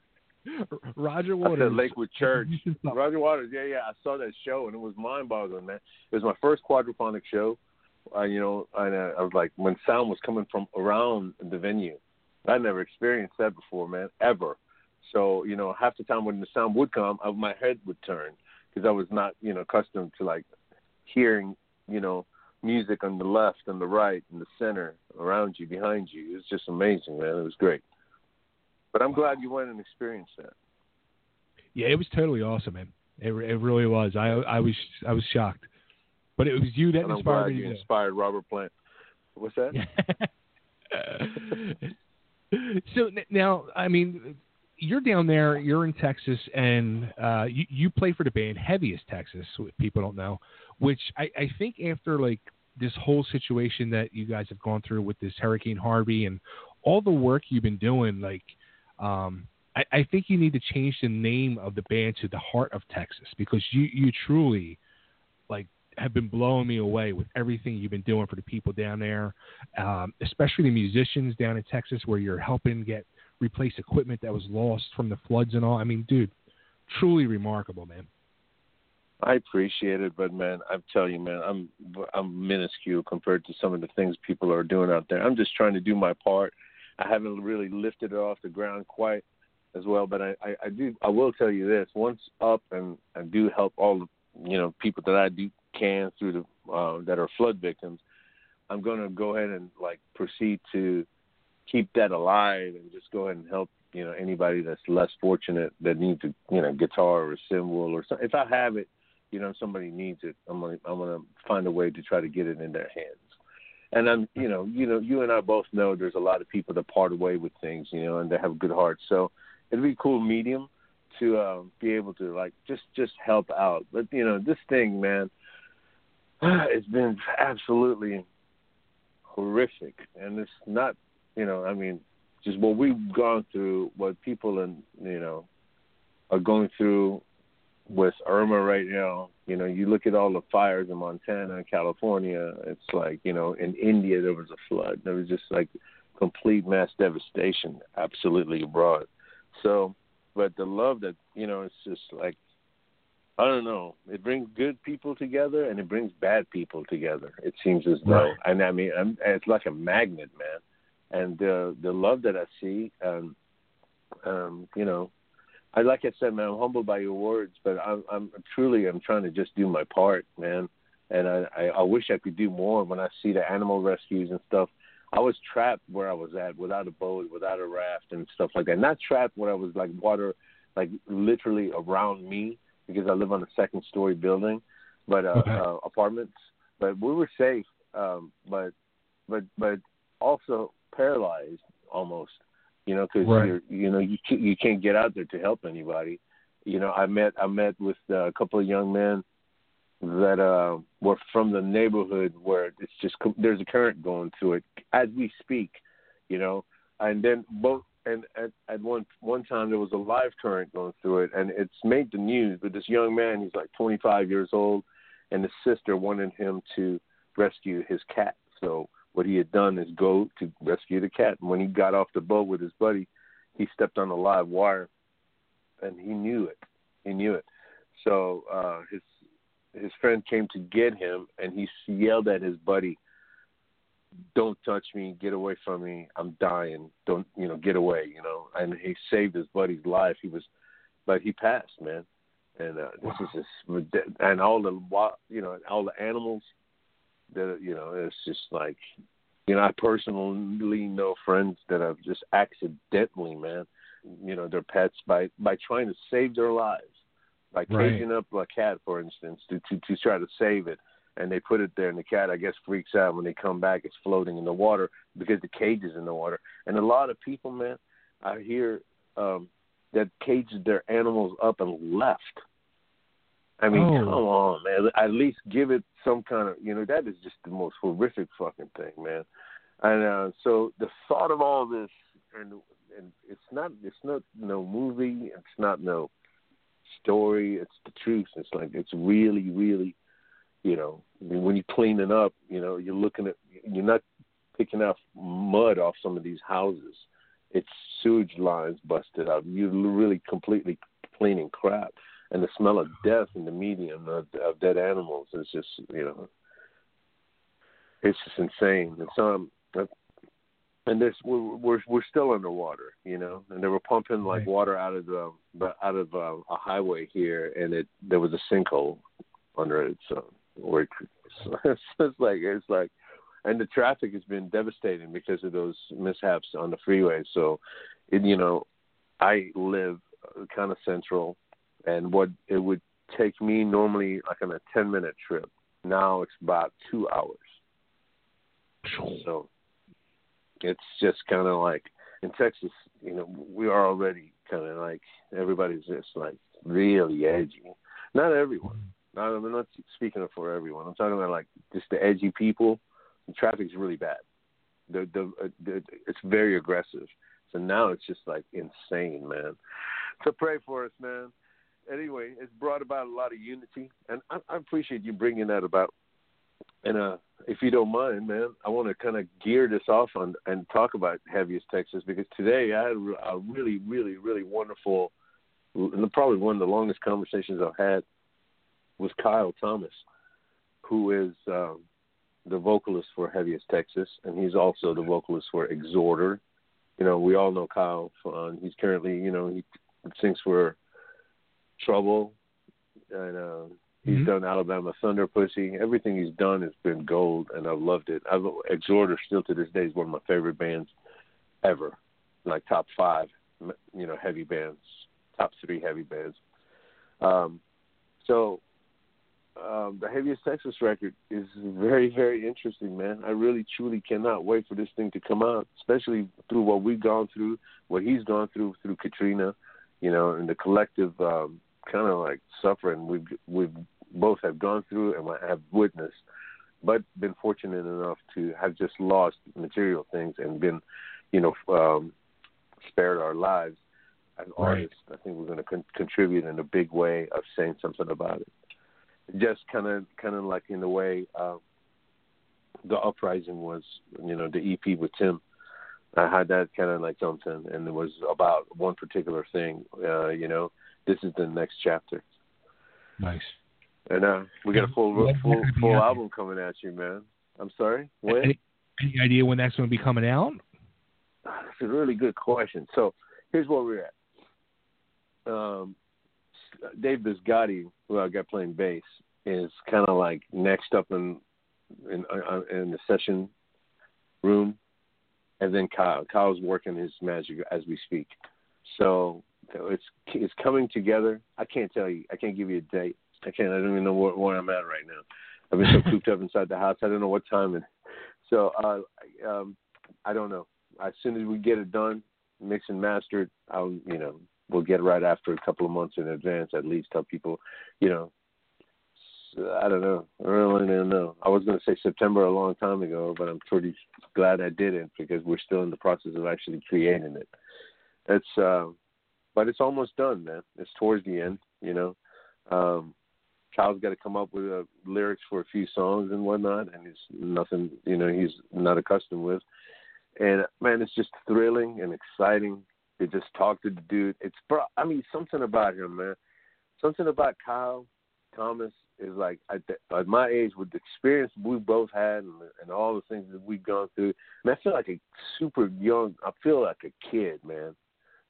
Roger I Waters. Lakewood Church. Roger Waters. Yeah, yeah. I saw that show and it was mind-boggling, man. It was my first quadrophonic show. Uh, you know, and uh, I was like, when sound was coming from around the venue, I never experienced that before, man, ever. So, you know, half the time when the sound would come, uh, my head would turn because I was not, you know, accustomed to like hearing, you know, music on the left and the right and the center around you, behind you. It was just amazing, man. It was great. But I'm glad you went and experienced that. Yeah, it was totally awesome, man. It it really was. I I was I was shocked, but it was you that and inspired me to you do inspired Robert Plant. What's that? so now, I mean, you're down there, you're in Texas, and uh, you, you play for the band Heavy as Texas. People don't know, which I, I think after like this whole situation that you guys have gone through with this Hurricane Harvey and all the work you've been doing, like, um, I, I think you need to change the name of the band to the Heart of Texas because you you truly like have been blowing me away with everything you've been doing for the people down there, um, especially the musicians down in Texas, where you're helping get replace equipment that was lost from the floods and all. I mean, dude, truly remarkable, man. I appreciate it, but man, I'm telling you, man, I'm I'm minuscule compared to some of the things people are doing out there. I'm just trying to do my part. I haven't really lifted it off the ground quite as well, but I, I, I do. I will tell you this: once up, and I do help all the you know people that I do can through the uh, that are flood victims. I'm going to go ahead and like proceed to keep that alive and just go ahead and help you know anybody that's less fortunate that needs a you know guitar or cymbal or something. If I have it, you know somebody needs it, I'm gonna I'm gonna find a way to try to get it in their hands. And I'm you know you know you and I both know there's a lot of people that part away with things you know and they have good hearts. So it'd be a cool medium to uh, be able to like just just help out. But you know this thing, man, it's been absolutely horrific, and it's not you know I mean just what we've gone through, what people in you know are going through with Irma right now. You know, you look at all the fires in Montana and California. It's like you know in India there was a flood. There was just like complete mass devastation, absolutely abroad. So, but the love that you know, it's just like I don't know. It brings good people together and it brings bad people together. It seems as though, Right. and I mean, I'm, it's like a magnet, man. And uh, the love that I see, um, um, you know, I like I said, man, I'm humbled by your words, but I'm, I'm truly, I'm trying to just do my part, man. And I, I, I wish I could do more. When I see the animal rescues and stuff, I was trapped where I was at, without a boat, without a raft, and stuff like that. Not trapped where I was like water, like literally around me, because I live on a second story building, but uh, Okay. uh, apartments. But we were safe, um, but but but also paralyzed almost, you know, because Right. you're you know you can't, you can't get out there to help anybody. You know, I met I met with uh, a couple of young men that uh, were from the neighborhood where it's just there's a current going through it as we speak, you know, and then both and at, at one one time there was a live current going through it, and it's made the news. But this young man, he's like 25 years old, and his sister wanted him to rescue his cat. So what he had done is go to rescue the cat. And when he got off the boat with his buddy, he stepped on a live wire, and he knew it. He knew it. So uh, his his friend came to get him, and he yelled at his buddy, "Don't touch me! Get away from me! I'm dying! Don't you know? Get away! You know!" And he saved his buddy's life. He was, but he passed, man. And uh, this is just, and all the you know, all the animals that you know, it's just like, you know, I personally know friends that have just accidentally, man, you know, their pets by by trying to save their lives by Right. caging up a cat, for instance, to, to to try to save it, and they put it there, and the cat, I guess, freaks out when they come back. It's floating in the water because the cage is in the water, and a lot of people, man, I hear um, that caged their animals up and left. I mean, Oh. come on, man. At least give it some kind of, you know, that is just the most horrific fucking thing, man. And uh, so the thought of all this, and and it's not, it's not no movie, it's not no story, it's the truth. It's like it's really, really, you know, when you're cleaning up, you know, you're looking at, you're not picking up mud off some of these houses. It's sewage lines busted up. You're really completely cleaning crap, and the smell of death in the medium of, of dead animals is just, you know, it's just insane. And so, um, uh, and this we're, we're we're still underwater, you know, and they were pumping like water out of the out of uh, a highway here, and it there was a sinkhole under it, so it, so it's, it's like it's like, and the traffic has been devastating because of those mishaps on the freeway. So, it, you know, I live kind of central, and what it would take me normally like on a ten minute trip. Now it's about two hours. So it's just kind of like in Texas, you know, we are already kind of like everybody's just like really edgy. Not everyone. Not, I'm not speaking for everyone. I'm talking about like just the edgy people. The traffic's really bad. The the, uh, the it's very aggressive. So now it's just like insane, man. So pray for us, man. Anyway, it's brought about a lot of unity, and I, I appreciate you bringing that about. And uh, if you don't mind, man, I want to kind of gear this off on and talk about Heavy as Texas because today I had a really, really, really wonderful, probably one of the longest conversations I've had was Kyle Thomas, who is um, the vocalist for Heavy as Texas, and he's also the vocalist for Exhorder. You know, we all know Kyle. Um, he's currently, you know, he sings for Trouble, and uh, he's mm-hmm. done Alabama Thunder Pussy. Everything he's done has been gold, and I've loved it. I've, Exhorder still to this day is one of my favorite bands ever, like top five, you know, heavy bands, top three heavy bands. Um, so um, the heavy as Texas record is very, very interesting, man. I really, truly cannot wait for this thing to come out, especially through what we've gone through, what he's gone through through Katrina, you know, and the collective um, kind of like suffering we've we've both have gone through and have witnessed, but been fortunate enough to have just lost material things and been, you know, um, spared our lives. As right. artists, I think we're going to con- contribute in a big way of saying something about it just kind of kind of like in the way uh, the uprising was, you know, the EP with Tim. I had that kind of like something, and it was about one particular thing. Uh, you know, this is the next chapter. Nice. And uh, we got a full full full album coming at you, man. I'm sorry. When? Any, any idea when that's going to be coming out? That's a really good question. So here's where we're at. Um, Dave Biscotti, who I got playing bass, is kind of like next up in in uh, in the session room, and then Kyle. Kyle's working his magic as we speak. So it's it's coming together. I can't tell you. I can't give you a date. I can't. I don't even know where, where I'm at right now. I've been so cooped up inside the house. I don't know what time it. So uh, um, I don't know. As soon as we get it done, mix and mastered, I'll you know we'll get it right after a couple of months in advance at least tell people, you know, I don't know. I really don't know. I was going to say September a long time ago, but I'm pretty glad I didn't because we're still in the process of actually creating it. It's, uh, but it's almost done, man. It's towards the end, you know. Um, Kyle's got to come up with uh, lyrics for a few songs and whatnot, and he's nothing, you know, he's not accustomed with. And man, it's just thrilling and exciting to just talk to the dude. It's bro. I mean, something about him, man. Something about Kyle Thomas is like at, the, at my age, with the experience we both had and, and all the things that we've gone through. Man, I feel like a super young. I feel like a kid, man,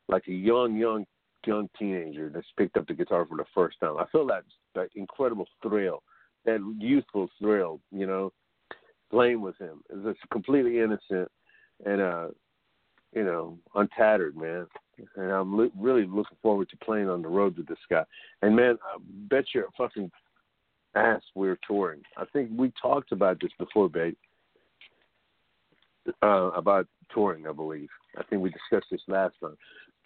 like a young, young, young teenager that's picked up the guitar for the first time. I feel that that incredible thrill, that youthful thrill, you know, playing with him. It's just completely innocent and uh you know, untattered, man. And I'm really looking forward to playing on the road with this guy. And man, I bet your fucking ass we're touring. I think we talked about this before, babe. Uh, about touring, I believe. I think we discussed this last time.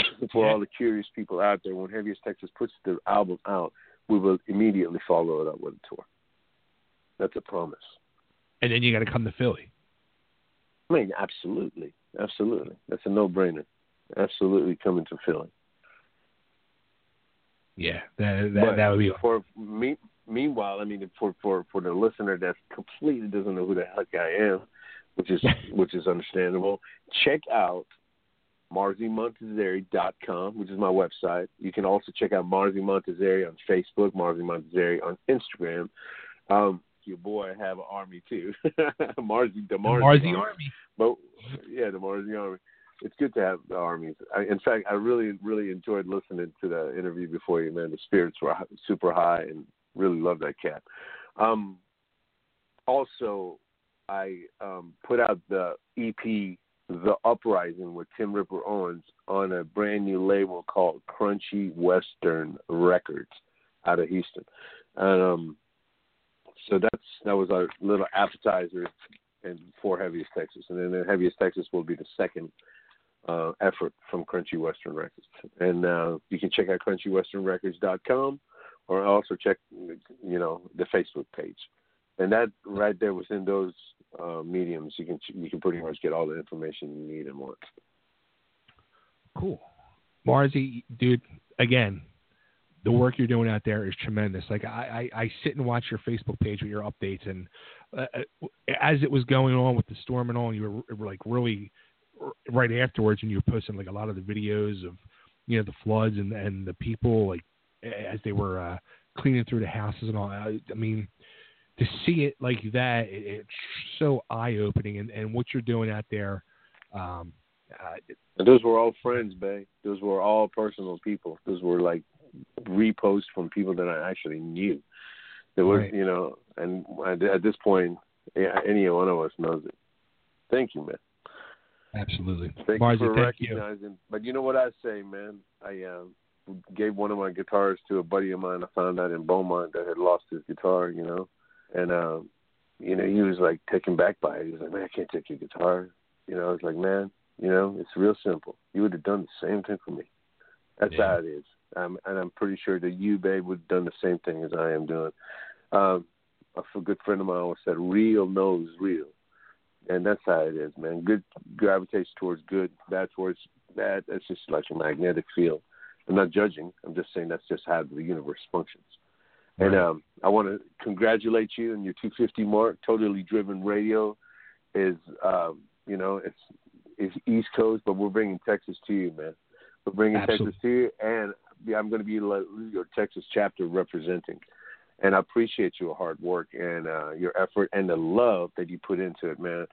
For all the curious people out there, when Heavy as Texas puts the album out, we will immediately follow it up with a tour. That's a promise. And then you got to come to Philly. I mean, absolutely. Absolutely, that's a no-brainer. Absolutely coming to Philly. Yeah, that that, that would be for me. Meanwhile, I mean, for for for the listener that completely doesn't know who the heck I am, which is which is understandable. Check out MarziMontazeri.com, which is my website. You can also check out Marzi Montazeri on Facebook, Marzi Montazeri on Instagram. Um, your boy have an army too. Marzi, the Marzi, Marzi army. army. But yeah, the Marzi army. It's good to have the armies. I, in fact, I really, really enjoyed listening to the interview before you, man. The spirits were super high, and really love that cat. Um, also, I um, put out the EP The Uprising with Tim Ripper Owens on a brand new label called Crunchy Western Records out of Houston. And um so that's that was our little appetizer and for Heavy as Texas. And then Heavy as Texas will be the second uh, effort from Crunchy Western Records. And uh, you can check out crunchywesternrecords.com or also check, you know, the Facebook page. And that right there within those uh, mediums, you can you can pretty much get all the information you need and want. Cool, Marzi, dude. Again, the work you're doing out there is tremendous. Like I, I, I sit and watch your Facebook page with your updates, and uh, as it was going on with the storm and all, you were, were like really right afterwards, and you were posting like a lot of the videos of you know the floods and and the people like as they were uh, cleaning through the houses and all. I, I mean, to see it like that, it, it's so eye opening. And, and what you're doing out there. Um, uh, and those were all friends, Bay. Those were all personal people. Those were like reposts from people that I actually knew. There was, Right. you know, and at this point, yeah, any one of us knows it. Thank you, man. Absolutely. Thank Marzi, you for thank you. recognizing. But you know what I say, man? I uh, gave one of my guitars to a buddy of mine. I found out in Beaumont that had lost his guitar, you know, and um, you know he was like taken back by it. He was like, "Man, I can't take your guitar." You know, I was like, "Man, you know, it's real simple. You would have done the same thing for me. That's how it is." Um, and I'm pretty sure that you, babe, would have done the same thing as I am doing. Um, a good friend of mine always said, "Real knows real." and that's how it is, man. Good gravitates towards good, bad towards bad. It's just like a magnetic field. I'm not judging. I'm just saying that's just how the universe functions. And um, I want to congratulate you on your 250 mark. Totally Driven Radio is, um, you know, it's it's East Coast, but we're bringing Texas to you, man. We're bringing Absolutely. Texas to you, and I'm going to be your Texas chapter representing. And I appreciate your hard work and uh, your effort and the love that you put into it, man.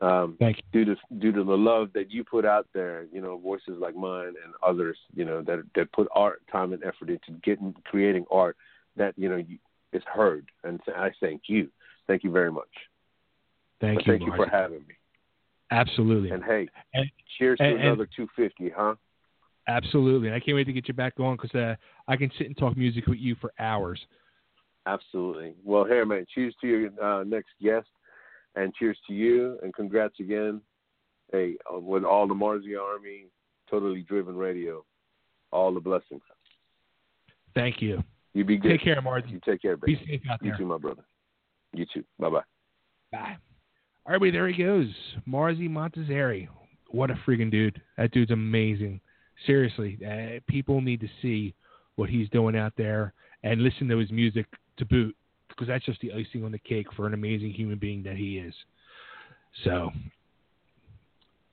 Um, Thank you. Due to due to the love that you put out there, you know, voices like mine and others, you know, that that put art, time, and effort into getting creating art that you know you, is heard. And I thank you. Thank you very much. Thank But you, Thank you for having me. Absolutely. And hey, And- cheers and- to another 250, huh? Absolutely. And I can't wait to get you back on because uh, I can sit and talk music with you for hours. Absolutely. Well, here, man. Cheers to your uh, next guest, and cheers to you, and congrats again. Hey, uh, with all the Marzi Army, Totally Driven Radio, all the blessings. Thank you. You be good. Take care, Marzi. You take care, baby. Be safe out there. You too, my brother. You too. Bye bye. Bye. All right, there he goes. Marzi Montazeri. What a freaking dude. That dude's amazing. Seriously, uh, people need to see what he's doing out there and listen to his music to boot because that's just the icing on the cake for an amazing human being that he is. So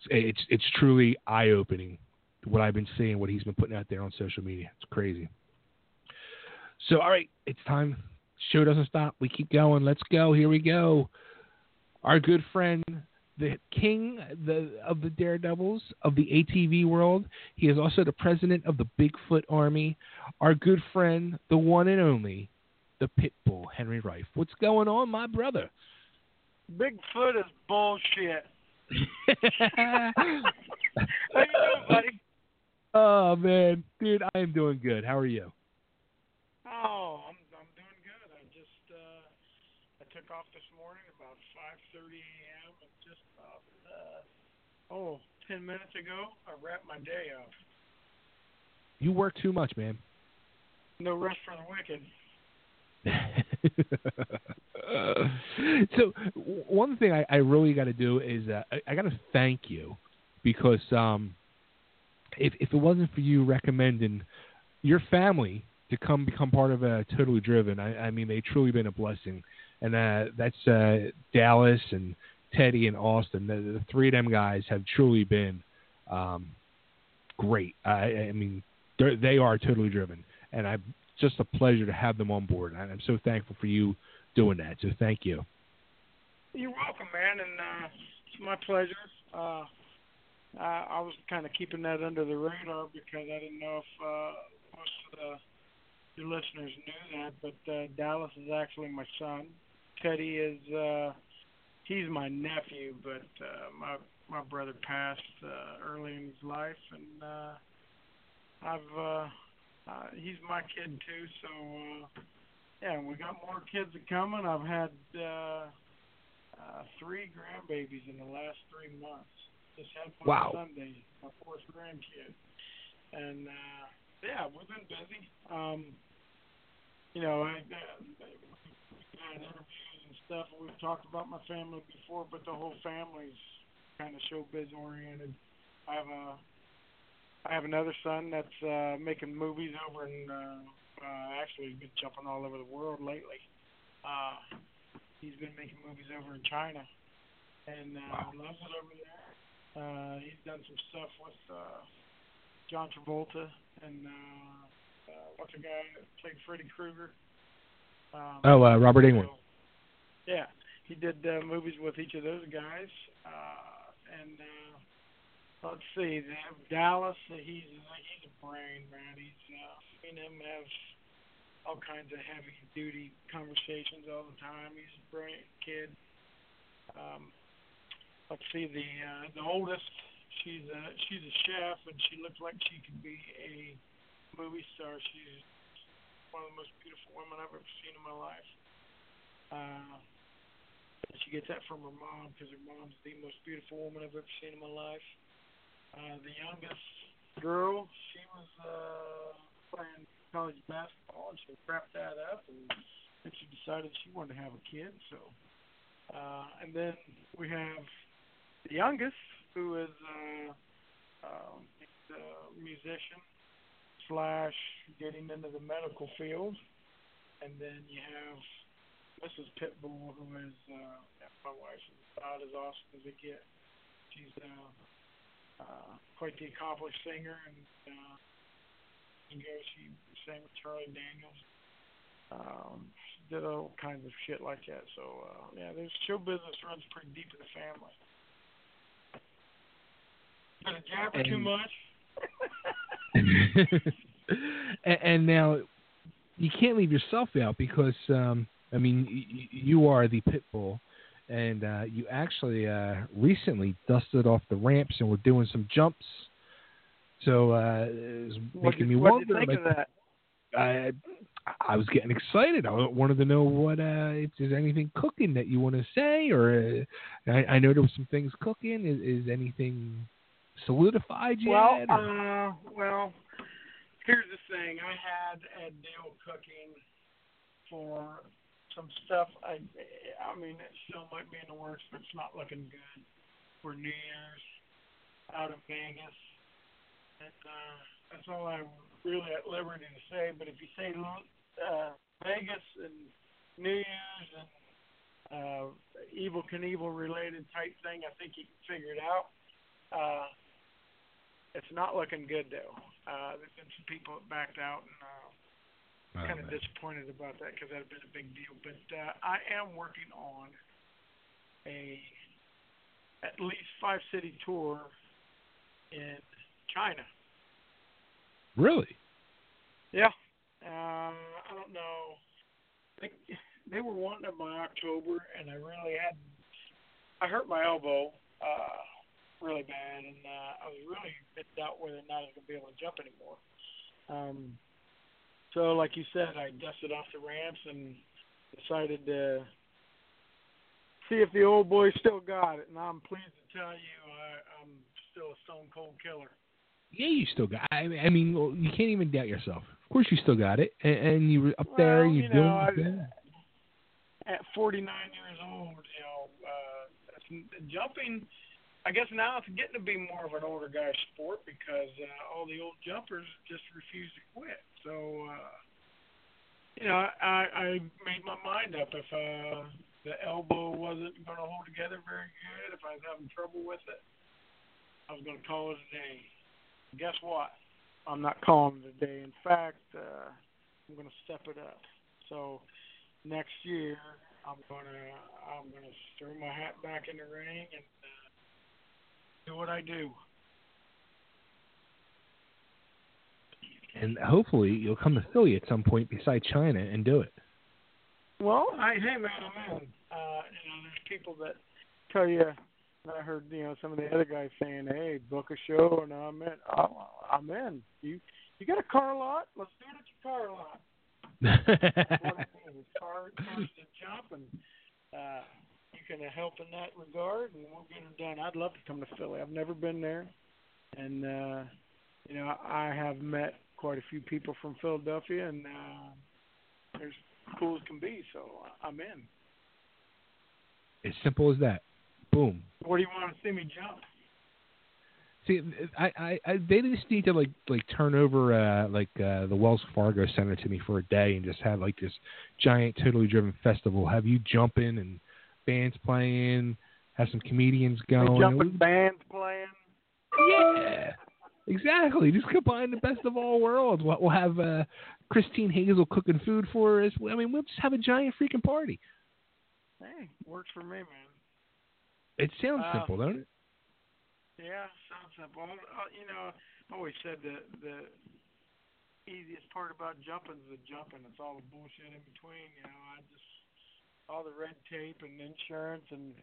it's it's truly eye opening what I've been seeing, what he's been putting out there on social media. It's crazy. So all right, it's time. Show doesn't stop. We keep going. Let's go. Here we go. Our good friend, the king the, of the Daredevils of the ATV world. He is also the president of the Bigfoot Army. Our good friend, the one and only, the Pitbull, Henry Rife. What's going on, my brother? Bigfoot is bullshit. How you doing, buddy? Oh man, dude, I am doing good. How are you? Oh, I'm I'm doing good. I just uh I took off this morning about 5:30 a.m. and just about uh oh, 10 minutes ago I wrapped my day up. You work too much, man. No rest for the wicked. so one thing I, I really got to do is uh, I, I got to thank you because um, if if it wasn't for you recommending your family to come become part of uh, Totally Driven, I, I mean they truly been a blessing, and uh, that's uh, Dallas and Teddy and Austin. The, the three of them guys have truly been um, great. I, I mean they're, totally driven, and I'm just a pleasure to have them on board. I'm so thankful for you doing that. So thank you. You're welcome, man, and uh it's my pleasure. Uh I, I was kind of keeping that under the radar because I didn't know if uh most of the your listeners knew that, but uh Dallas is actually my son. Teddy is uh he's my nephew, but uh my my brother passed uh, early in his life, and uh, I've uh, uh, he's my kid too. So uh, yeah, we got more kids coming. I've had uh, uh, three grandbabies in the last three months. Just had one Wow. Sunday, my fourth grandkid, and uh, yeah, we've been busy. Um, you know, I, we had interviews and stuff. We've talked about my family before, but the whole family's kind of showbiz oriented. I have a I have another son that's uh making movies over in uh, uh actually he's been jumping all over the world lately. Uh he's been making movies over in China and uh loves it over there. Uh he's done some stuff with uh John Travolta and uh, uh what's the guy that played Freddy Krueger? Um, Oh, uh, Robert Englund. yeah, he did uh, movies with each of those guys. Uh, and uh, let's see, they have Dallas. He's he's a brain man. He's uh, and him have all kinds of heavy duty conversations all the time. He's a brilliant kid. Um, let's see, the uh, the oldest. She's a she's a chef, and she looks like she could be a movie star. She's one of the most beautiful women I've ever seen in my life. Uh, she gets that from her mom because her mom's the most beautiful woman I've ever seen in my life. Uh, the youngest girl, she was uh, playing college basketball and she wrapped that up and then she decided she wanted to have a kid. So, uh, and then we have the youngest who is uh, um, a musician slash getting into the medical field, and then you have Mrs. Pitbull, who is uh, my wife, is about as awesome as it gets. She's uh, uh, quite the accomplished singer, and uh, you know, she sang with Charlie Daniels. Um, she did all kinds of shit like that. So uh, yeah, there's show business runs pretty deep in the family. Gonna jabber too much. and, and now you can't leave yourself out because um, I mean y- y- you are the pit bull, and uh, you actually uh, recently dusted off the ramps and were doing some jumps. So uh, it was What making did, me what wonder. did you think of that? I I was getting excited. I wanted to know what uh, if there's anything cooking that you want to say, or uh, I, I know there was some things cooking. Is, is anything solidified yet? Well, uh, well, here's the thing. I had a deal cooking for some stuff. I, I mean, it still might be in the works, but it's not looking good for New Year's out of Vegas. And uh, that's all I'm really at liberty to say. But if you say uh, Vegas and New Year's and uh, Evel Knievel related type thing, I think you can figure it out. Uh, it's not looking good though. Uh, there's been some people that backed out, and uh, Oh, kind of disappointed about that because that had been a big deal. But uh, I am working on a at least five city tour in China. really? Yeah. Uh, I don't know. They they were wanting it by October, and I really had I hurt my elbow uh, really bad, and uh, I was really in doubt whether or not I was gonna be able to jump anymore. Um, so, like you said, I dusted off the ramps and decided to see if the old boy still got it, and I'm pleased to tell you I, I'm still a stone cold killer. Yeah, you still got. I mean, I mean, well, you can't even doubt yourself. Of course, you still got it, and, and you were up there. Well, You're you doing. know, I- the at 49 years old, you know, uh, jumping. I guess now it's getting to be more of an older guy sport because uh, all the old jumpers just refuse to quit. So, uh, you know, I, I made my mind up. If uh, the elbow wasn't going to hold together very good, if I was having trouble with it, I was going to call it a day. Guess what? I'm not calling it a day. In fact, uh, I'm going to step it up. So next year, I'm gonna I'm gonna throw my hat back in the ring and uh, do what I do. And hopefully, you'll come to Philly at some point beside China and do it. Well, I hey man, I'm in. Uh, you know, there's people that tell you I heard you know some of the other guys saying, "Hey, book a show," and I'm in. I'm, I'm in. You you got a car lot? Let's do it at your car lot. car, cars to jump, and uh, can help in that regard, and we'll get it done. I'd love to come to Philly. I've never been there, and uh, you know I have met quite a few people from Philadelphia, and uh, they're as cool as can be. So I'm in. As simple as that. Boom. Where do you want to see me jump? See, I, I, I they just need to like like turn over uh like uh the Wells Fargo Center to me for a day and just have like this giant totally driven festival. Have you jumping and bands playing, have some comedians going. jumping bands playing. Yeah. Exactly. Just combine the best of all worlds. We'll, we'll have uh Christine Hazel cooking food for us. I mean, we'll just have a giant freaking party. Hey, works for me, man. It sounds Uh, simple, don't it? Yeah, sounds simple. Uh, you know, I always said that the easiest part about jumping is the jumping. It's all the bullshit in between. You know, I just all the red tape and insurance and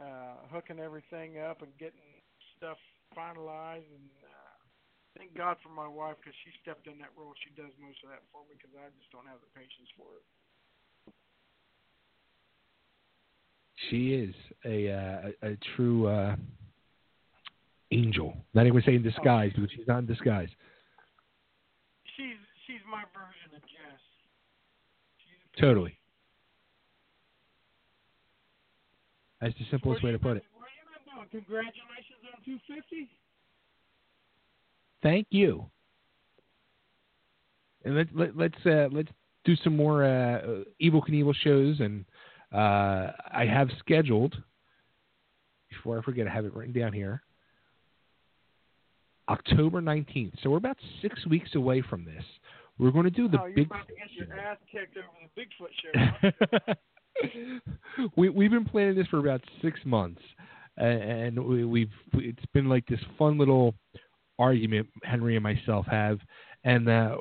uh, hooking everything up and getting stuff finalized. And uh, thank God for my wife because she stepped in that role. She does most of that for me because I just don't have the patience for it. She is a uh, a, a true uh, angel. Not even say in disguise because she's not in disguise. She's she's my version of Jess. Totally. That's the simplest way to put it. Congratulations on 250. Thank you. And let, let let's uh, let's do some more uh, Evel Knievel shows, and uh, I have scheduled. Before I forget, I have it written down here. October nineteenth. So we're about six weeks away from this. We're going to do the oh, you're big. about to get your ass kicked over the Bigfoot show. we we've been planning this for about six months, and we, we've it's been like this fun little argument Henry and myself have, and uh,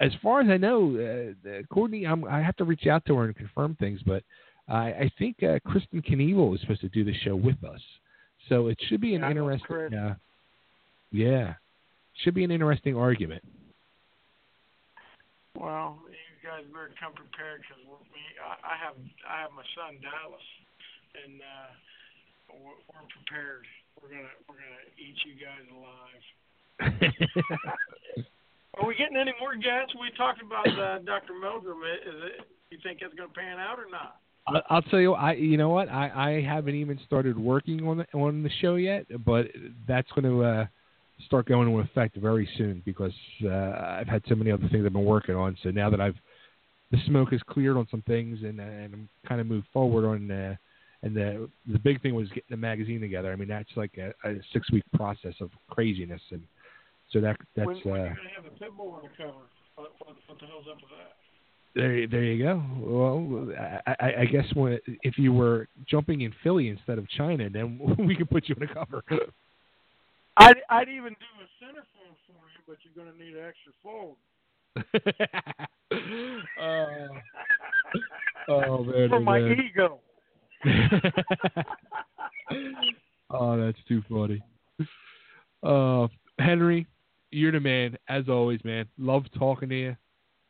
as far as I know, uh, Courtney, I'm, I have to reach out to her and confirm things, but I, I think uh, Krysten Knievel is supposed to do the show with us, so it should be an Yeah, interesting. Uh, yeah, should be an interesting argument. Well, guys better come prepared because me, I, I have I have my son Dallas, and uh, we're, we're prepared. We're gonna we're gonna eat you guys alive. Are we getting any more guests? We talked about uh, Dr. Meldrum. Is it? You think it's gonna pan out or not? I- I'll tell you, I you know what, I, I haven't even started working on the, on the show yet, but that's going to uh, start going into effect very soon because uh, I've had so many other things I've been working on. So now that I've the smoke has cleared on some things and and I'm kind of moved forward on. Uh, and the the big thing was getting the magazine together. I mean, that's like a, a six week process of craziness, and so that that's when, when uh, you gonna have the pit bull on the cover? What, what, what the hell's up with that? There, there you go. Well, I, I, I guess when, if you were jumping in Philly instead of China, then we could put you on the cover. I'd I'd even do a centerfold for you, but you're gonna need an extra fold. uh, oh man, For oh, my man. ego. oh, that's too funny. Uh, Henry, you're the man as always, man. Love talking to you.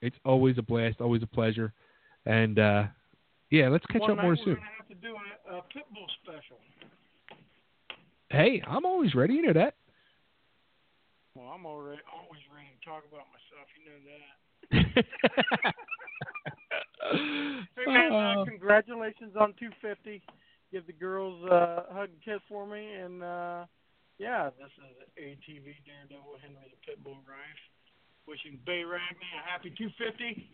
It's always a blast, always a pleasure, and uh, yeah, let's catch One up more soon. gonna have to do a, a pit bull special. Hey, I'm always ready. You know that. Well, I'm already always ready to talk about myself. You know that. Hey man, uh, Uh, congratulations on 250. Give the girls uh, a hug and kiss for me, and uh, yeah, this is ATV Daredevil Henry the Pitbull Rife. Wishing Bay Ragni a happy 250.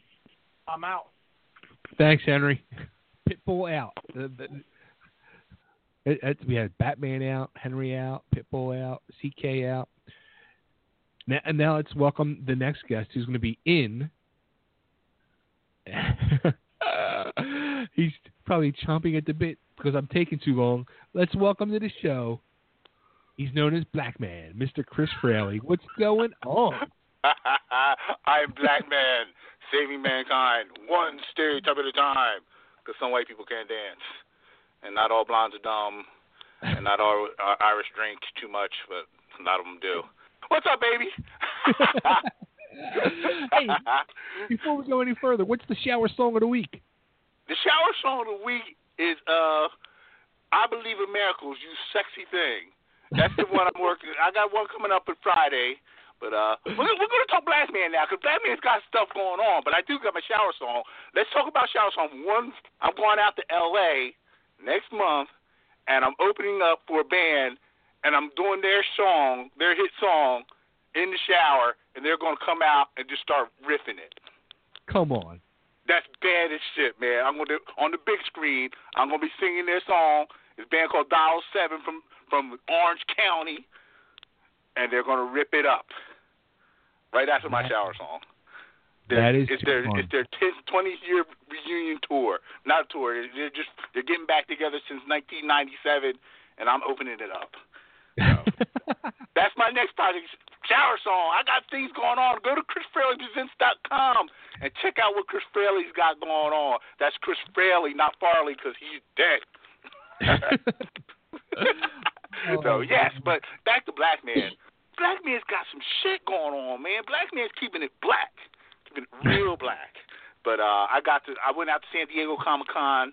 I'm out. Thanks, Henry. Pitbull out. The, the, it, it, we had Batman out, Henry out, Pitbull out, CK out. Now, and now let's welcome the next guest who's going to be in. He's probably chomping at the bit because I'm taking too long. Let's welcome to the show. He's known as Black Man, Mr. Chris Fraley. What's going on? I'm Black Man, saving mankind, one stereotype at a time. Because some white people can't dance, and not all blondes are dumb, and not all Irish drink too much, but a lot of them do. What's up, baby? hey, before we go any further, what's the shower song of the week? The shower song of the week is uh, "I Believe in Miracles." You sexy thing. That's the one I'm working. I got one coming up on Friday. But uh, we're, we're going to talk Black Man now because Black Man's got stuff going on. But I do got my shower song. Let's talk about shower song. One, I'm going out to L.A. next month, and I'm opening up for a band, and I'm doing their song, their hit song, in the shower, and they're going to come out and just start riffing it. Come on. That's bad as shit, man. I'm going to on the big screen. I'm going to be singing their song. It's a band called Dial Seven from from Orange County and they're going to rip it up right after my shower song. That is it's their fun. it's their 10th, 20th year reunion tour. Not a tour. They're just they're getting back together since 1997, and I'm opening it up. That's my next project. Shower song. I got things going on. Go to ChrisFraleyPresents.com and check out what Chris Fraley's got going on. That's Chris Fraley, not Farley, because he's dead. so yes, but back to Black Man. Black Man's got some shit going on, man. Black Man's keeping it black, keeping it real black. But uh, I got to. I went out to San Diego Comic Con.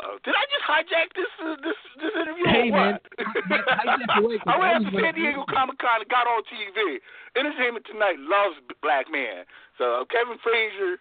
Uh, did I just hijack this uh, this this interview Hey, or what? man, away, 'cause I went I to San Diego Comic Con and got on TV. Entertainment Tonight loves Black Man. So Kevin Frazier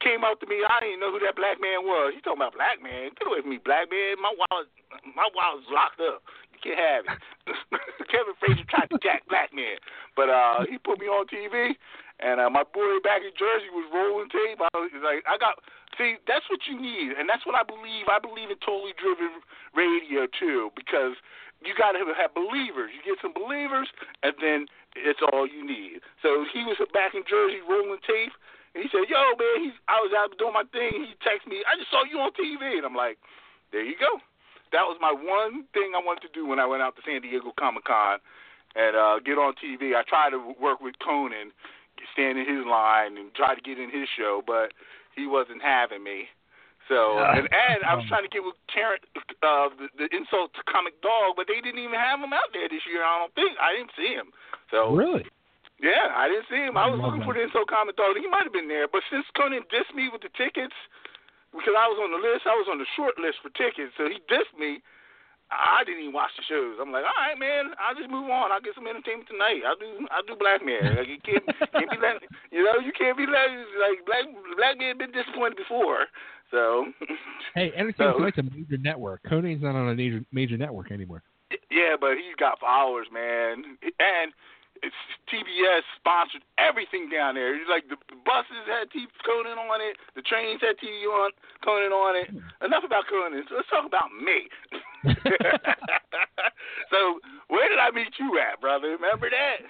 came up to me. I didn't know who that black man was. He talking about black man. Get away from me, black man. My wallet, my wallet's locked up. You can't have it. Kevin Frazier tried to jack black man, but uh, he put me on TV. And uh, my boy back in Jersey was rolling tape. I was like, I got see, that's what you need, and that's what I believe. I believe in totally driven radio too, because you got to have believers. You get some believers, and then it's all you need. So he was back in Jersey rolling tape, and he said, "Yo, man, he's I was out doing my thing. He texted me, I just saw you on TV, and I'm like, there you go. That was my one thing I wanted to do when I went out to San Diego Comic Con and uh, get on TV. I tried to work with Conan, stand in his line, and try to get in his show, but he wasn't having me. So and and I was trying to get with Terrence, uh, the, the insult to Comic Dog, but they didn't even have him out there this year. I don't think I didn't see him. So Really? yeah, I didn't see him. I was looking that. for the insult Comic Dog. He might have been there, but since Conan dissed me with the tickets, because I was on the list, I was on the short list for tickets, so he dissed me. I didn't even watch the shows. I'm like, all right, man, I'll just move on. I'll get some entertainment tonight. I'll do, I'll do Black Man. Like, you can't, can't be letting, you know, you can't be letting like Black Black Man been disappointed before. So, Hey, Entertainment So- Tonight's a major network. Conan's not on a major major network anymore. yeah, but he's got followers, man, and it's TBS sponsored everything down there. It's like the the buses had T Conan on it, the trains had T on Conan on it. Hmm. Enough about Conan. So let's talk about me. so where did I meet you at, brother? Remember that?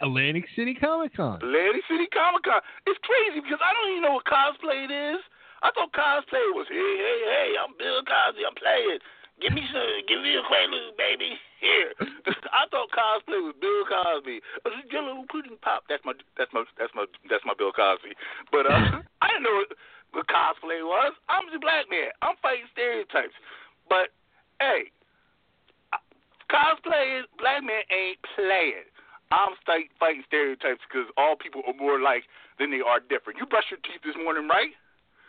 Atlantic City Comic Con. Atlantic City Comic Con. It's crazy because I don't even know what cosplay it is. I thought cosplay was hey hey hey I'm Bill Cosby I'm playing. Give me some give me a Quaalude baby here. I thought cosplay was Bill Cosby. I was Jello pudding pop. That's my that's my that's my that's my Bill Cosby. But uh, I didn't know what, what cosplay was. I'm just a black man. I'm fighting stereotypes. But hey, cosplay is black man ain't playing. I'm fight, fighting stereotypes because all people are more alike than they are different. You brushed your teeth this morning, right?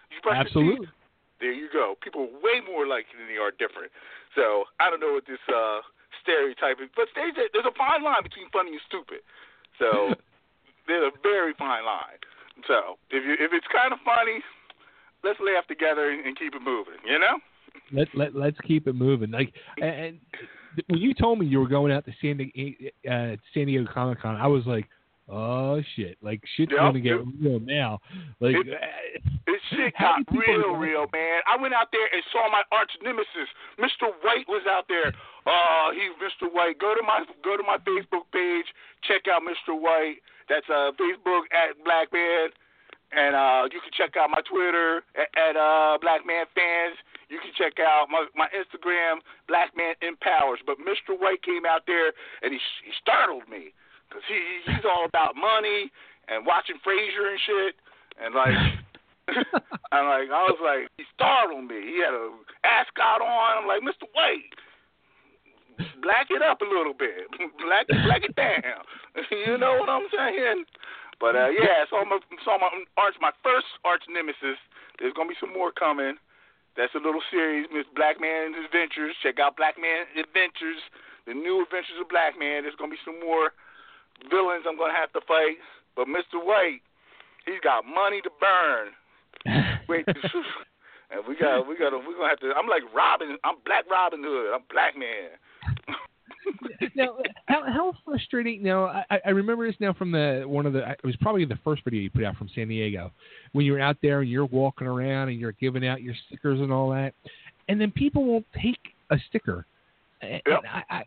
You brushed Absolutely. your teeth. There you go. People are way more alike than they are different. So I don't know what this uh, stereotype is, but stereotype, there's a fine line between funny and stupid. So there's a very fine line. So if you if it's kind of funny, let's laugh together and, and keep it moving. You know? Let let let's keep it moving. Like and, and when you told me you were going out to San Diego, uh, San Diego Comic Con, I was like, oh shit, like shit's Yep, gonna get yep. real now. Like It- This shit got real, real, man. I went out there and saw my arch nemesis, Mr. White, was out there. Oh, he's Mr. White. Go to my go to my Facebook page. Check out Mr. White. That's uh Facebook at Black Man, and uh you can check out my Twitter at, at uh Black Man Fans. You can check out my my Instagram, Black Man Empowers. But Mr. White came out there and he he startled me because he he's all about money and watching Frasier and shit and like. I'm like, I was like, he startled me. He had a ascot on. I'm like, Mr. White, black it up a little bit, black black it down. you know what I'm saying? But uh, yeah, so my so my arch my first arch nemesis. There's gonna be some more coming. That's a little series, Miss Black Man's Adventures. Check out Black Man Adventures, the new Adventures of Black Man. There's gonna be some more villains I'm gonna have to fight. But Mr. White, he's got money to burn. Wait, and we got we got we're gonna have to. I'm like Robin. I'm Black Robin Hood. I'm Black Man. now, how, how frustrating? Now, I, I remember this now from the one of the. It was probably the first video you put out from San Diego, when you were out there and you're walking around and you're giving out your stickers and all that, and then people won't take a sticker. And Yep. I, I,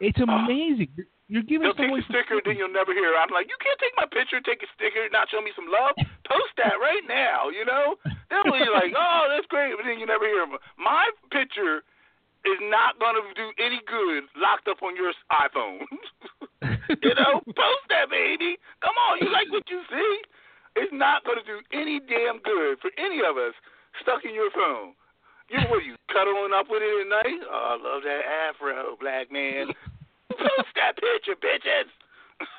it's amazing. You're, you're giving They'll take the sticker, then you'll never hear. I'm like, you can't take my picture, take a sticker, not show me some love. Post that right now, you know. They'll be like, oh, that's great, but then you never hear them. My picture is not gonna do any good locked up on your iPhone. you know, post that, baby. Come on, you like what you see? It's not gonna do any damn good for any of us stuck in your phone. You know what? You cuddling up with it at night? Oh, I love that afro, black man. Post that picture, bitches.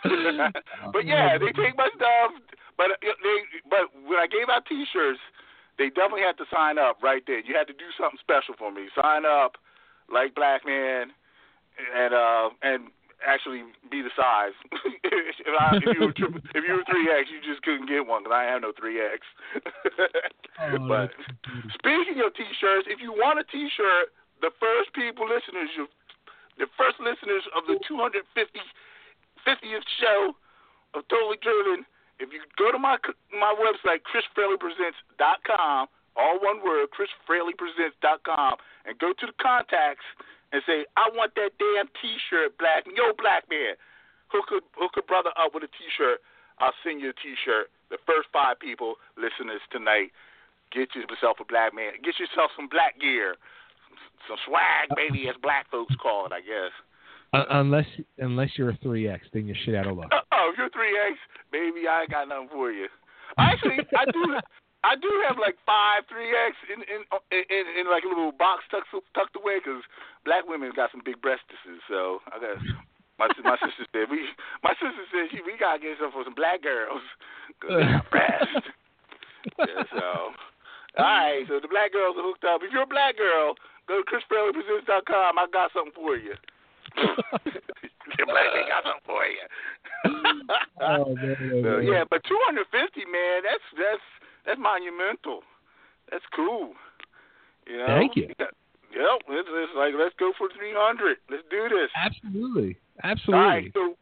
but yeah, they take my stuff. But uh, they, but when I gave out T-shirts, they definitely had to sign up right there. You had to do something special for me. Sign up, like Blackman, and uh, and actually be the size. if, I, if you were triple, if you were three X, you just couldn't get one because I have no three X. but speaking of T-shirts, if you want a T-shirt, the first people listeners, you, the first listeners of the 250 50th show of Totally Driven, if you go to my my website, chrisfraleypresents.com, all one word, chrisfraleypresents.com, and go to the contacts and say, I want that damn T-shirt, black yo, black man. Hook a, hook a brother up with a T-shirt. I'll send you a T-shirt. The first five people listeners tonight, get yourself a black man. Get yourself some black gear, some swag, baby, as black folks call it, I guess. Uh, unless unless you're a three X, then you're shit out of luck. Uh, oh, if you're three X, baby, I ain't got nothing for you. Actually, I do. I do have like five three X in in, in in like a little box tucked tucked away because black women got some big breastises. So I got my my sister said we my sister said she we gotta get some for some black girls because they got breasts. yeah, so all right, so the black girls are hooked up. If you're a black girl, go to chrisfraleypresents.com. I got something for you. the black man got something for you. Oh, man, man, So, yeah, but 250, man, that's that's that's monumental. That's cool. You know. Thank you. Yep, it's, it's like let's go for 300. Let's do this. Absolutely, absolutely. right, so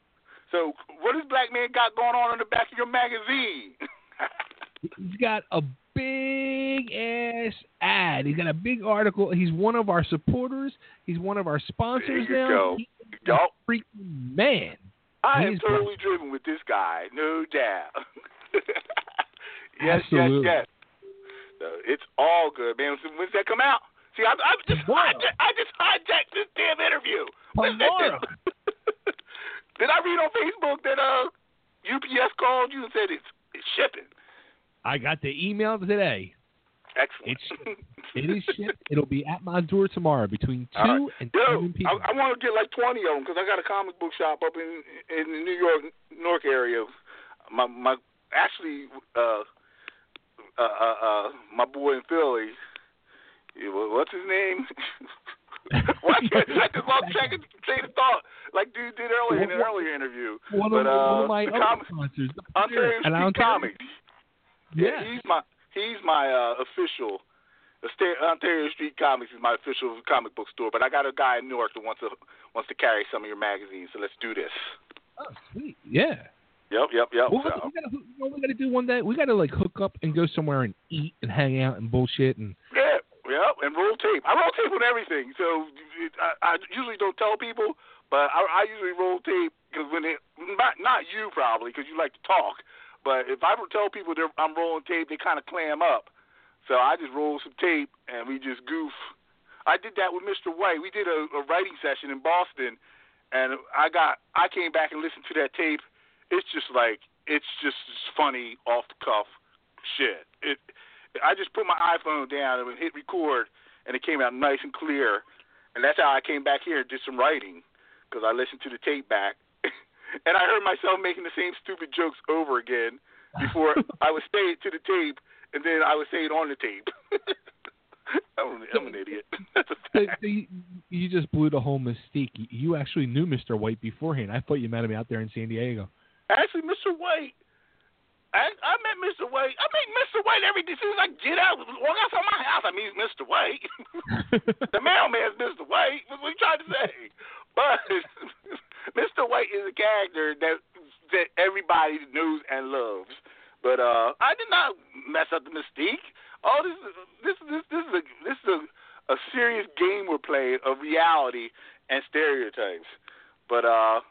so what does Blackman got going on in the back of your magazine? He's got a big ass ad. He's got a big article. He's one of our supporters. He's one of our sponsors There you now. go. A freaking man. I am He's totally driven with this guy, no doubt. yes, Absolutely. yes, yes. So it's all good, man. When's that come out? See, I, I just hijacked, I just hijacked this damn interview. Tomorrow. Did I read on Facebook that uh UPS called you and said it's it's shipping? I got the email today. Excellent. It's it is shipped. It'll be at my door tomorrow between two right. and seven people. I, I want to get like twenty of them because I got a comic book shop up in in the New York Newark area. My my actually uh uh uh, uh my boy in Philly. What's his name? Why can't I just lost track of train of thought like dude did earlier in an earlier interview. one, but of, uh, one of my the other comic, sponsors, Ontario and Street Comics. Yeah, he's my he's my uh, official. Ontario Street Comics is my official comic book store, but I got a guy in Newark that wants to wants to carry some of your magazines. So let's do this. Oh, sweet. Yeah. Yep, yep, yep. Well, so. we gotta, you know, we got to do one day. We got to like hook up and go somewhere and eat and hang out and bullshit and. Yeah, yep, and roll tape. I roll tape on everything, so it, I, I usually don't tell people, but I, I usually roll tape because when it not not you probably because you like to talk, but if I tell people that I'm rolling tape, they kind of clam up. So I just roll some tape and we just goof. I did that with Mr. White. We did a, a writing session in Boston, and I got I came back and listened to that tape. It's just like it's just funny off the cuff shit. It I just put my iPhone down and hit record, and it came out nice and clear. And that's how I came back here and did some writing. because I listened to the tape back, and I heard myself making the same stupid jokes over again before I would say it to the tape, and then I would say it on the tape. I'm, I'm an idiot. That's a so you, you just blew the whole mystique. You- You actually knew Mr. White beforehand. I thought you met him out there in San Diego. Actually, Mr. White, I I met Mr. White. I meet Mr. White every day. As soon as I get out, walk outside my house, I meet Mr. White. the mailman's Mr. White. What are you trying to say? But Mr. White is a character that that everybody knows and loves. But uh I did not mess up the mystique. All this this this this is a this is a, a serious game we're playing of reality and stereotypes. But uh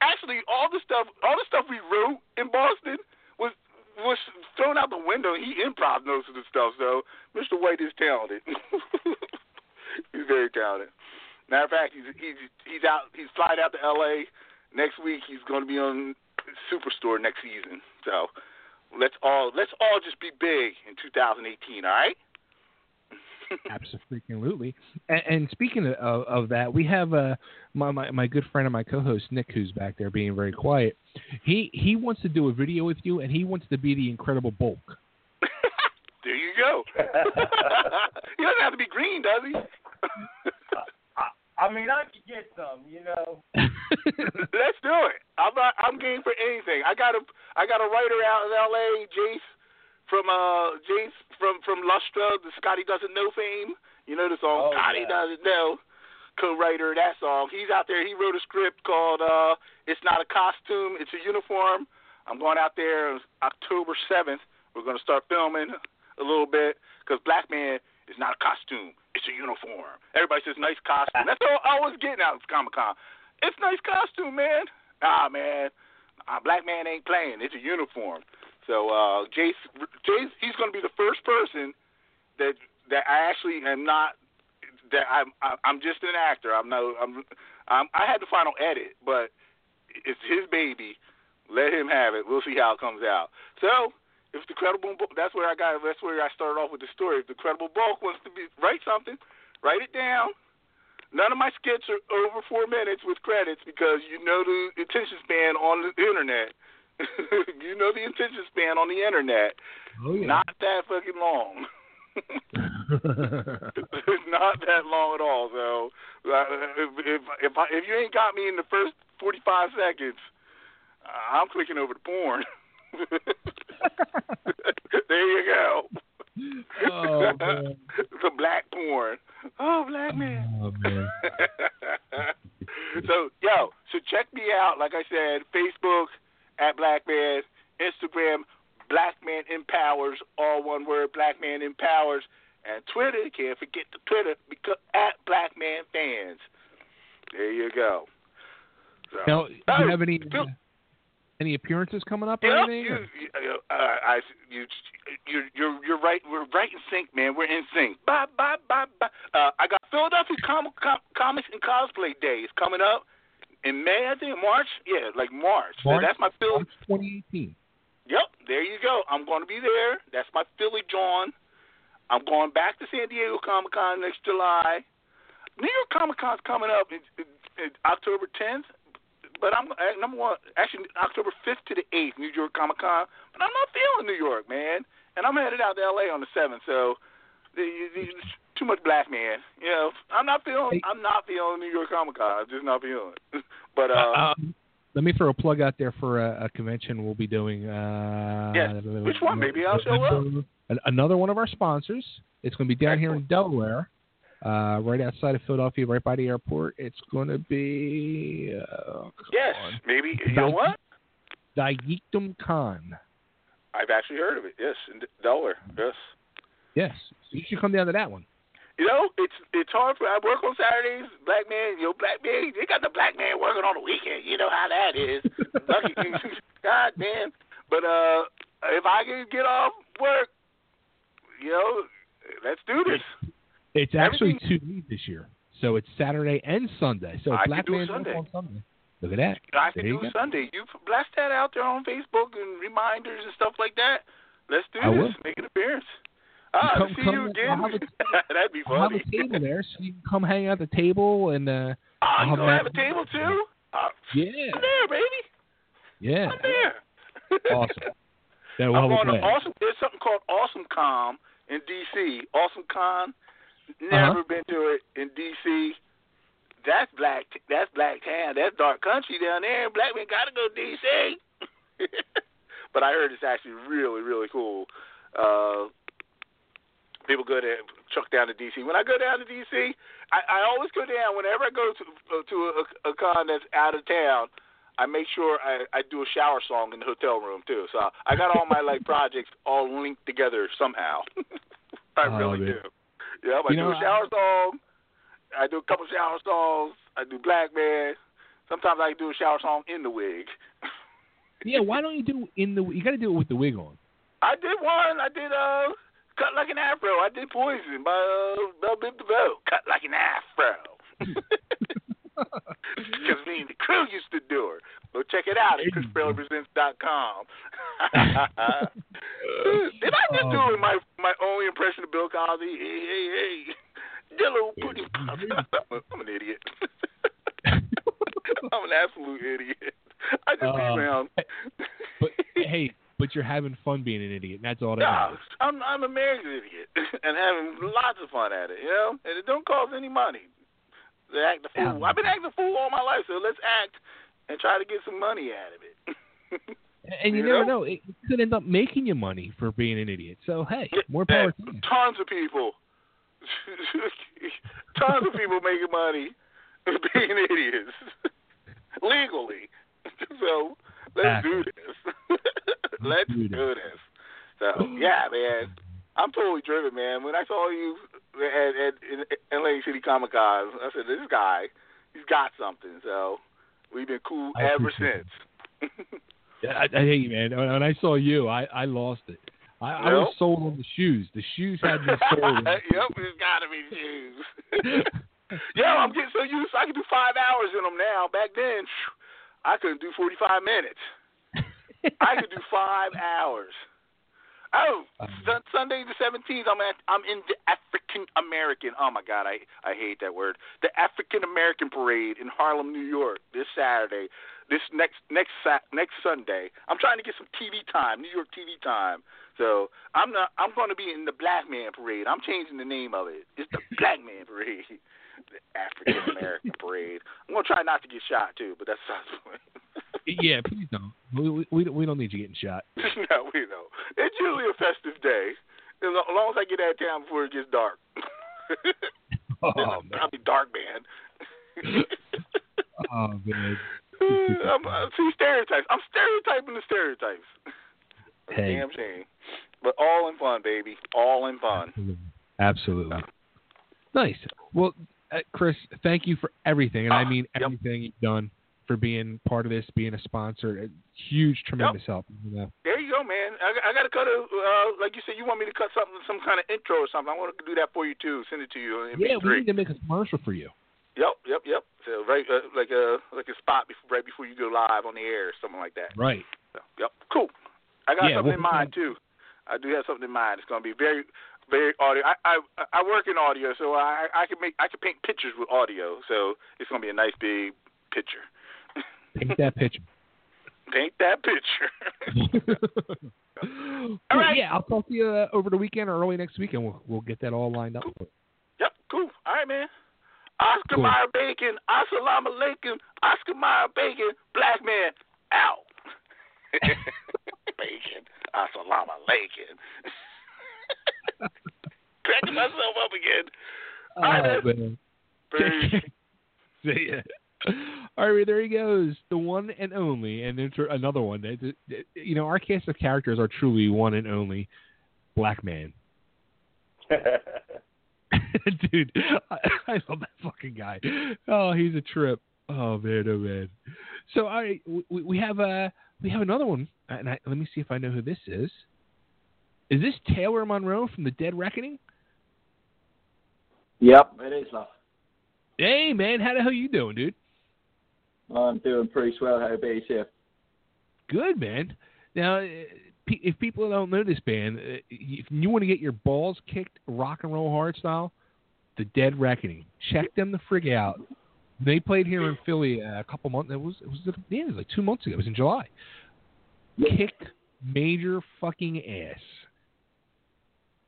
actually all the stuff all the stuff we wrote in Boston was was thrown out the window. He improv of the stuff, so Mr. White is talented. he's very talented. Matter of fact, he's he's he's out he's flying out to LA next week. He's going to be on Superstore next season. So let's all let's all just be big in 2018. All right. Absolutely. And, and speaking of, of that, we have uh, my, my my good friend and my co-host Nick, who's back there being very quiet. He he wants to do a video with you, and he wants to be the Incredible Bulk. There you go. he doesn't have to be green, does he? I mean, I could get some, you know. Let's do it. I'm not, I'm game for anything. I got a I got a writer out in L.A. Jace from uh Jace from from Lustra, the Scotty doesn't know fame. You know the song Oh, Scotty yeah. doesn't know. Co-writer of that song. He's out there. He wrote a script called uh "It's Not a Costume, It's a Uniform." I'm going out there October 7th. We're going to start filming a little bit because Blackman is not a costume. It's a uniform. Everybody says nice costume. That's all I was getting out of Comic Con. It's nice costume, man. Ah, man. Uh, black man ain't playing. It's a uniform. So uh, Jace, Jace, he's going to be the first person that that I actually am not. That I'm I'm just an actor. I'm no. I'm, I'm I had the final edit, but it's his baby. Let him have it. We'll see how it comes out. So if the credible that's where I got. That's where I started off with the story. If the credible bulk wants to be write something, write it down. None of my skits are over four minutes with credits because you know the attention span on the internet. you know the attention span on the internet. Oh yeah. Not that fucking long. it's not that long at all. So uh, if if if, I, if you ain't got me in the first forty five seconds, uh, I'm clicking over to porn. there you go. Oh, man. the black porn. Oh, black man. Oh man. so yo, so check me out. Like I said, Facebook at Blackman, Instagram Blackman Empowers, all one word, Blackman Empowers, and Twitter. Can't forget the Twitter because at Blackman Fans. There you go. So, Now, do Oh, you have any uh, any appearances coming up or Yep, anything? you, you, uh, I, you, you, you're, you're right. We're right in sync, man. We're in sync. Bye, bye, bye, bye. Uh, I got Philadelphia Com- Com- Comics and Cosplay Days coming up in May, I think, March. Yeah, like March. March- that's my Philly. March 2018. Yep, there you go. I'm going to be there. That's my Philly John. I'm going back to San Diego Comic Con next July. New York Comic Con's coming up in, in, in October 10th, but I'm uh, number one. Actually, October 5th to the 8th, New York Comic Con. But I'm not feeling New York, man, and I'm headed out to LA on the 7th. So, the, the, too much black man. You know, I'm not feeling. I'm not feeling New York Comic Con. I'm just not feeling it. but uh, um, let me throw a plug out there for a, a convention we'll be doing. Uh, Yeah, which one? Maybe I'll show up. Another one of our sponsors. It's going to be down here in Delaware, uh, right outside of Philadelphia, right by the airport. It's going to be uh, yes, maybe. You know what? Digeekdom Con. I've actually heard of it. Yes, in Delaware. Yes. Yes, you should come down to that one. You know, it's it's hard for I work on Saturdays. Black man, you know, black man, they got the black man working on the weekend. You know how that is. Lucky, God damn. But uh, if I can get off work, you know, let's do this. It's actually two days this year, so it's Saturday and Sunday. So I Black could do Man's Sunday. on Sunday. Look at that. I there can do go. Sunday. You blast that out there on Facebook and reminders and stuff like that. Let's do I this. will. Make an appearance. Ah, Come- see come- you again. I'll have That'd be I'll have a table there, so you can come hang out at the table and uh, Oh, I'll you have gonna have a table too? Uh, Yeah. I'm there, baby. Yeah. I'm there. Awesome. That will I'm have a awesome. There's something called Awesome Con in DC. Awesome Con. Never Uh-huh. been to it in DC. That's black. That's black town. That's dark country down there. Black men gotta go to DC. but I heard it's actually really, really cool. Uh, people go there, truck down to DC. When I go down to DC, I, I always go down. Whenever I go to to a, a con that's out of town, I make sure I, I do a shower song in the hotel room too. So I got all my like projects all linked together somehow. I Oh, really do. Yeah, I You do know, a shower song. I do a couple shower songs. I do Blackman. Sometimes I do a shower song in the wig. Yeah, why don't you do in the? You got to do it with the wig on. I did one. I did uh cut like an afro. I did Poison by uh, Bell Biv DeVoe. Cut like an afro. Because me and the crew used to do it. Go check it out at ChrisFraleyPresents.com. did I just do my my only impression of Bill Cosby? Hey, hey, hey. Jell-O Pudding Pop. I'm an idiot. I'm an absolute idiot. I just be Uh, around. But hey, but you're having fun being an idiot. and That's all that Yeah, matters. I'm I'm a married idiot and having lots of fun at it, you know, and it don't cost any money. To act the fool. I've been acting a fool all my life, so let's act and try to get some money out of it. And you, You never know? know. It could end up making you money for being an idiot. So hey, more power to you. Tons of people, tons of people making money being idiots legally. So let's do this. let's do this. So yeah, man, I'm totally driven, man. When I saw you at, at in Atlantic City Comic Con, I said this guy, he's got something. So we've been cool I ever since. Yeah, I, I hate you, man. When I saw you, I I lost it. I, I was sold on the shoes. The shoes had me sold. yep, it's got to be shoes. yeah, I'm getting so used. I can do five hours in them now. Back then, phew, I couldn't do 45 minutes. I could do five hours. Oh, um, sun, Sunday the 17th, I'm at, I'm in the African American. Oh my God, I I hate that word. The African American Parade in Harlem, New York, this Saturday. This next next next Sunday. I'm trying to get some TV time, New York TV time. So I'm not. I'm going to be in the Black Man Parade. I'm changing the name of it. It's the Black Man Parade, the African American Parade. I'm going to try not to get shot too, but that's not the point. yeah, please don't. We, we we don't- need you getting shot. no, we know. It's usually a festive day. As long as I get out of town before it gets dark. Oh, I'll be dark man. Oh man. I'm, uh, see stereotypes. I'm stereotyping the stereotypes. Hey. Damn shame. But all in fun, baby. All in fun. Absolutely. Nice. Well, Chris, thank you for everything, and I mean everything you've done for being part of this, being a sponsor. A huge, tremendous help. You know. There you go, man. I, I got to cut a, uh, like you said, you want me to cut something, some kind of intro or something. I want to do that for you too. Send it to you Yeah, we MP3. need to make a commercial for you. Yep, yep, yep. So right, uh, like a like a spot before, right before you go live on the air, or something like that. Right. So, yep, cool. I got Yeah, something in mind too. I do have something in mind. It's going to be very, very audio. I, I I work in audio, so I I can make I can paint pictures with audio. So it's going to be a nice big picture. Paint that picture. Paint that picture. All right. Yeah, I'll talk to you uh, over the weekend or early next week, and we'll we'll get that all lined up. Yep, cool. All right, man. Oscar Cool. Mayer Bacon, Assalamu alaikum, Oscar Mayer Bacon, black man, out. bacon, Assalamu alaikum. Cracking myself up again. All right, Oh, man. Peace. See ya. All right, there he goes, the one and only, and then for another one. That, that- you know, our cast of characters are truly one and only black man. Dude, I, I love that fucking guy. Oh, he's a trip. Oh man, oh man. So all right, we, we have uh we have another one, and I, let me see if I know who this is. Is this Taylor Monroe from the Dead Reckoning? Yep, it is, love. Hey man, how the hell you doing, dude? I'm doing pretty swell. How about yourself? Good, man. Now, uh, if people don't know this band, uh, if you want to get your balls kicked rock and roll hard style, The Dead Reckoning. Check them the frig out. They played here in Philly uh, a couple months. It was it was yeah, it was like two months ago. It was in July. Kicked major fucking ass.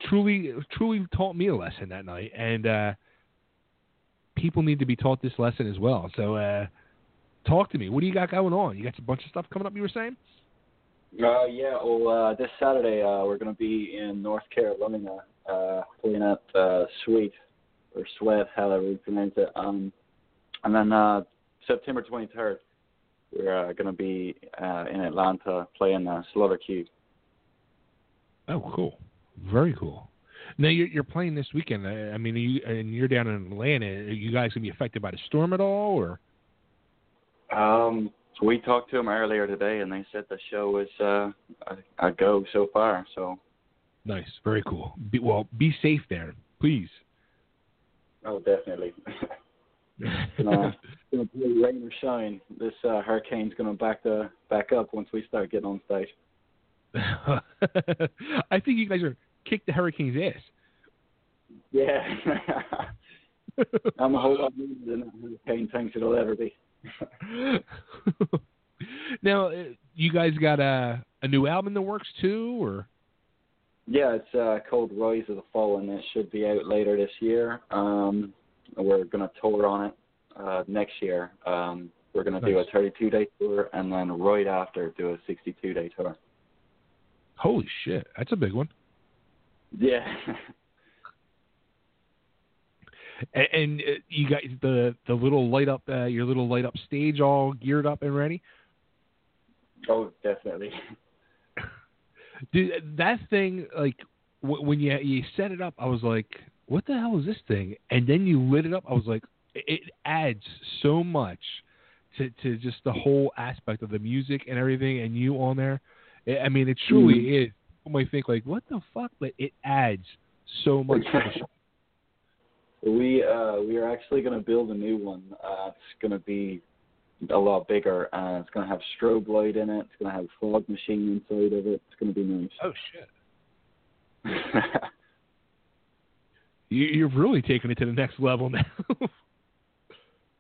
Truly, truly taught me a lesson that night, and uh, people need to be taught this lesson as well. So, uh, talk to me. What do you got going on? You got a bunch of stuff coming up. You were saying? Uh, yeah. Well, uh, this Saturday uh, we're going to be in North Carolina, uh, playing at uh, Sweet or Sweat, however you pronounce it. Um, and then uh, September 23rd, we're uh, going to be uh, in Atlanta playing uh, Slaughter Cube. Oh, cool. Very cool. Now you're you're playing this weekend. I I mean, you and you're down in Atlanta. Are you guys gonna be affected by the storm at all, or? Um, we talked to them earlier today, and they said the show was uh, a, a go so far. So, Nice. Very cool. Be, well, be safe there, please. oh, definitely. gonna be rain or shine. This uh, hurricane's gonna back the back up once we start getting on stage. I think you guys are kick the Hurricane's ass. Yeah. I'm a whole lot more than hurricane thinks it'll ever be. now, uh, you guys got a a new album in the works too, or? Yeah, it's uh, called Rise of the Fallen. It should be out later this year. Um, we're gonna tour on it uh, next year. Um, we're gonna do a 32 day tour, and then right after do a 62 day tour. Holy shit, that's a big one. Yeah. And, and uh, you got the the little light up, uh, your little light up stage all geared up and ready. oh, definitely. Dude, that thing, like w- when you you set it up, I was like, "What the hell is this thing?" And then you lit it up. I was like, it adds so much to to just the whole aspect of the music and everything, and you on there. I mean, it truly Mhm. is. Might think like, "What the fuck?" But it adds so much. to the show. We uh we are actually gonna build a new one. Uh it's gonna be a lot bigger and it's gonna have strobe light in it, it's gonna have a fog machine inside of it. It's gonna be nice. Oh shit! You, you're really taking it to the next level now.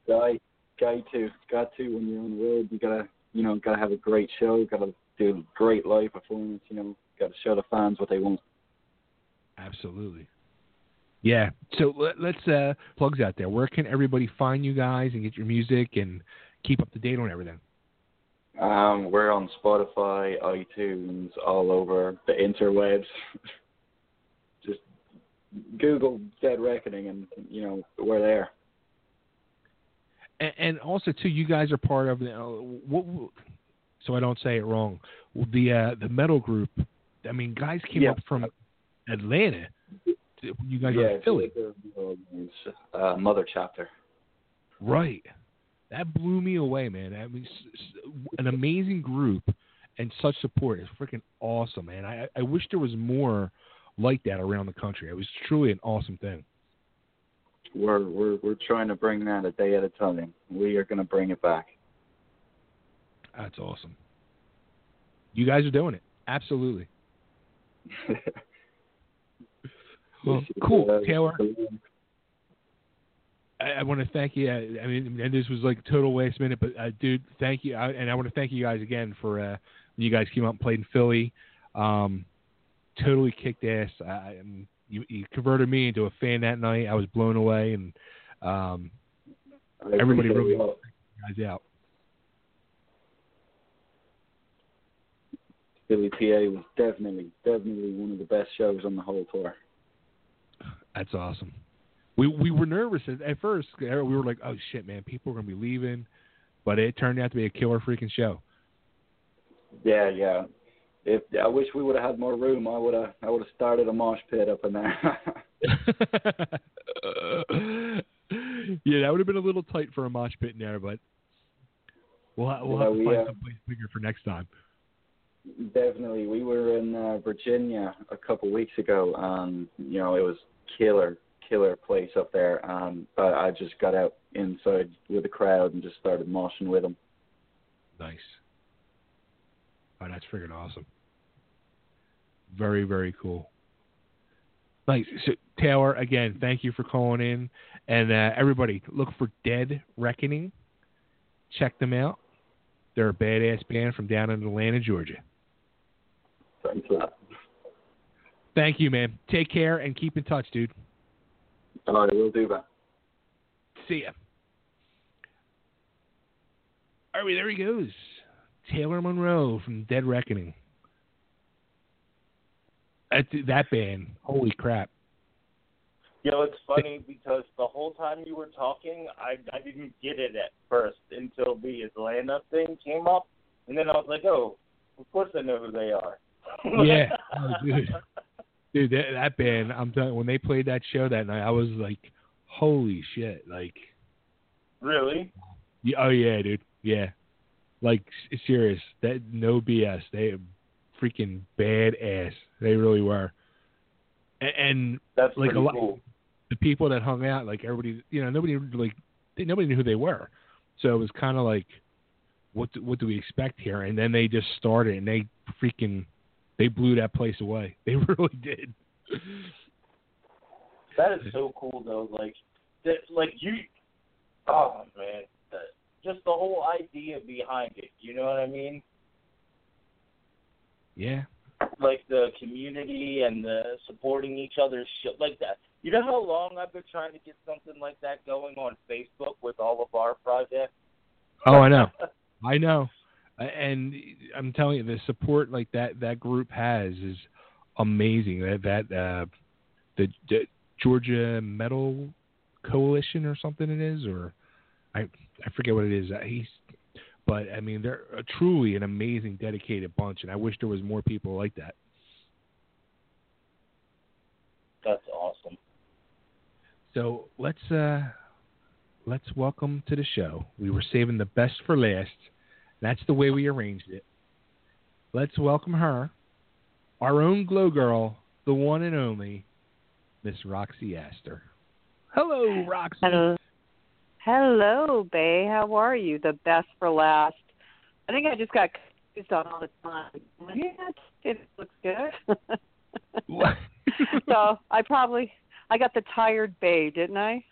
Guy guy to got to when you're on the road, you gotta you know, gotta have a great show, gotta do a great live performance, you know, gotta show the fans what they want. Absolutely. Yeah. So let, let's uh, plugs out there. Where can everybody find you guys and get your music and keep up to date on everything? Um, we're on Spotify, iTunes, all over the interwebs. Just Google Dead Reckoning and you know, we're there. And, and also, too, you guys are part of the. Uh, what, so I don't say it wrong. The uh, the metal group. I mean, guys came Yeah. up from Atlanta. You guys yeah, are Philly, uh, Mother Chapter. right? That blew me away, man. I mean, an amazing group and such support is freaking awesome, man. I I wish there was more like that around the country. It was truly an awesome thing. We're we're we're trying to bring that a day at a time. We are gonna bring it back. That's awesome. You guys are doing it. Absolutely. Well, cool, Taylor. I, I want to thank you. I I mean, and this was like total waste minute, but uh, dude, thank you. I, and I want to thank you guys again for uh, when you guys came out and played in Philly. Um, totally kicked ass. I, you, you converted me into a fan that night. I was blown away, and um, everybody really it. helped you guys out. Philly PA was definitely definitely one of the best shows on the whole tour. That's awesome. We we were nervous at, at first. We were like, "Oh shit, man, people are gonna be leaving," but it turned out to be a killer freaking show. Yeah, yeah. If I wish we would have had more room, I would have I would have started a mosh pit up in there. yeah, that would have been a little tight for a mosh pit in there, but we'll we'll Yeah, have to we, find uh, someplace bigger for next time. Definitely. We were in uh, Virginia a couple weeks ago, and you know it was killer, killer place up there. Um, but I just got out inside with the crowd and just started moshing with them. Nice. Oh, that's freaking awesome. Very very cool. Like so, Taylor, again, thank you for calling in, and uh, everybody look for Dead Reckoning. Check them out. They're a badass band from down in Atlanta, Georgia. Thanks a lot. Thank you, man. Take care and keep in touch, dude. All right, we'll do that. See ya. All right, there he goes. Taylor Monroe from Dead Reckoning. That, that band, holy crap. You know, it's funny because the whole time you were talking, I I didn't get it at first until the Atlanta thing came up, and then I was like, oh, of course I know who they are. Yeah, oh, dude, dude, that, that band. I'm telling. When they played that show that night, I was like, holy shit! Like, really? yeah, oh yeah, dude, yeah. Like serious. That no BS. They freaking badass. They really were. And, and That's like a lot, cool. the people that hung out, like everybody, you know, nobody like they, nobody knew who they were. So it was kind of like, what do, what do we expect here? And then they just started, and they freaking they blew that place away. They really did. That is so cool though. Like, that, like you, oh man, that, just the whole idea behind it. You know what I mean? Yeah. Like the community and the supporting each other's shit like that. You know how long I've been trying to get something like that going on Facebook with all of our projects. Oh, I know. I know. And I'm telling you, the support like that that group has is amazing. That that uh, the, the Georgia Metal Coalition or something it is, or I I forget what it is. He's, but I mean, they're truly an amazing, dedicated bunch, and I wish there was more people like that. That's awesome. So let's uh let's welcome to the show. We were saving the best for last. That's the way we arranged it. Let's welcome her, our own glow girl, the one and only Miss Roxy Astor. Hello, Roxy. Hello. Hello, Bay. How are you? The best for last. I think I just got confused on all the time. Yeah, it looks good. so I probably I got the tired Bay, didn't I?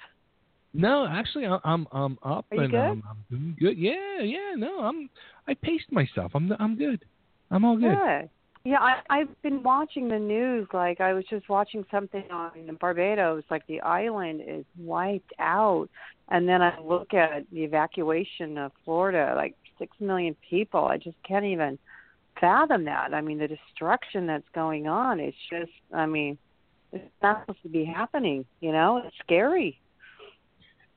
No, actually, I- I'm I'm up Are and? Um, I'm doing good. Yeah, yeah. No, I'm I paced myself. I'm I'm good. I'm all good. Good. Yeah, I, I've been watching the news. Like I was just watching something on Barbados. Like the island is wiped out, and then I look at the evacuation of Florida. Like six million people. I just can't even fathom that. I mean, the destruction that's going on. It's just. I mean, it's not supposed to be happening. You know, it's scary.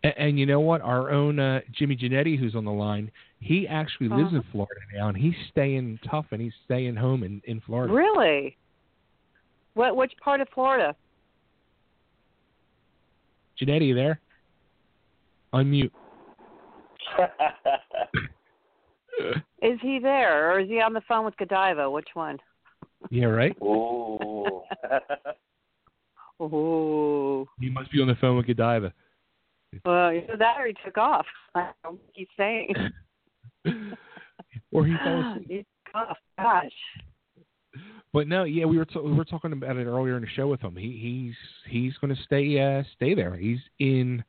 And, and you know what? Our own uh, Jimmy Genetti, who's on the line, he actually lives in Uh-huh. Florida now, and he's staying tough, and he's staying home in in Florida. Really? What? Which part of Florida? Genetti, you there? Unmute. Is he there, or is he on the phone with Godiva? Which one? Yeah, right. Oh. Ooh. He must be on the phone with Godiva. Well, know, that already took off. I don't know what he's saying. Or he fell asleep. He took off. Gosh. But no, yeah, we were t- we were talking about it earlier in the show with him. He he's he's going to stay uh stay there. He's in,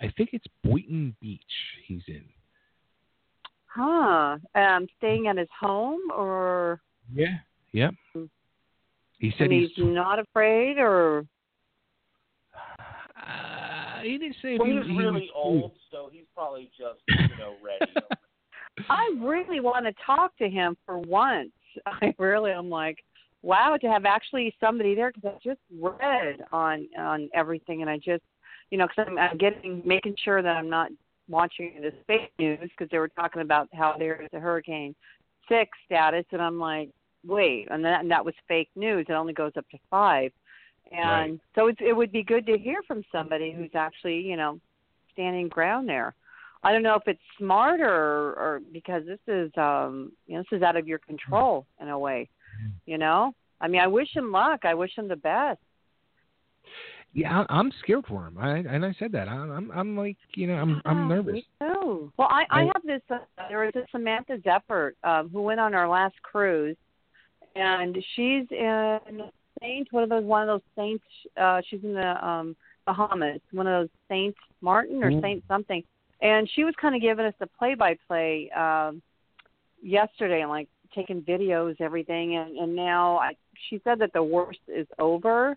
I think it's Boynton Beach. He's in. Huh. Um, staying at his home, or Yeah. Yep. He said and he's. he's not afraid, or he didn't say well, he, he's he really was old, so he's probably just you know ready. I really want to talk to him for once. I really I'm like, wow, to have actually somebody there because I just read on on everything, and I just, you know, because I'm, I'm getting making sure that I'm not watching the fake news because they were talking about how there's a Hurricane Six status, and I'm like, wait, and that and that was fake news. It only goes up to five, and Right. so it's, it would be good to hear from somebody who's actually, you know, standing ground there. I don't know if it's smart or or because this is um you know this is out of your control in a way. You know? I mean, I wish him luck. I wish him the best. Yeah, I'm scared for him. I and I said that. I- I'm I'm like you know I'm I'm nervous. Me too. Well, I I have this. Uh, there was a Samantha Zeffert um, who went on our last cruise, and she's in saint. One of those one of those saints. Uh, she's in the um Bahamas. One of those Saint Martin or Mm. Saint something. And she was kind of giving us the play by play um yesterday and like taking videos, everything. And and now I, she said that the worst is over.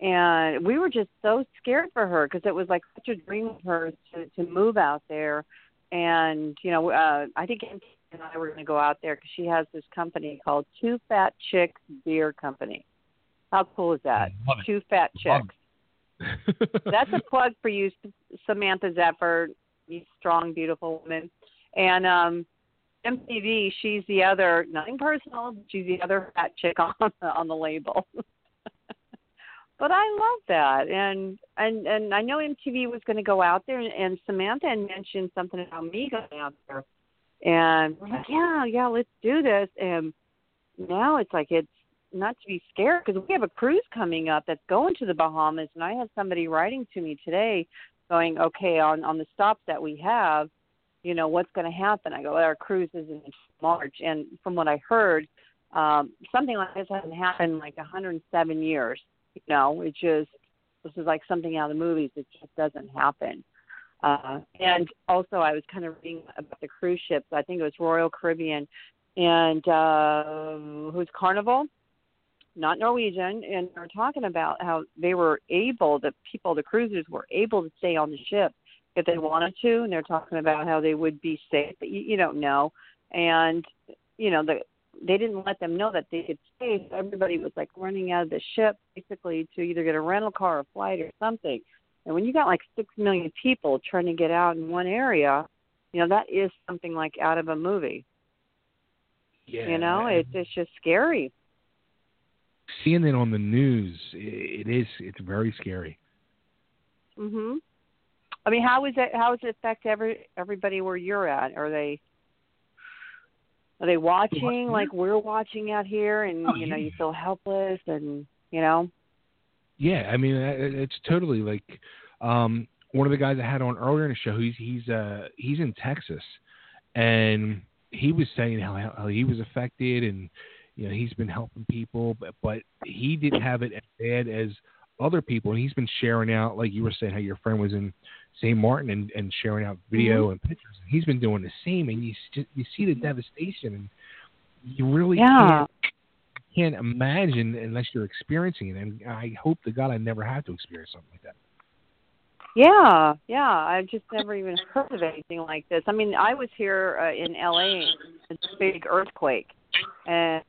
And we were just so scared for her because it was like such a dream of hers to to move out there. And you know, uh, I think and I were going to go out there because she has this company called Two Fat Chicks Beer Company. How cool is that? Two Fat Chicks. That's a plug for you, Samantha Zephyr, you strong, beautiful woman. And um MTV, she's the other, nothing personal, she's the other fat chick on the, on the label. but I love that, and and and I know MTV was going to go out there, and, and Samantha had mentioned something about me going out there, and we're like, yeah, yeah, let's do this. And now it's like it's not to be scared because we have a cruise coming up that's going to the Bahamas, and I had somebody writing to me today, going, okay, on on the stops that we have, you know, what's going to happen? I go, well, our cruise is in March, and from what I heard, um, something like this hasn't happened in like 107 years. You know, it just this is like something out of the movies. It just doesn't happen. Uh, and also, I was kind of reading about the cruise ships. I think it was Royal Caribbean and uh, who's Carnival, not Norwegian, and they're talking about how they were able, the people, the cruisers were able to stay on the ship if they wanted to, and they're talking about how they would be safe. But you, you don't know, and you know the they didn't let them know that they could stay. So everybody was like running out of the ship basically to either get a rental car or flight or something. And when you got like six million people trying to get out in one area, you know that is something like out of a movie. Yeah. You know, it's it's just scary. Seeing it on the news, it is. It's very scary. Mhm. I mean, how is it? How does it affect every everybody where you're at? Are they are they watching like we're watching out here, and Oh, you know yeah. you feel helpless, and you know? Yeah, I mean, uh, it's totally like um, one of the guys I had on earlier in the show. He's he's uh, he's in Texas, and he was saying how, how he was affected, and you know he's been helping people, but but he didn't have it as bad as other people. And he's been sharing out, like you were saying, how your friend was in St. Martin and, and sharing out video Mm-hmm. and pictures. And he's been doing the same, and you you see the devastation, and you really Yeah. can't can't imagine unless you're experiencing it. And I hope to God I never have to experience something like that. Yeah, yeah. I've just never even heard of anything like this. I mean, I was here uh, in LA, a big earthquake, and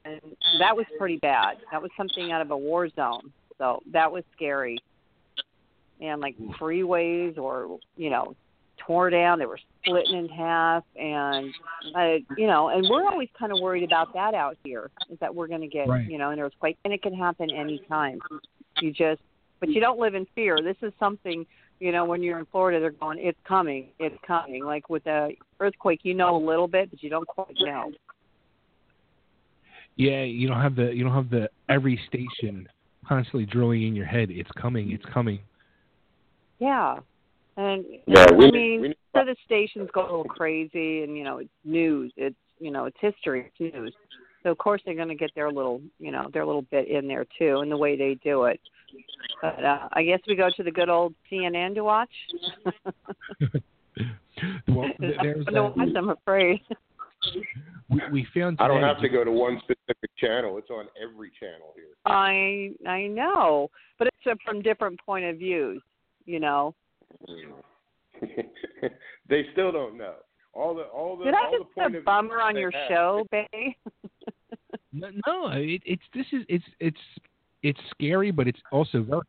that was pretty bad. That was something out of a war zone. So that was scary. And like freeways or, you know, tore down, they were splitting in half and uh, you know, and we're always kind of worried about that out here is that we're going to get, Right. you know, an earthquake and it can happen any time. You just but you don't live in fear. This is something, you know, when you're in Florida, they're going, it's coming, it's coming. Like with a earthquake, you know a little bit, but you don't quite know. Yeah, you don't have the you don't have the every station constantly drilling in your head. It's coming. It's coming. Yeah, and Yeah, we I mean, we need- so the stations go a little crazy, and you know, it's news. It's you know, it's history. It's news. So of course they're going to get their little, you know, their little bit in there too, and the way they do it. But uh, I guess we go to the good old CNN to watch. Well, th- there's no, that- I'm afraid. We, we found I don't have to go to one specific channel. It's on every channel here. I I know, but it's uh, from different point of views. You know. they still don't know. All the all the Did I all the just point put a bummer on your have. show, Bay? No, no, it, it's this is it's it's it's scary, but it's also very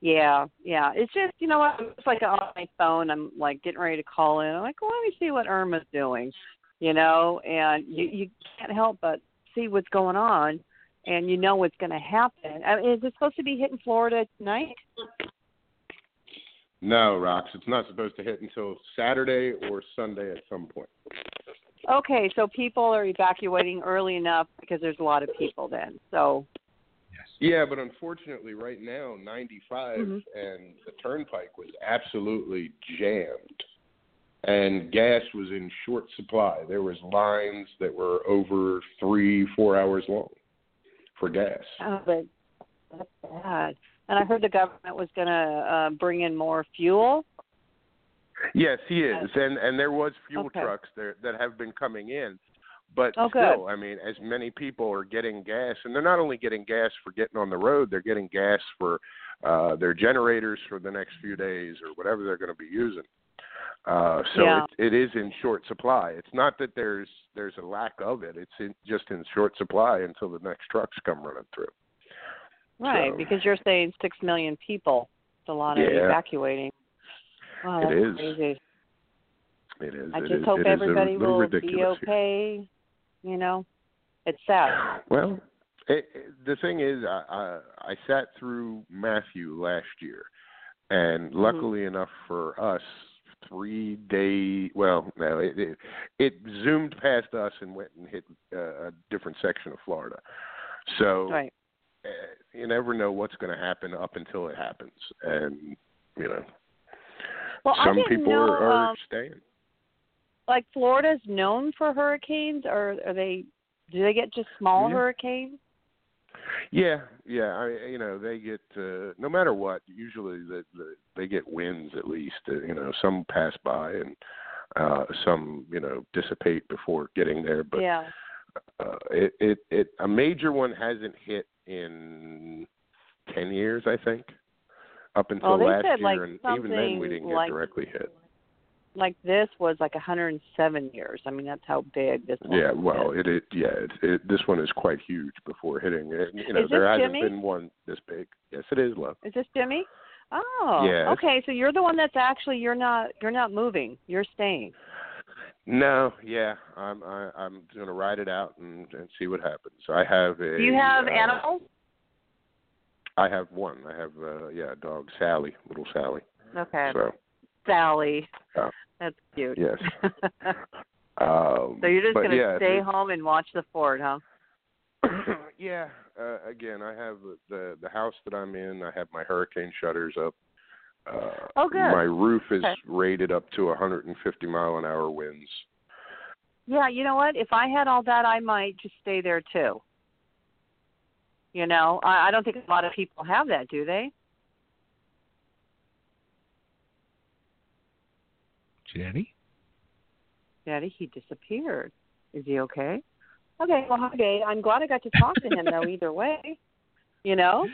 Yeah, yeah. It's just you know what? It's like on my phone. I'm like getting ready to call in. I'm like, well, let me see what Irma's doing. You know, and you you can't help but see what's going on, and you know what's going to happen. I mean, is it supposed to be hitting Florida tonight? No, Rox, it's not supposed to hit until Saturday or Sunday at some point. Okay, so people are evacuating early enough because there's a lot of people then. So Yeah, but unfortunately, right now, 95 Mhm. and the Turnpike was absolutely jammed, and gas was in short supply. There was lines that were over three, four hours long. for gas. Oh, but that's bad. And I heard the government was going to uh, bring in more fuel. Yes, he is, and and there was fuel Okay. trucks there that have been coming in, but Oh, still, I mean, as many people are getting gas, and they're not only getting gas for getting on the road, they're getting gas for uh their generators for the next few days or whatever they're going to be using. Uh, so Yeah. it, it is in short supply. It's not that there's there's a lack of it. It's in, just in short supply until the next trucks come running through. Right, So- because you're saying six million people. It's a lot of Yeah. evacuating. Wow, It is. crazy. It is. I just is- hope it is everybody will be okay. here. You know, it's sad. Well, it, it- the thing is, I, I I sat through Matthew last year, and Mm-hmm. luckily enough for us, three day. Well, no, it, it it zoomed past us and went and hit uh, a different section of Florida. So Right. uh, you never know what's going to happen up until it happens, and you know, Well, some people know, are, are um, staying. Like Florida's known for hurricanes, or are they? Do they get just small Yeah. hurricanes? Yeah, yeah. I you know they get uh, no matter what. Usually the, the they get winds at least. Uh, you know some pass by and uh, some you know dissipate before getting there. But yeah. uh, it it it a major one hasn't hit in ten years I think. Up until Well, last year, like, and even then we didn't get like- directly hit. Like this was like 107 years. I mean, that's how big this one Yeah, is. well, it, it yeah, it, it, this one is quite huge before hitting. it. You know, Is there hasn't Jimmy? been one this big. Yes, it is, love. Is this Jimmy? Oh, okay. So you're the one that's actually you're not you're not moving. You're staying. No, yeah, I'm I, I'm gonna ride it out and, and see what happens. I have a. Do you have uh, animals? I have one. I have uh yeah, a dog Sally, little Sally. Okay. So Sally. uh, That's cute. yes. Um, so you're just gonna yeah, stay home and watch the fort, huh? yeah. Uh, again, I have the the house that I'm in. I have my hurricane shutters up. Uh, Oh, good. My roof is Okay. rated up to 150 mile an hour winds. Yeah, you know what? If I had all that, I might just stay there too. You know, I, I don't think a lot of people have that, do they? Jenny? Daddy, he disappeared. Is he okay? Okay, well, hi, Dave. I'm glad I got to talk to him, though, either way. You know?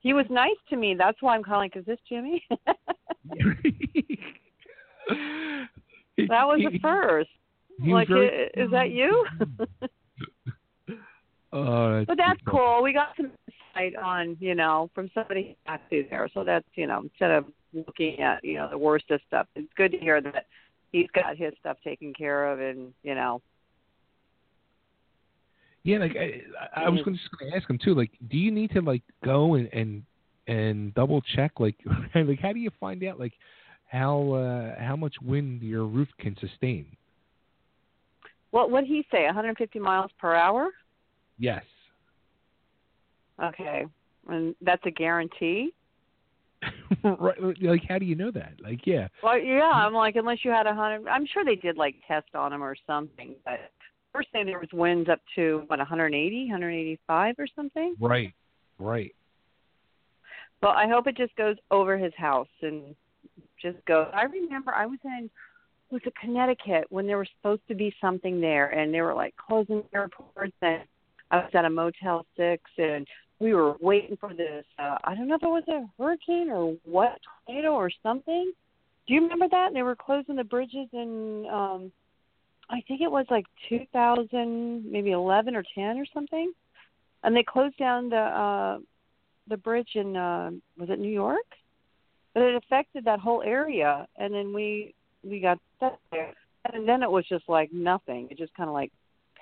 He was nice to me. That's why I'm calling. Is this Jimmy? that was the first. he like, very- is that you? Oh, but that's cool. We got some insight on, you know, from somebody actually there. So that's, you know, instead of looking at, you know, the worst of stuff, it's good to hear that he's got his stuff taken care of and, you know, Yeah, like I, I was Mm. just going to ask him too. Like, do you need to like go and and and double check? Like, like how do you find out like how uh how much wind your roof can sustain? what would he say? 150 miles per hour? Yes. Okay. And that's a guarantee? right. Like, how do you know that? Like, yeah. Well, yeah, I'm like, unless you had a hundred, I'm sure they did like test on him or something. But first thing there was winds up to what 180, 185 or something. Right. Right. Well, I hope it just goes over his house and just goes. I remember I was in was it Connecticut when there was supposed to be something there, and they were like closing airports, and I was at a Motel Six, and we were waiting for this. Uh, I don't know if it was a hurricane or what tornado or something. Do you remember that? And they were closing the bridges in, um I think it was like 2000, maybe 11 or 10 or something, and they closed down the. uh the bridge in uh was it New York? But it affected that whole area and then we we got stuck there. And then it was just like nothing. It just kinda like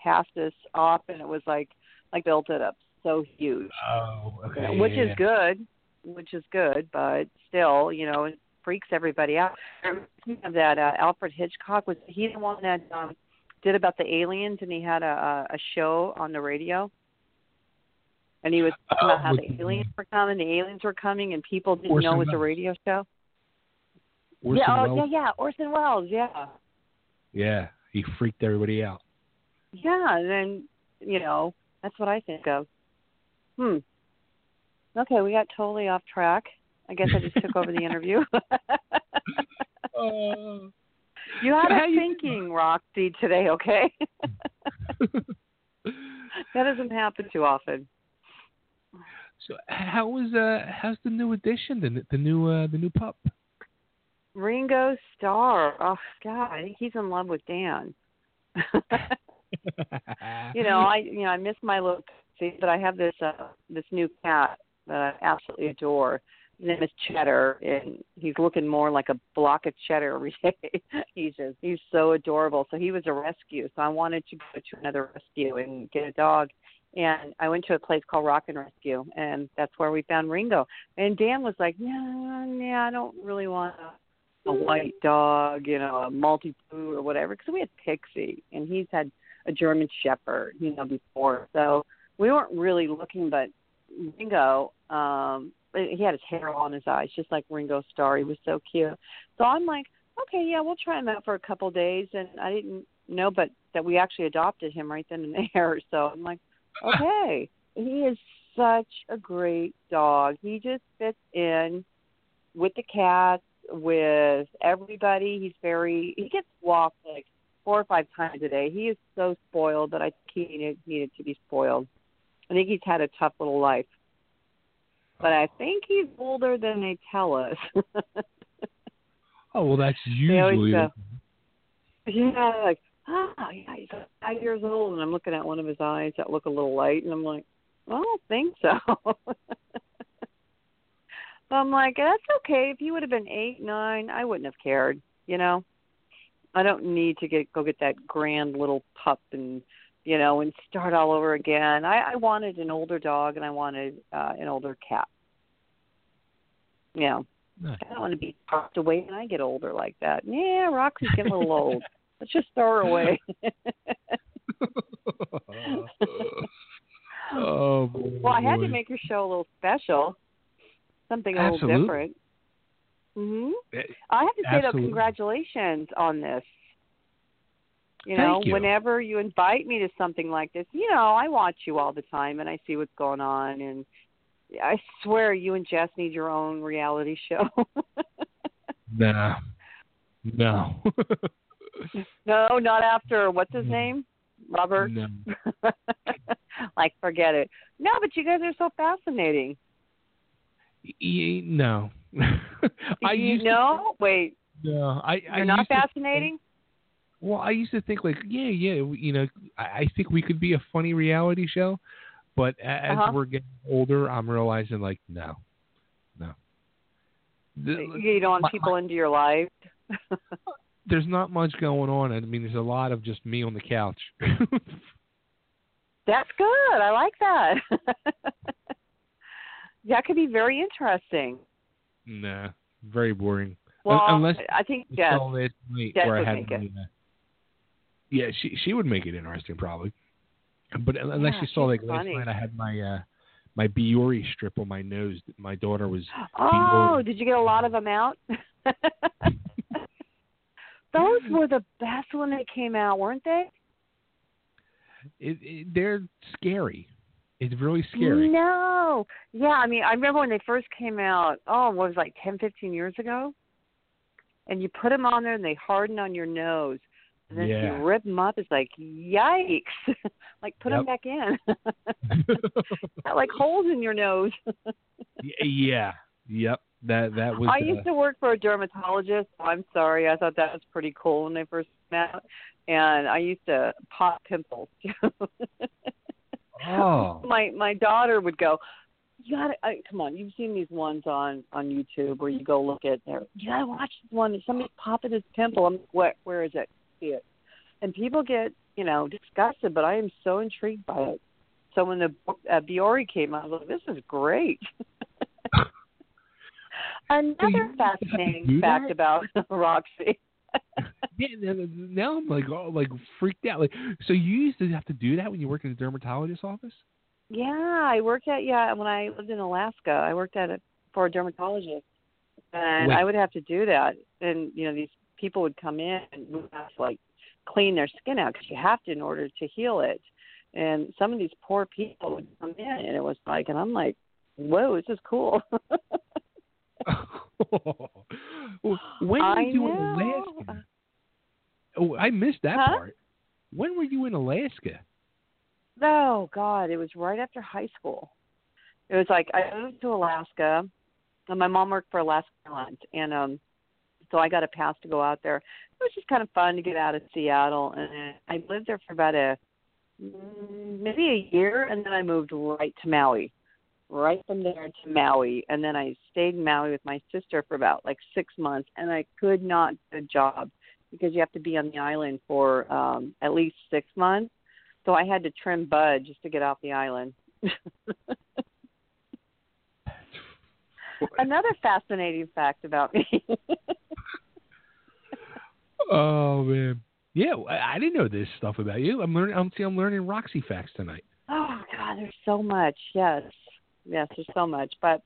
passed us off and it was like like built it up so huge. Oh, okay. which yeah, is good. Which is good, but still, you know, it freaks everybody out. Reminds of that uh, Alfred Hitchcock was he the one that um did about the aliens and he had a a show on the radio? And he was talking about how the aliens were coming, the aliens were coming, and people didn't Orson know it was a radio show. Orson yeah, oh, Welles. yeah, yeah, Orson Welles, yeah, Yeah. He freaked everybody out. yeah. And then you know that's what I think of. Hmm. Okay, we got totally off track. I guess I just took over the interview. Uh, you had so how us you- thinking, Roxy, today. Okay. that doesn't happen too often. so how was uh how's the new addition the the new uh the new pup? Ringo Starr. Oh God, I think he's in love with Dan. you know, I you know I miss my little see, but I have this uh this new cat that I absolutely adore. His name is Cheddar, and he's looking more like a block of cheddar every day. he's just he's so adorable. So he was a rescue. So I wanted to go to another rescue and get a dog. And I went to a place called Rock and Rescue, and that's where we found Ringo. And Dan was like, "Yeah, yeah, I don't really want a, a white dog, you know, a multi poo or whatever." Because we had Pixie, and he's had a German Shepherd, you know, before. So we weren't really looking, but Ringo, um, he had his hair all on his eyes, just like Ringo Starr. He was so cute. So I'm like, okay, yeah, we'll try him out for a couple of days. And I didn't know, but that we actually adopted him right then and there. So I'm like, okay, he is such a great dog. He just fits in with the cats, with everybody. He's very. He gets walked like four or five times a day. He is so spoiled that I think he needed, needed to be spoiled. I think he's had a tough little life. But I think he's older than they tell us. Oh well, that's usually go, yeah, like, oh, yeah, he's five years old. And I'm looking at one of his eyes that look a little light, and I'm like, I don't think so. I'm like, that's okay. If you would have been eight, nine, I wouldn't have cared. You know, I don't need to get go get that grand little pup and you know and start all over again. I, I wanted an older dog and I wanted uh, an older cat. You know, Nice. I don't want to be tucked away when I get older like that. Yeah, Roxy's getting a little old. Let's just throw her away. oh boy. well, I had to make your show a little special, something a little different. Hmm I have to say though, congratulations on this. You know, you. whenever you invite me to something like this, you know, I watch you all the time and I see what's going on and I swear you and Jess need your own reality show. Nah. No. no, not after what's his name? Robert. no. like forget it. No, but you guys are so fascinating. E- no. I you used to- know? Wait, no. I I you're not used to- fascinating? Well, I used to think like, yeah, yeah, you know, I, I think we could be a funny reality show, but as Uh-huh. we're getting older, I'm realizing like, no, no. The- you don't want my- people into your life. there's not much going on. I mean, there's a lot of just me on the couch. That's good. I like that. That could be very interesting. nah, very boring. Well, unless I think you Jess, saw last night Jess where I would had make it. yeah, she she would make it interesting probably. But unless Yeah, you saw like last night, I had my uh my Biore strip on my nose. that My daughter was Oh, Biore. did you get a lot of them out? Those were the best when they came out, weren't they? It, it, they're scary. It's really scary. No. Yeah, I mean, I remember when they first came out, oh, what was it, like ten, fifteen years ago? And you put them on there and they harden on your nose. And then Yeah. you rip them up. It's like, yikes. like, put them back in. Got like holes in your nose. Yeah. Yep. That that was. I uh, used to work for a dermatologist. I'm sorry, I thought that was pretty cool when they first came out. And I used to pop pimples. Oh. my my daughter would go, "You gotta I, come on! You've seen these ones on on YouTube where you go look at there. You gotta watch this one. Somebody's popping his pimple. I'm like, where where is it? See it? And people get you know disgusted, but I am so intrigued by it. So when the uh, Biore came out, I was like, this is great. Another fascinating fact about Roxy. Yeah, now- now I'm like oh, like freaked out. Like, so you used to have to do that when you worked in a dermatologist's office? Yeah, I worked at yeah when I lived in Alaska. I worked at it for a dermatologist, and Wait. I would have to do that. And you know, these people would come in and would have to like clean their skin out because you have to in order to heal it. and some of these poor people would come in, and it was like, and I'm like, whoa, this is cool. when I were you in. Alaska? Oh, I missed that Huh? part. When were you in Alaska? Oh God, it was right after high school. It was like I moved to Alaska, and my mom worked for Alaska Airlines, and um, so I got a pass to go out there. It was just kind of fun to get out of Seattle, and I lived there for about a mm, maybe a year, and then I moved right to Maui, right from there to Maui, and then I stayed in Maui with my sister for about like six months, and I could not get a job because you have to be on the island for um at least six months. So I had to trim bud just to get off the island. Another fascinating fact about me. Oh man, yeah, I, didn't know this stuff about you. I'm learning. I'm see, I'm learning Roxy facts tonight. oh God, there's so much. Yes, yes, there's so much. But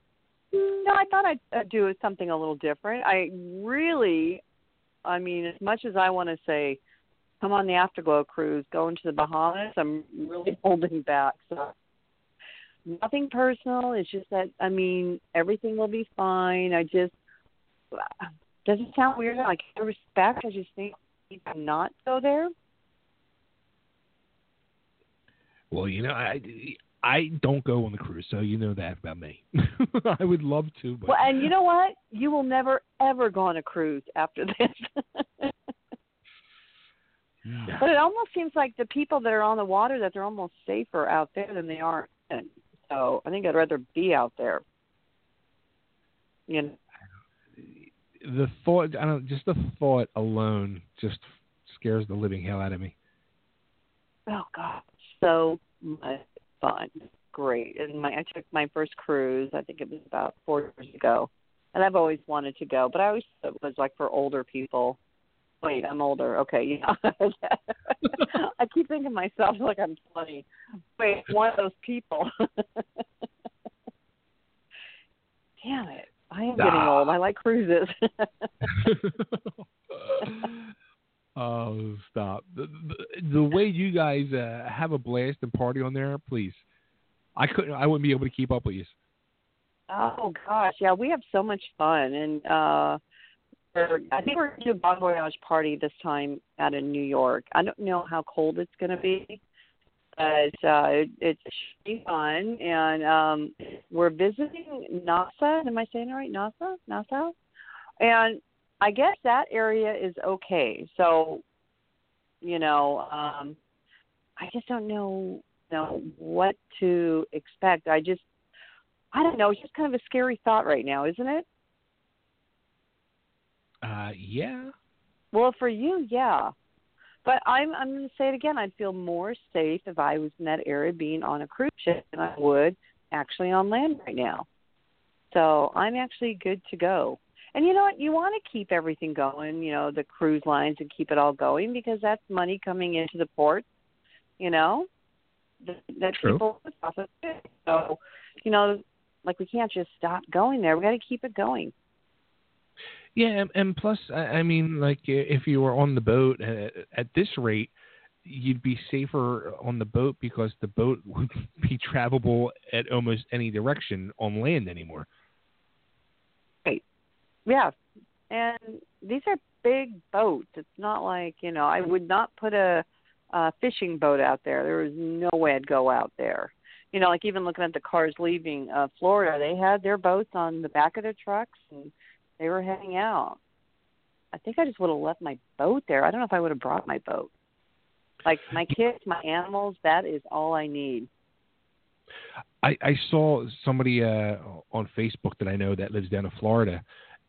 no, I thought I'd do something a little different. I really, I mean, as much as I want to say, come on the Afterglow cruise, go into the Bahamas, I'm really holding back. So nothing personal. It's just that I mean, everything will be fine. I just does it sound weird? Like I respect. I just think can not go there. Well, you know, I I don't go on the cruise, so you know that about me. I would love to, but Well, and you know what? You will never ever go on a cruise after this. But it almost seems like the people that are on the water that they're almost safer out there than they are. In. So I think I'd rather be out there. You know, the thought I don't just the thought alone just scares the living hell out of me. oh god, so much fun, great. And my I took my first cruise. I think it was about four years ago, and I've always wanted to go, but I always thought it was like for older people. Wait, I'm older. Okay, yeah. I keep thinking myself like I'm 20. Wait, one of those people. Damn it. I am getting old. I like cruises. Oh, stop! The, the, the way you guys uh, have a blast and party on there, please. I couldn't. I wouldn't be able to keep up with you. oh gosh, yeah, we have so much fun and uh I think we're gonna do a bon voyage party this time out in New York. I don't know how cold it's gonna be, but uh it should be fun and um we're visiting NASA. Am I saying it right? NASA? NASA? And I guess that area is okay. So, you know, um I just don't know you know what to expect. I just I don't know, it's just kind of a scary thought right now, isn't it? Uh, yeah. Well, for you, yeah. But I'm I'm going to say it again. I'd feel more safe if I was in that area being on a cruise ship than I would actually on land right now. So I'm actually good to go. And you know what? You want to keep everything going, you know, the cruise lines and keep it all going because that's money coming into the port, you know, that, that True. people live off of it. So, you know, like we can't just stop going there. We got to keep it going. Yeah, and, and plus, I, I mean, like if you were on the boat uh, at this rate, you'd be safer on the boat because the boat would be travelable at almost any direction on land anymore. Right. Yeah. And these are big boats. It's not like, you know, I would not put a, a fishing boat out there. There was no way I'd go out there. You know, like even looking at the cars leaving uh Florida, they had their boats on the back of their trucks and they were heading out. I think I just would have left my boat there. I don't know if I would have brought my boat. Like my kids, my animals, that is all I need. I, I saw somebody uh, on Facebook that I know that lives down in Florida,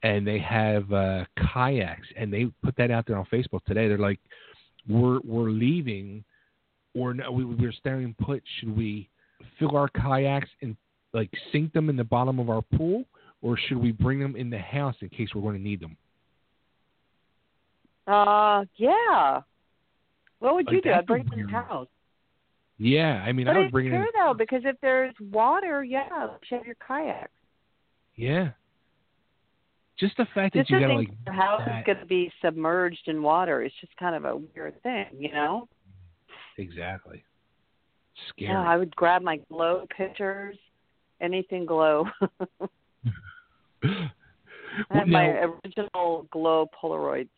and they have uh, kayaks, and they put that out there on Facebook today. They're like, "We're we're leaving, or no, we, we're staying put. Should we fill our kayaks and like sink them in the bottom of our pool, or should we bring them in the house in case we're going to need them?" Uh yeah. What would Like, you do? I'd bring them in the house. Yeah, I mean, but I would it's bring it true in. though, because if there's water, yeah, share your kayaks. Yeah, just the fact that Just you got to like your house that- is going to be submerged in water is just kind of a weird thing, you know? exactly. Scary. Yeah, I would grab my glow pictures, anything glow. I have my original glow Polaroids.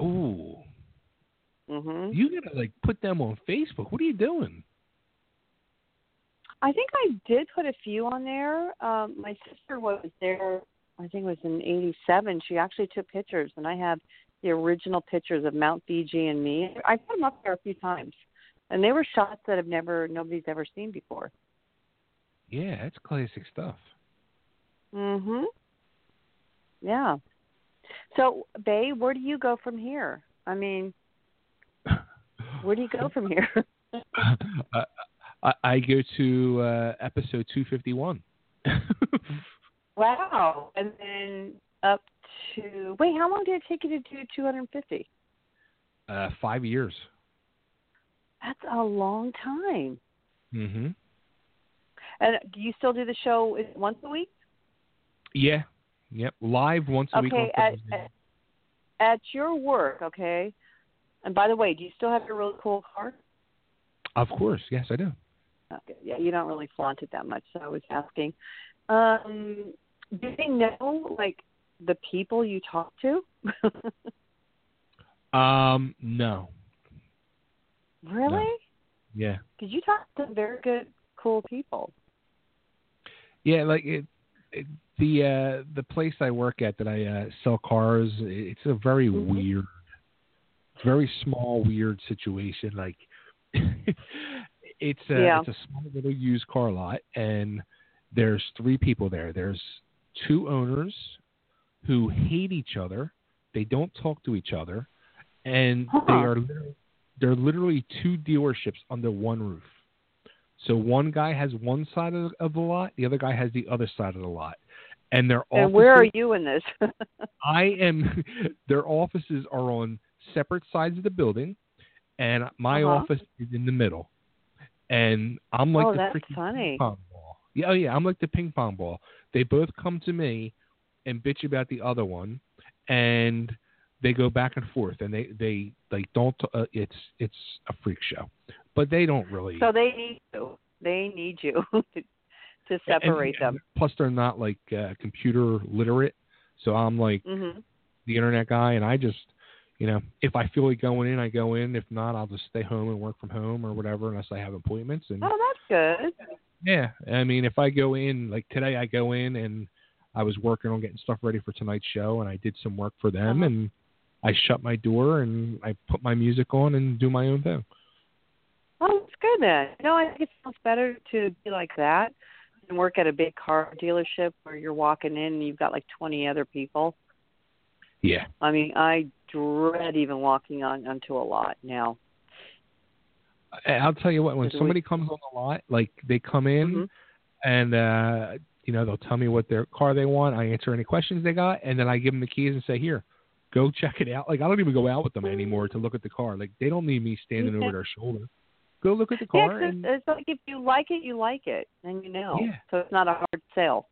Ooh, Mhm. you gotta like put them on Facebook. What are you doing? I think I did put a few on there. Um, my sister was there. I think it was in '87. She actually took pictures, and I have the original pictures of Mount Fuji and me. I put them up there a few times, and they were shots that have never nobody's ever seen before. Yeah, that's classic stuff. Mhm. Yeah. So, Bay, where do you go from here? I mean, where do you go from here? I, I, I go to uh, episode 251. wow. And then up to wait, how long did it take you to do 250? uh, five years. That's a long time. hmm And do you still do the show once a week? Yeah. Yep. Live once a week okay, at, at at your work, okay. And by the way, do you still have your really cool car? Of course. Yes, I do. Okay. Yeah, you don't really flaunt it that much, so I was asking. Um, do they know like the people you talk to? Um, no. really? Yeah. Because you talk to very good, cool people. Yeah, like it, it the uh the place I work at that I uh sell cars, it's a very Mm-hmm. weird very small weird situation like it's a Yeah. it's a small little used car lot and there's three people there. There's two owners who hate each other. They don't talk to each other and they are literally, they're literally two dealerships under one roof. So one guy has one side of, of the lot, the other guy has the other side of the lot, and their offices. And where are you in this? I am. Their offices are on separate sides of the building, and my Uh-huh. office is in the middle. And I'm like oh, the that's freaking funny. Ping pong ball. Yeah, oh yeah, I'm like the ping pong ball. They both come to me and bitch about the other one, and they go back and forth, and they they like don't. Uh, it's it's a freak show, but they don't really. So they need you. They need you to, to and- separate and them. Plus, they're not like uh, computer literate, so I'm like hmm the internet guy, and I just, you know, if I feel like going in, I go in. If not, I'll just stay home and work from home or whatever, unless I have appointments. And Oh, that's good. Yeah, I mean, if I go in, like today, I go in and I was working on getting stuff ready for tonight's show, and I did some work for them, uh-huh. and I shut my door and I put my music on and do my own thing. Oh, it's good then. No, I think it sounds better to be like that than work at a big car dealership where you're walking in and you've got like 20 other people. Yeah. I mean, I dread even walking on onto a lot now. I'll tell you what, when somebody comes on the lot, like they come in and uh you know, they'll tell me what their car they want, I answer any questions they got, and then I give them the keys and say, "Here, go check it out." Like I don't even go out with them anymore to look at the car. Like they don't need me standing Yeah. over their shoulder. Go look at the Yeah, car 'cause and it's like if you like it, you like it, and you know. Yeah. So it's not a hard sale.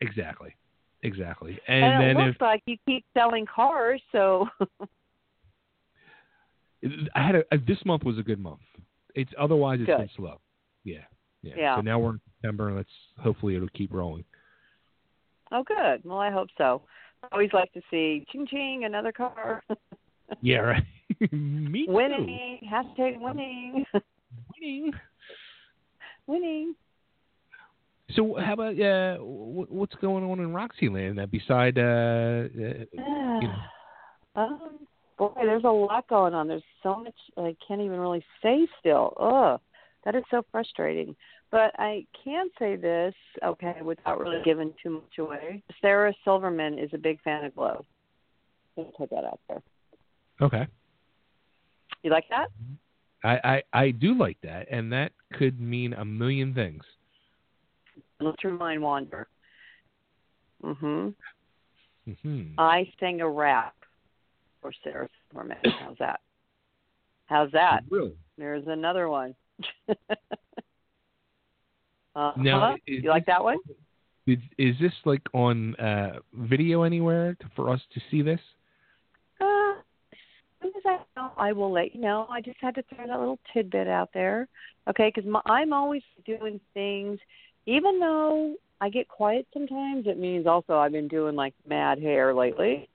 exactly. Exactly. And, And, it then looks like you keep selling cars, so if I had a, uh, this month was a good month. It's otherwise it's been slow. Yeah. Yeah. Yeah. So now we're in September and let's hopefully it'll keep rolling. oh, good. Well, I hope so. I always like to see ching ching another car. Yeah, right. Me too. winning hashtag winning winning winning. So how about uh, what's going on in Roxyland uh, beside uh, uh, you know, um, boy, there's a lot going on. There's so much I can't even really say still. Ugh, that is so frustrating. But I can say this, okay, without really giving too much away. Sarah Silverman is a big fan of Glow. Put that out there. Okay. You like that? I, I I do like that, and that could mean a million things. Let your mind wander. Mm Mhm. Hmm I sang a rap for Sarah Silverman. How's that? How's that? Really? There's another one. uh Now, is you like that one? Is, is this like on uh, video anywhere to, for us to see this? Uh, soon as I know, I will let you know. I just had to throw that little tidbit out there, okay? Because I'm always doing things, even though I get quiet sometimes. It means also I've been doing like mad hair lately,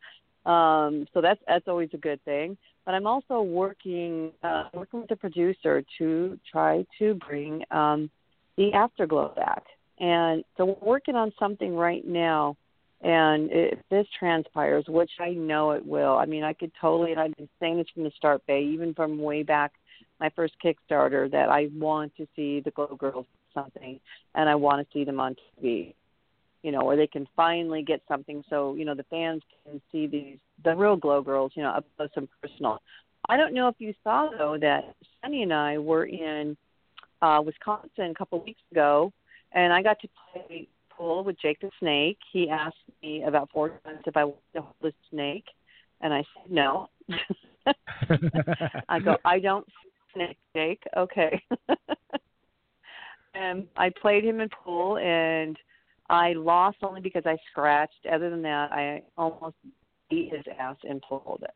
um, so that's that's always a good thing. But I'm also working uh, working with the producer to try to bring um, the afterglow back, and so we're working on something right now and if this transpires, which I know it will, I mean, I could totally, and I've been saying this from the start, Bay, even from way back my first Kickstarter, that I want to see the Glow Girls something, and I want to see them on TV, you know, where they can finally get something so, you know, the fans can see these, the real Glow Girls, you know, up close and personal. I don't know if you saw, though, that Sunny and I were in uh, Wisconsin a couple of weeks ago, and I got to play pool with Jake the Snake. He asked me about four times if I wanted to hold the snake, and I said no. I go, I don't snake, Jake. Okay. and I played him in pool, and I lost only because I scratched. Other than that, I almost beat his ass and pulled That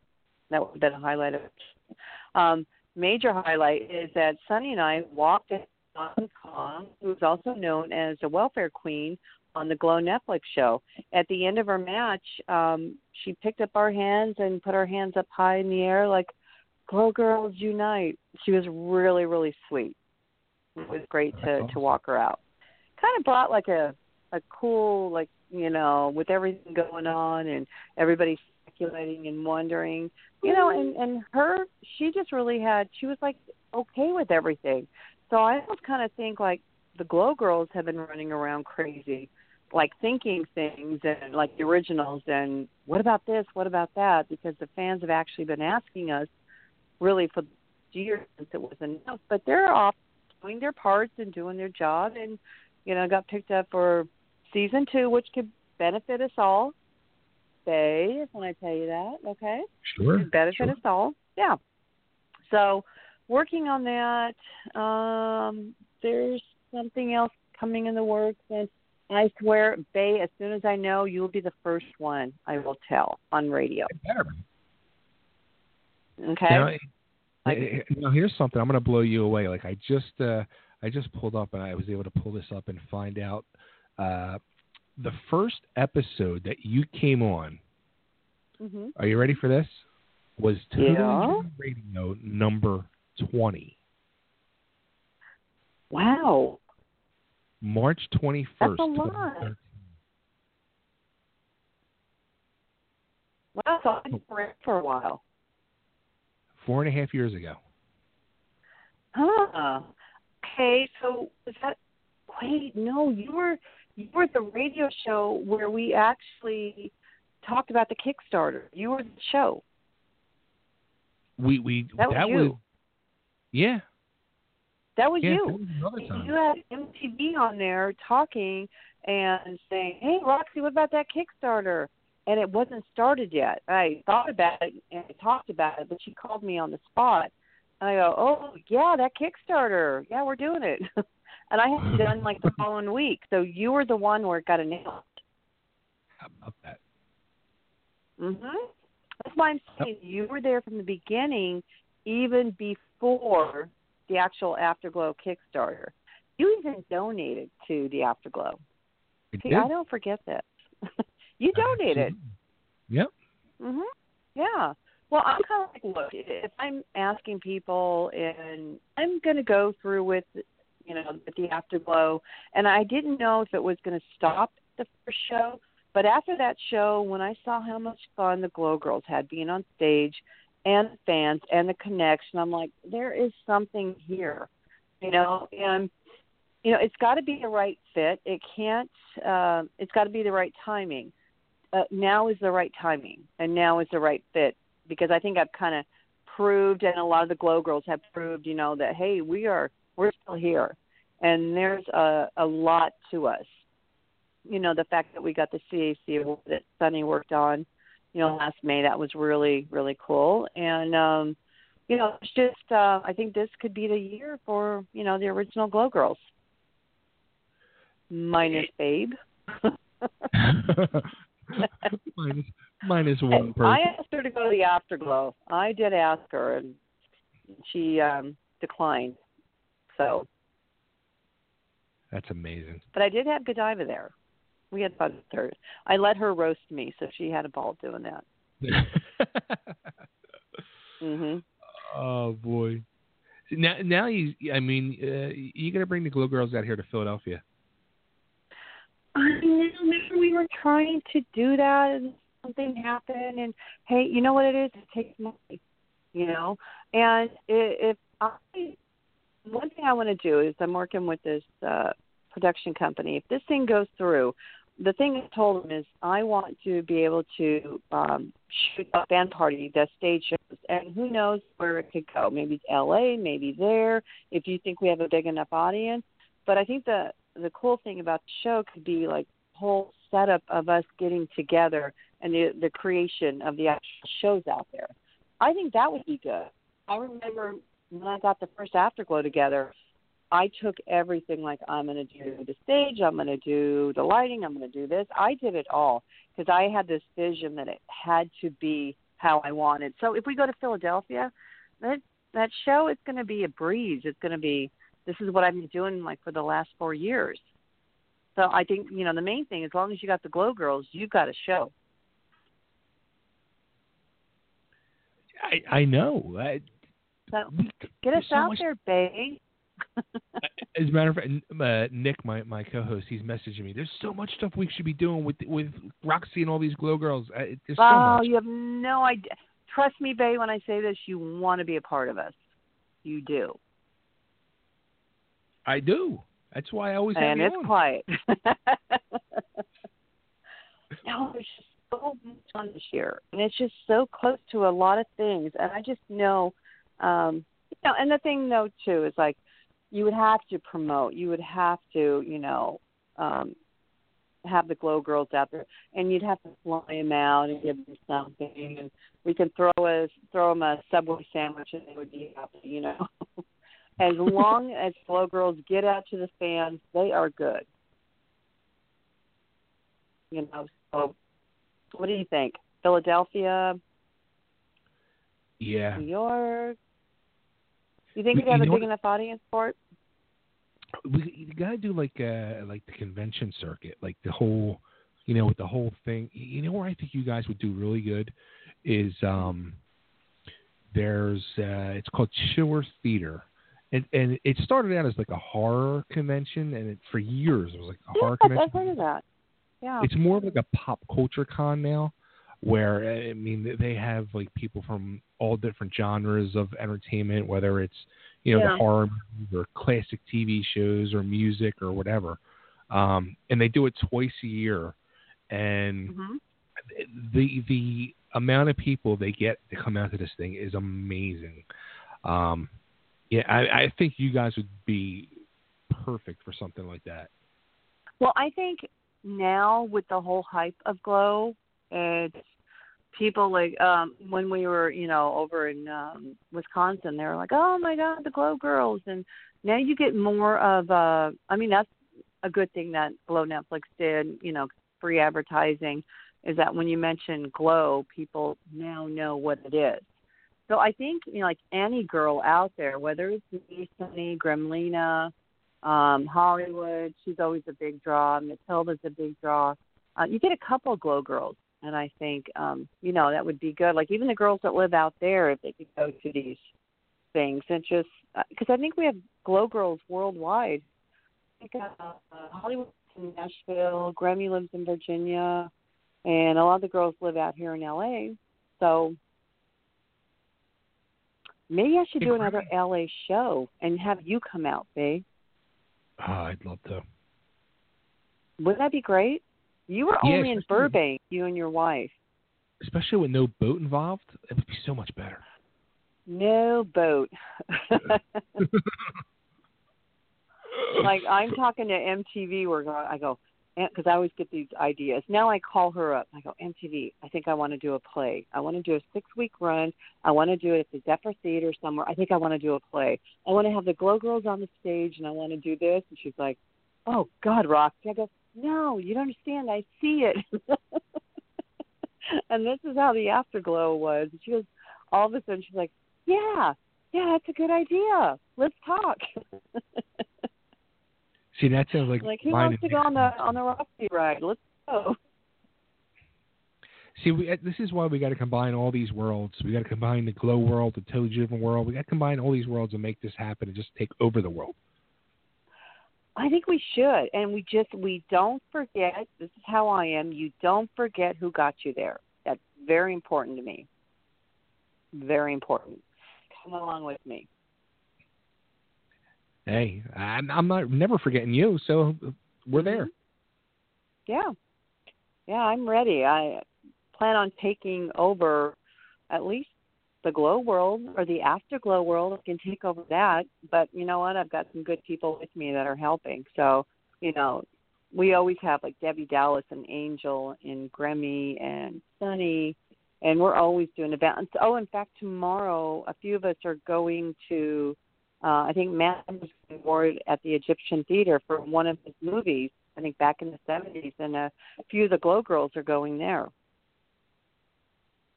that would have been a highlight of it. Um, major highlight is that Sunny and I walked in Hong Kong, who's also known as the welfare queen on the Glow Netflix show. At the end of her match, um, she picked up our hands and put our hands up high in the air like Glow Girls Unite. She was really, really sweet. It was great to to walk her out. Kind of brought like a a cool like you know with everything going on and everybody speculating and wondering you know and and her she just really had she was like okay with everything so I almost kind of think like the Glow Girls have been running around crazy, like thinking things and like the originals and what about this, what about that? Because the fans have actually been asking us really for years since it was enough, but they're off doing their parts and doing their job and you know got picked up for season two, which could benefit us all. Say when I tell you that, okay? Sure. Could benefit sure. us all. Yeah. So working on that. Um, there's something else coming in the works, and I swear, Bay, as soon as I know, you'll be the first one I will tell on radio. Okay. Now, eh, now here's something I'm going to blow you away. Like I just uh, I just pulled up and I was able to pull this up and find out uh, the first episode that you came on. hmm Are you ready for this? Was Totally Yeah. Radio number twenty, Wow, March 21st. that's a lot. Wow, so I've been around for a while. Four and a half years ago. Huh. Okay, so was that? Wait, no, you were you were the radio show where we actually talked about the Kickstarter. You were the show. We we That was you. yeah. That was Yeah, you. that was. You had MTV on there talking and saying, "Hey, Roxy, what about that Kickstarter?" And it wasn't started yet. I thought about it and I talked about it, but she called me on the spot. And I go, "Oh, yeah, that Kickstarter. Yeah, we're doing it." and I had done like the following week. So you were the one where it got announced. How about that? Mhm. That's why I'm saying you were there from the beginning, even before the actual Afterglow Kickstarter. You even donated to the Afterglow. I See, did. I don't forget this. you donated. Yep. Mhm. Yeah. Well, I'm kind of like, look, if I'm asking people, and I'm going to go through with, you know, with the Afterglow, and I didn't know if it was going to stop the first show, but after that show, when I saw how much fun the Glow Girls had being on stage, and fans, and the connection, I'm like, there is something here, you know, and you know, it's got to be the right fit. It can't. Uh, it's got to be the right timing. Uh, now is the right timing, and now is the right fit because I think I've kind of proved, and a lot of the Glow Girls have proved, you know, that hey, we are we're still here, and there's a a lot to us. You know, the fact that we got the CAC award that Sunny worked on, you know, last May that was really really cool, and um, you know, it's just uh, I think this could be the year for you know the original Glow Girls, minus Babe. minus minus one person. I asked her to go to the afterglow. I did ask her, and she um declined. So, That's amazing. but I did have Godiva there. We had fun with her. I let her roast me, so she had a ball doing that. Mhm. Oh boy. Now, now you. I mean, uh, you got to bring the Glow Girls out here to Philadelphia. I know. Remember, we were trying to do that, and something happened. And hey, you know what it is? It takes money. You know, and if I, one thing I want to do is I'm working with this uh production company. If this thing goes through, the thing I told them is I want to be able to um shoot a band party, the stage shows, and who knows where it could go. Maybe L.A., maybe there. If you think we have a big enough audience, but I think the the cool thing about the show could be like whole setup of us getting together and the the creation of the actual shows out there. I think that would be good. I remember when I got the first Afterglow together, I took everything like I'm going to do the stage, I'm going to do the lighting, I'm going to do this. I did it all because I had this vision that it had to be how I wanted. So if we go to Philadelphia, that that show is going to be a breeze. It's going to be this is what I've been doing like for the last 4 years. So I think, you know, the main thing as long as you got the Glow Girls, you've got a show. I I know. I, So get us so out much- there, babe. As a matter of fact, uh, Nick, my my co-host, he's messaging me. There's so much stuff we should be doing with with Roxy and all these Glow Girls. Uh, There's so oh, much. you have no idea. Trust me, Bay, when I say this, you want to be a part of us. You do. I do. That's why I always have and you it's on. quiet. no, there's just so much on this year, and it's just so close to a lot of things. And I just know, um, you know. And the thing though too is like, you would have to promote. You would have to, you know, um, have the glow girls out there, and you'd have to fly them out and give them something, and we can throw a throw them a subway sandwich, and they would be happy, you know. as long as glow girls get out to the fans, they are good. You know, so what do you think? Philadelphia, Yeah. New York. You think You we have a big what? enough audience for it? we you gotta do like uh like the convention circuit, like the whole you know, with the whole thing. You know where I think you guys would do really good is um there's uh it's called Chiller Theater. And and it started out as like a horror convention and it for years it was like a horror Yes, convention. I've heard of that. Yeah. It's more of like a pop culture con now, where uh, I mean they have like people from all different genres of entertainment, whether it's you know Yeah. the horror movies or classic TV shows or music or whatever, um, and they do it twice a year, and Mhm. the the amount of people they get to come out to this thing is amazing. Um, yeah, I, I think you guys would be perfect for something like that. Well, I think now with the whole hype of Glow, it's people like um when we were, you know, over in um Wisconsin, they were like, "Oh my God, the Glow Girls!" And now you get more of uh I mean, that's a good thing that Glow Netflix did. You know, free advertising is that when you mention Glow, people now know what it is. So I think you know, like any girl out there, whether it's me, Sunny, Gremlina, um, Hollywood, she's always a big draw. Matilda's a big draw. Uh, you get a couple of glow girls, and I think um, you know that would be good. Like even the girls that live out there, if they could go to these things, and just because I think we have glow girls worldwide. I think uh, uh, Hollywood's in Nashville, Grammy lives in Virginia, and a lot of the girls live out here in LA. So maybe I should do another LA show and have you come out, babe. Oh, I'd love to. Wouldn't that be great? You were Yeah, only in Burbank, you and your wife. especially with no boat involved, it would be so much better. No boat. like I'm talking to MTV. We're. I go because I always get these ideas. Now I call her up. I go MTV. I think I want to do a play. I want to do a six week run. I want to do it at the Zephyr Theater somewhere. I think I want to do a play. I want to have the Glow Girls on the stage, and I want to do this. And she's like, "Oh God, Roxy." I go, "No, you don't understand. I see it." and this is how the afterglow was. She goes, all of a sudden, she's like, "Yeah, yeah, that's a good idea. Let's talk." See, that sounds like, like, who wants to go on the on the Roxy ride? Let's go. See, we, uh, this is why we got to combine all these worlds. We got to combine the glow world, the totally driven world. We got to combine all these worlds and make this happen and just take over the world. I think we should, and we just we don't forget. This is how I am. You don't forget who got you there. That's very important to me. Very important. Come along with me. Hey, I'm, I'm not never forgetting you. So we're mm-hmm. there. Yeah, yeah, I'm ready. I plan on taking over at least the glow world or the afterglow world. I can take over that. But you know what? I've got some good people with me that are helping. So, you know, we always have like Debbie Dallas and Angel and Grammy and Sunny and we're always doing events. Oh, in fact, tomorrow a few of us are going to. Uh, I think Matt was award at the Egyptian Theater for one of his movies. I think back in the '70s, and a few of the Glow Girls are going there,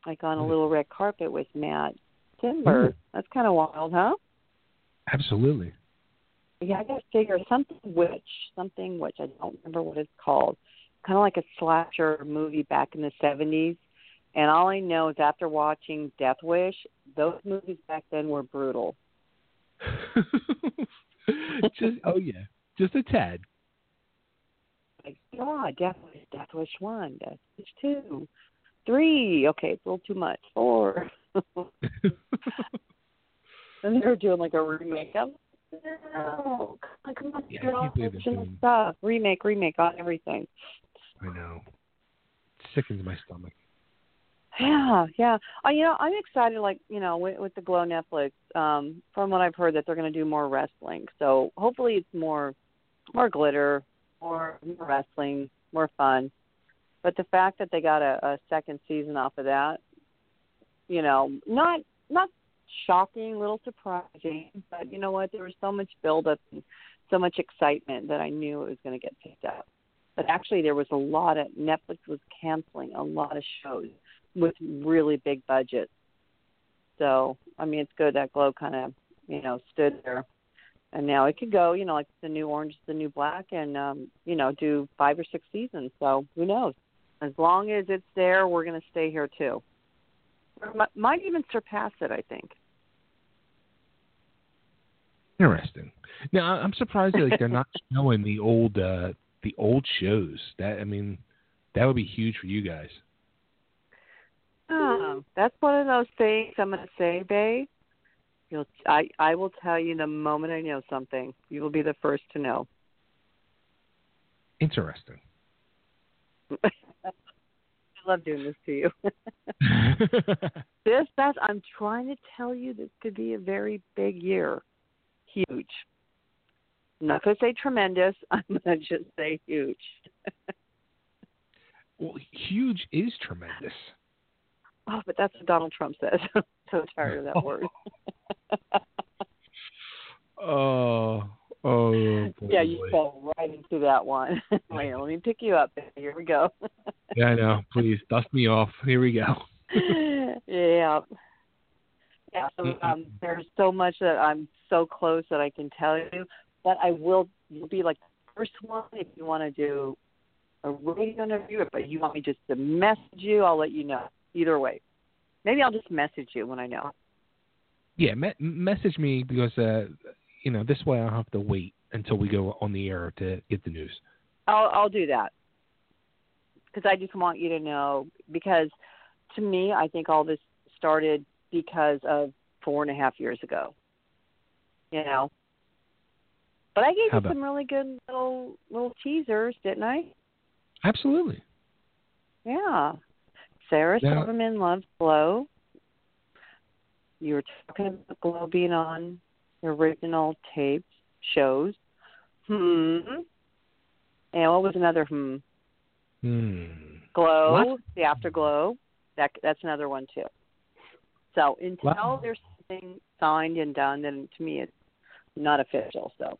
like on a little red carpet with Matt Cimber. Ooh. That's kind of wild, huh? Absolutely. Yeah, I got to figure something witch, something which I don't remember what it's called. Kind of like a slasher movie back in the '70s. And all I know is after watching Death Wish, those movies back then were brutal. just oh yeah, just a tad. Like, God, Death Wish, Death Wish one, Death Wish two, three. Okay, it's a little too much. Four. and they were doing like a remake of. No, come on, come on, Yeah, I all can't believe they're original stuff. Remake, remake on everything. I know. sickens my stomach. Yeah, yeah. Oh, you know, I'm excited. Like, you know, with, with the Glow Netflix, um, from what I've heard, that they're going to do more wrestling. So hopefully, it's more, more glitter, more, more wrestling, more fun. But the fact that they got a, a second season off of that, you know, not not shocking, little surprising, but you know what? There was so much buildup and so much excitement that I knew it was going to get picked up. But actually, there was a lot of Netflix was canceling a lot of shows with really big budgets. So I mean, it's good that Glow kind of you know stood there, and now it could go you know like the new Orange, the new Black, and um, you know do five or six seasons. So who knows? As long as it's there, we're going to stay here too. Might- Might even surpass it, I think. Interesting. Now I'm surprised like, they're not showing the old uh the old shows. That I mean, that would be huge for you guys. Oh, that's one of those things I'm going to say, babe. You'll, I, I will tell you the moment I know something. You will be the first to know. Interesting. I love doing this to you. this, that's, I'm trying to tell you this could be a very big year. Huge. I'm not going to say tremendous. I'm going to just say huge. well, huge is tremendous. Oh, but that's what Donald Trump says. I'm so tired of that word. Oh, oh. yeah, you boy. fell right into that one. Wait, let me pick you up. Here we go. Yeah, I know. Please dust me off. Here we go. yeah. Yeah, so um, there's so much that I'm so close that I can tell you, but I will you'll be like the first one if you want to do a radio interview, but you want me just to message you, I'll let you know. Either way. Maybe I'll just message you when I know. Yeah, me- message me because uh, you know this way I don't have to wait until we go on the air to get the news. I'll I'll do that because I just want you to know because to me I think all this started because of four and a half years ago. You know, but I gave How you about- some really good little little teasers, didn't I? Absolutely. Yeah. Sarah Now- Silverman loves Glow. You were talking about Glow being on the original tapes shows. Hmm. And what was another hmm? Hmm. Glow, What? the Afterglow. That that's another one too. So until Wow. there's something signed and done, then to me it's not official. So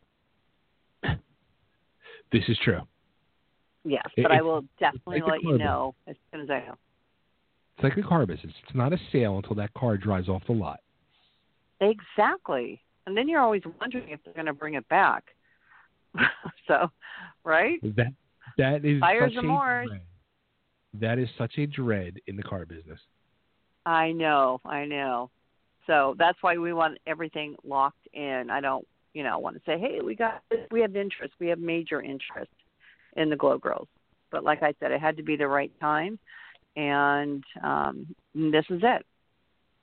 This is true. yes, It- but I will definitely let you know as soon as I know. It's like a car business. It's not a sale until that car drives off the lot. Exactly. And then you're always wondering if they're going to bring it back. so, right? That that is Buyer's such remorse. a dread. That is such a dread in the car business. I know, I know. So that's why we want everything locked in. I don't, you know, want to say, hey, we got, this. we have interest, we have major interest in the Glow Girls. But like I said, it had to be the right time, and um, this is it.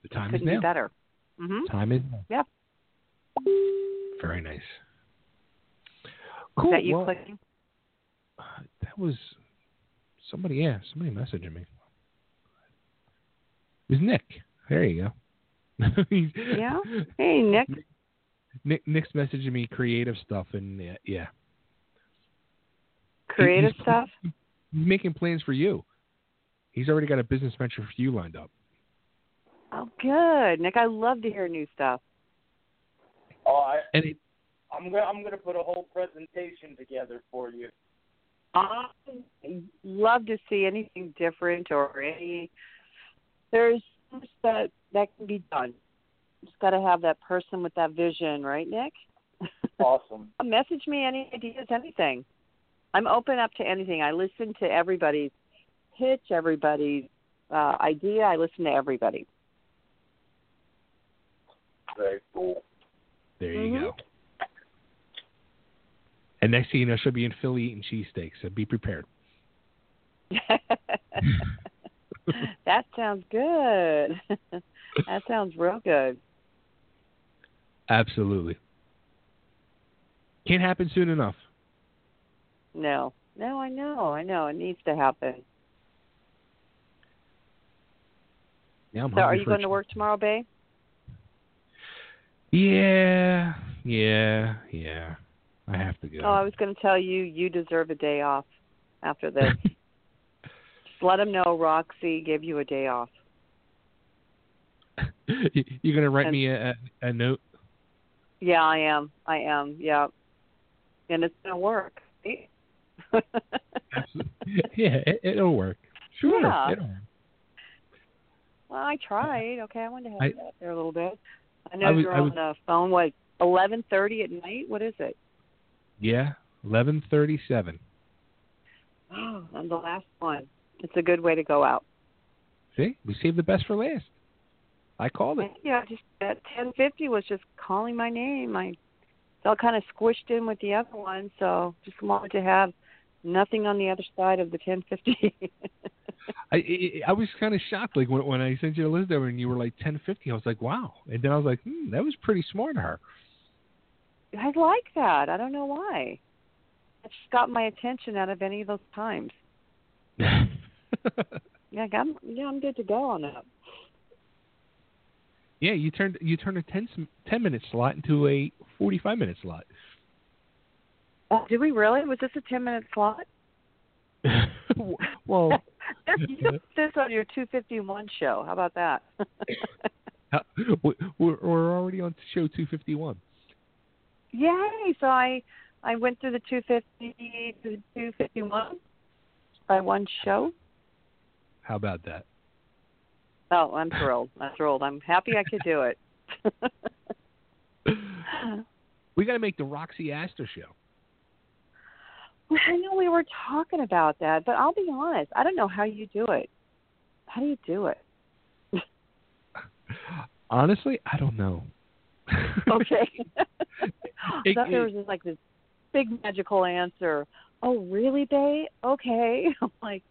The time Couldn't is now. be better. hmm Time is now. Yep. Very nice. Cool. Is that you well, clicking? that was somebody. Yeah, somebody messaging me. It was Nick. There you go. Yeah. Hey, Nick. Nick. Nick's messaging me creative stuff, and yeah, yeah. Creative He's- stuff. Making plans for you. He's already got a business venture for you lined up. Oh, good, Nick. I love to hear new stuff. Oh, I, And it, I'm gonna I'm gonna put a whole presentation together for you. I love to see anything different or any. There's so that that can be done. Just got to have that person with that vision, right, Nick? Awesome. Message me any ideas, anything. I'm open up to anything. I listen to everybody's pitch, everybody's uh, idea. I listen to everybody. Very cool. there you go. And next thing you know, she'll be in Philly eating cheesesteaks. So be prepared. that sounds good. that sounds real good. Absolutely. Can't happen soon enough. No, no, I know, I know. It needs to happen. Yeah, I'm so, are you going to work tomorrow, Bay? Yeah, yeah, yeah. I have to go. Oh, I was going to tell you, you deserve a day off after this. Just let them know Roxy gave you a day off. You- You're gonna write And- me a, a, a note. Yeah, I am. I am. Yeah, and it's going to work. yeah, it, it'll work. Sure, Yeah. it'll work. Well, I tried. Okay, I wanted to have I- you out there a little bit. I know I was- you're I on was- the phone. What, eleven thirty at night? What is it? Yeah, eleven thirty-seven. Oh, I'm the last one. It's a good way to go out. See, we saved the best for last. I called it. Yeah, just that 1050 was just calling my name. I felt kind of squished in with the other one, so just wanted to have nothing on the other side of the 1050. I I, I was kind of shocked, like when when I sent you a list over and you were like ten fifty. I was like, wow. And then I was like, hmm, that was pretty smart of her. I like that. I don't know why. It just got my attention out of any of those times. Yeah, I'm yeah, I'm good to go on that. Yeah, you turned you turned a 10, s- 10 minute slot into a forty five minute slot. Oh, did we really? Was this a 10 minute slot? well, you can put this on your 251 show. How about that? uh, we- we're we're already on show two fifty one. Yay! So I I went through the 250 to the 251 by one show. How about that? Oh, I'm thrilled. I'm thrilled. I'm happy I could do it. We got to make the Roxy Astor show. Well, I know we were talking about that, but I'll be honest. I don't know how you do it. How do you do it? Honestly, I don't know. Okay. I thought there was just like this big magical answer. Oh, really, Bay? Okay. I'm like,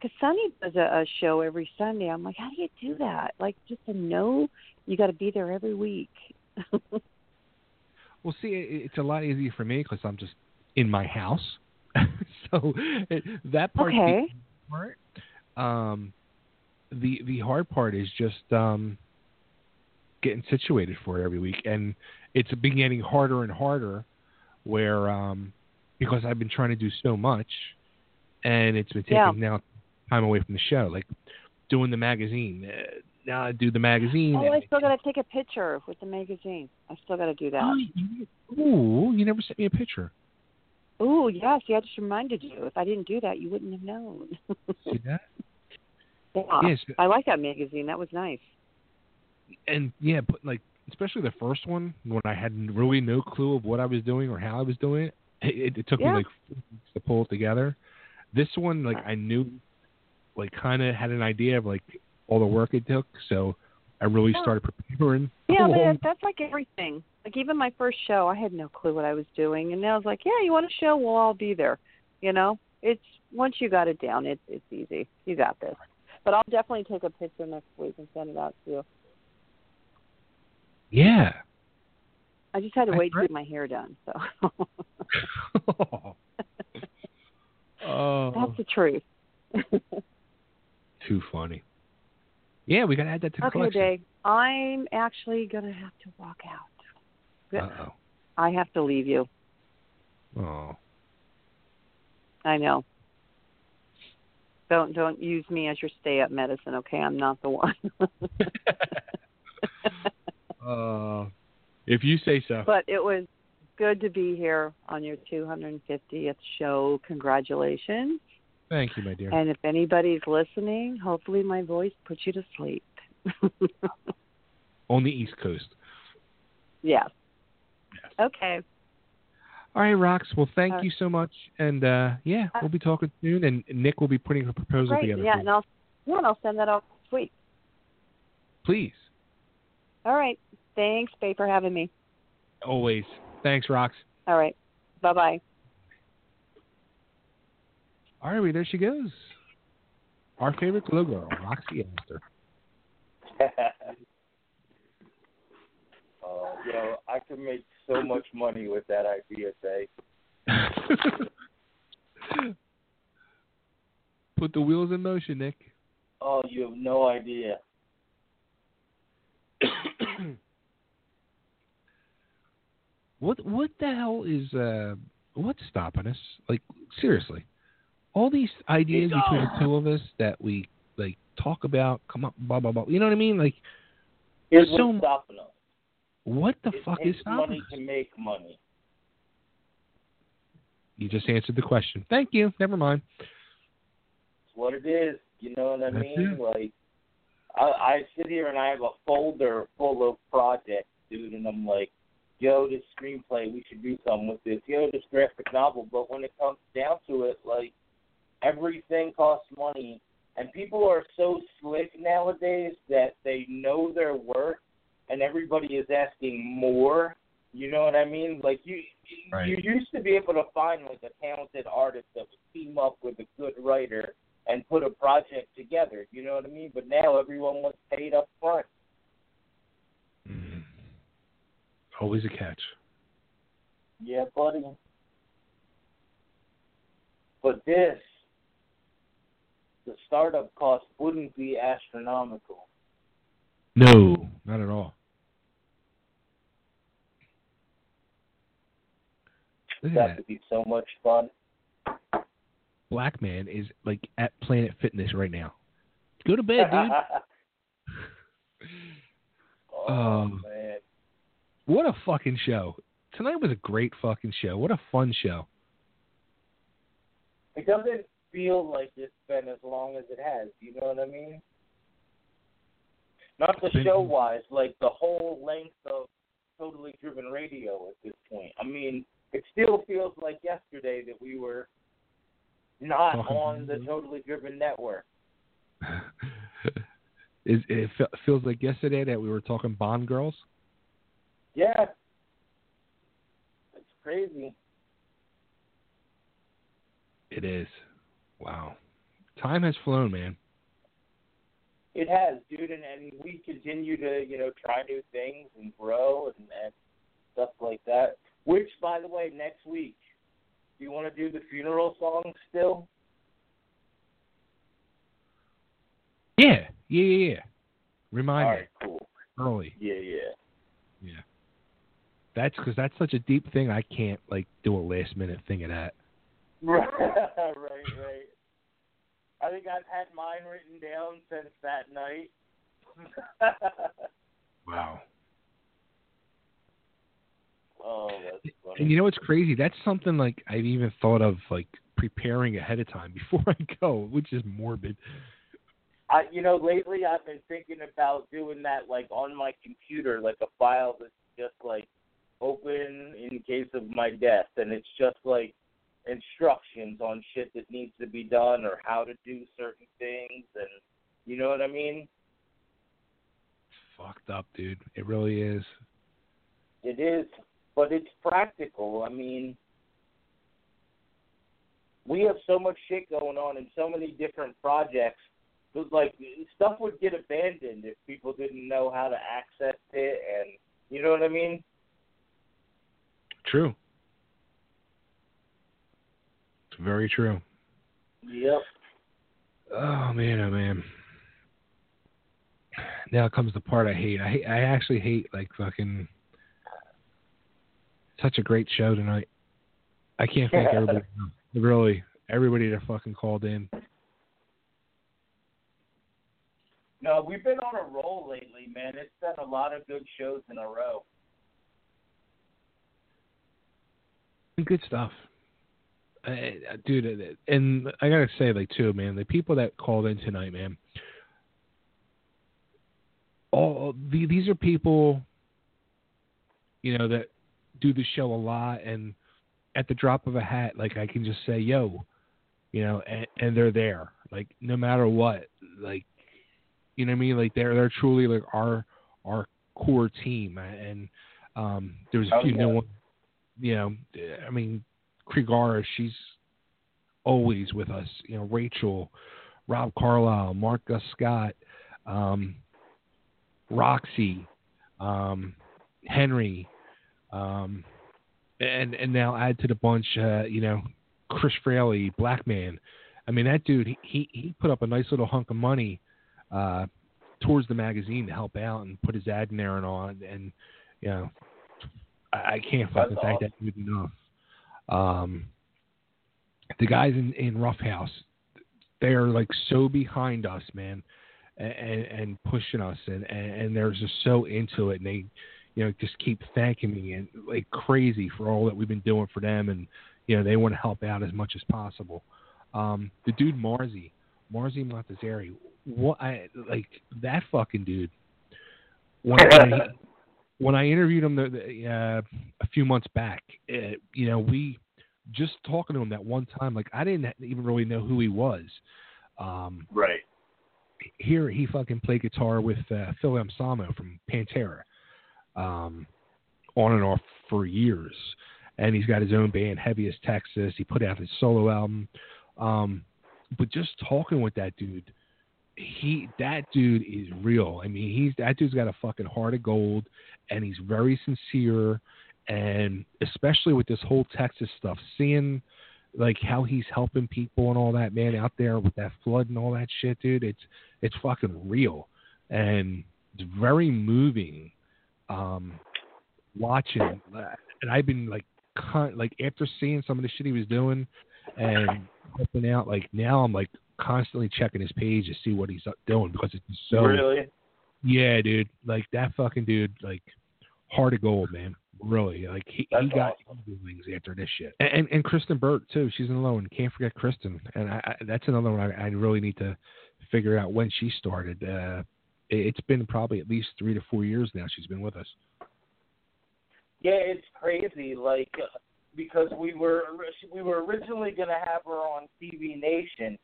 because Sunny does a, a show every Sunday. I'm like, how do you do that? Like, just to know you got to be there every week. Well, see, it's a lot easier for me because I'm just in my house. so it, that part. Okay. Part. Um, the the hard part is just um, getting situated for it every week, and it's been getting harder and harder. Where um, because I've been trying to do so much, and it's been taking Yeah. now time away from the show, like doing the magazine. Uh, now I do the magazine. oh, I still got to take a picture with the magazine. I still got to do that. Oh, you- Ooh, you never sent me a picture. Yes. Yeah, I just reminded you. If I didn't do that, you wouldn't have known. See that? Yeah, Yes. I like that magazine. That was nice. and yeah, but like especially the first one when I had really no clue of what I was doing or how I was doing it. It, it took Yeah. me like four weeks to pull it together. This one, like I knew, like kind of had an idea of like all the work it took, so I really Yeah. started preparing. Yeah, but oh. that's like everything. Like even my first show, I had no clue what I was doing, and now I was like, "Yeah, you want a show? We'll all be there." You know, it's once you got it down, it's it's easy. You got this. But I'll definitely take a picture next week and send it out to you. yeah. I just had to That's wait to get my hair done. So Oh, that's the truth. too funny. Yeah, we gotta add that to the okay, collection. Dave. I'm actually gonna have to walk out. Uh I have to leave you. oh. Oh. I know. Don't don't use me as your stay up medicine, okay? I'm not the one. Uh, if you say so. but it was good to be here on your 250th show. Congratulations. Thank you, my dear. And if anybody's listening, hopefully my voice puts you to sleep. On the East Coast. yes. Okay. All right, Rox. Well, thank Uh, you so much, and uh, yeah, we'll be talking soon. And Nick will be putting a proposal Great. together. Yeah, and. I'll yeah, and I'll send that out this week. Please, All right. Thanks, Babe, for having me. always. Thanks, Rox. All right. Bye bye. All right, well, there she goes. Our favorite glow girl, Roxy Astor. Oh, yo, I could make so much money with that idea, say. Put the wheels in motion, Nick. Oh, you have no idea. What what the hell is uh what's stopping us? Like seriously. All these ideas between the two of us that we like talk about, come up blah blah blah. You know what I mean? Like Here's so what's stopping us. what the it fuck is stopping money us? to make money. You just answered the question. Thank you. Never mind. It's what it is. You know what I That's mean? it. Like, I, I sit here and I have a folder full of projects, dude, and I'm like, yo, this screenplay, we should do something with this. Yo, this graphic novel. But when it comes down to it, like, everything costs money. And people are so slick nowadays that they know their worth, and everybody is asking more. You know what I mean? Like you, Right. you used to be able to find like a talented artist that would team up with a good writer and put a project together. You know what I mean? But now everyone wants paid up front. Mm-hmm. Always a catch. Yeah, buddy. But this, the startup cost wouldn't be astronomical. No, not at all. Look That would be so much fun. Blackman is like at Planet Fitness right now. Go to bed, dude. oh Um, man. What a fucking show. Tonight was a great fucking show. What a fun show. It doesn't feel like it's been as long as it has. You know what I mean? Not the show wise, like the whole length of Totally Driven Radio at this point. I mean, it still feels like yesterday that we were not Talking- on the Totally Driven network. It fe- feels like yesterday that we were talking Bond girls? Yeah. It's crazy. It is. Wow. Time has flown, man. It has, dude, and, and we continue to, you know, try new things and grow and, and stuff like that. Which, by the way, next week, do you want to do the funeral song still? Yeah, yeah, yeah, yeah. Remind All me right, cool. early. Yeah, yeah. Yeah. That's because that's such a deep thing. I can't like do a last minute thing of that. Right, right, right. I think I've had mine written down since that night. Wow. oh, that's funny. And you know what's crazy? That's something like I've even thought of like preparing ahead of time before I go, which is morbid. I, you know, lately I've been thinking about doing that, like on my computer, like a file that's just like open in case of my death, and it's just like instructions on shit that needs to be done or how to do certain things, and you know what I mean. Fucked up, dude. It really is. It is, but it's practical. I mean, we have so much shit going on and so many different projects. Was like stuff would get abandoned if people didn't know how to access it, and you know what I mean. True. It's very true. Yep. Oh man, oh man. Now comes the part I hate. I hate, I actually hate like fucking such a great show tonight. I can't thank everybody. Really, everybody that fucking called in. No, we've been on a roll lately, man. It's been a lot of good shows in a row. Good stuff. Uh, dude, and I gotta say, like, too, man, the people that called in tonight, man, all the, these are people, you know, that do the show a lot, and at the drop of a hat, like, I can just say, yo, you know, and, and they're there, like, no matter what, like, you know what I mean? Like, they're they're truly like our our core team, and um, there was a few Okay. new ones you know, I mean, Krigarè, she's always with us. You know, Rachel, Rob Carlyle, Mark Gus Scott, um, Roxy, um, Henry, um, and and now add to the bunch, uh, you know, Chris Fraley, Blackman. I mean, that dude, he he he put up a nice little hunk of money uh, towards the magazine to help out and put his ad in there and all, and, and you know, I, I can't fucking thank that dude enough. Um, the guys in in Roughhouse, they're like so behind us, man, and and pushing us, and and, they're just so into it, and they, you know, just keep thanking me and like crazy for all that we've been doing for them, and you know they want to help out as much as possible. Um, the dude Marzi, Marzi Montazeri, what I like that fucking dude. When, when, he, when I interviewed him the, the, uh, a few months back, uh, you know, we just talking to him that one time, like I didn't even really know who he was. Um, right. Here, he fucking played guitar with uh, Phil Anselmo from Pantera, um, on and off for years, and he's got his own band, Heavy as Texas. He put out his solo album, um, but just talking with that dude, he that dude is real. I mean, he's that dude's got a fucking heart of gold, and he's very sincere. And especially with this whole Texas stuff, seeing like how he's helping people and all that, man, out there with that flood and all that shit, dude, it's it's fucking real, and it's very moving. Um, watching, and I've been like, con- like after seeing some of the shit he was doing, and helping out, like now I'm like constantly checking his page to see what he's doing because it's so really? Yeah, dude. Like that fucking dude, like heart of gold, man. Really, like he, he got wings after this shit. And, and and Kristyn Burtt too. She's in alone. Can't forget Kristyn. And I, I, that's another one I, I really need to figure out when she started. Uh, it, it's been probably at least three to four years now. She's been with us. Yeah, it's crazy. Like uh, because we were we were originally gonna have her on TV Nation,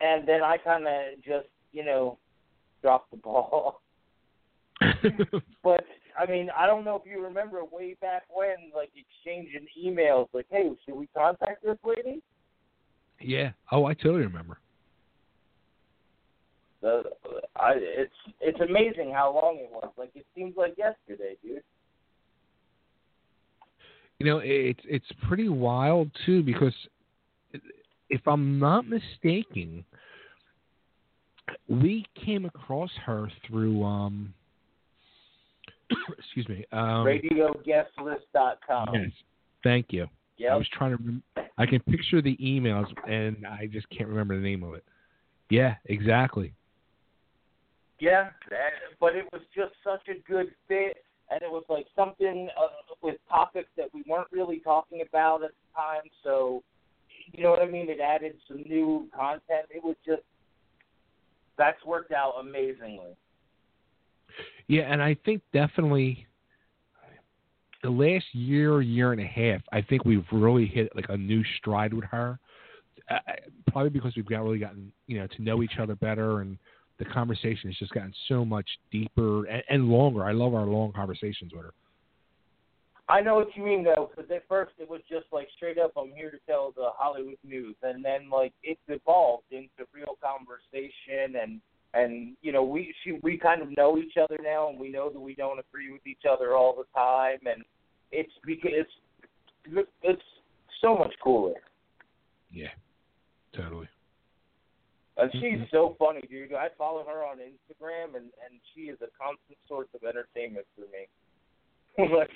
and then I kind of just you know dropped the ball. but I mean, I don't know if you remember way back when, like exchanging emails, like, "Hey, should we contact this lady?" Yeah. Oh, I totally remember. The, I, it's it's amazing how long it was. Like it seems like yesterday, dude. You know, it's it's pretty wild too because if I'm not mistaken, we came across her through um excuse me um RadioGuestList.com. yes thank you Yep. i was trying to rem- i can picture the emails and i just can't remember the name of it yeah exactly Yeah, that, but it was just such a good fit, and it was like something uh, with topics that we weren't really talking about at the time. So, you know what I mean? It added some new content. It was just, that's worked out amazingly. Yeah, and I think definitely the last year, year and a half, I think we've really hit like a new stride with her. Uh, probably because we've got really gotten you know to know each other better, and the conversation has just gotten so much deeper and, and longer. I love our long conversations with her. I know what you mean though, because at first it was just like straight up, I'm here to tell the Hollywood news, and then like it's evolved into real conversation, and and you know we she, we kind of know each other now, and we know that we don't agree with each other all the time, and it's because it's it's so much cooler. Yeah, totally. And she's mm-hmm. so funny, dude. I follow her on Instagram, and and she is a constant source of entertainment for me. Like,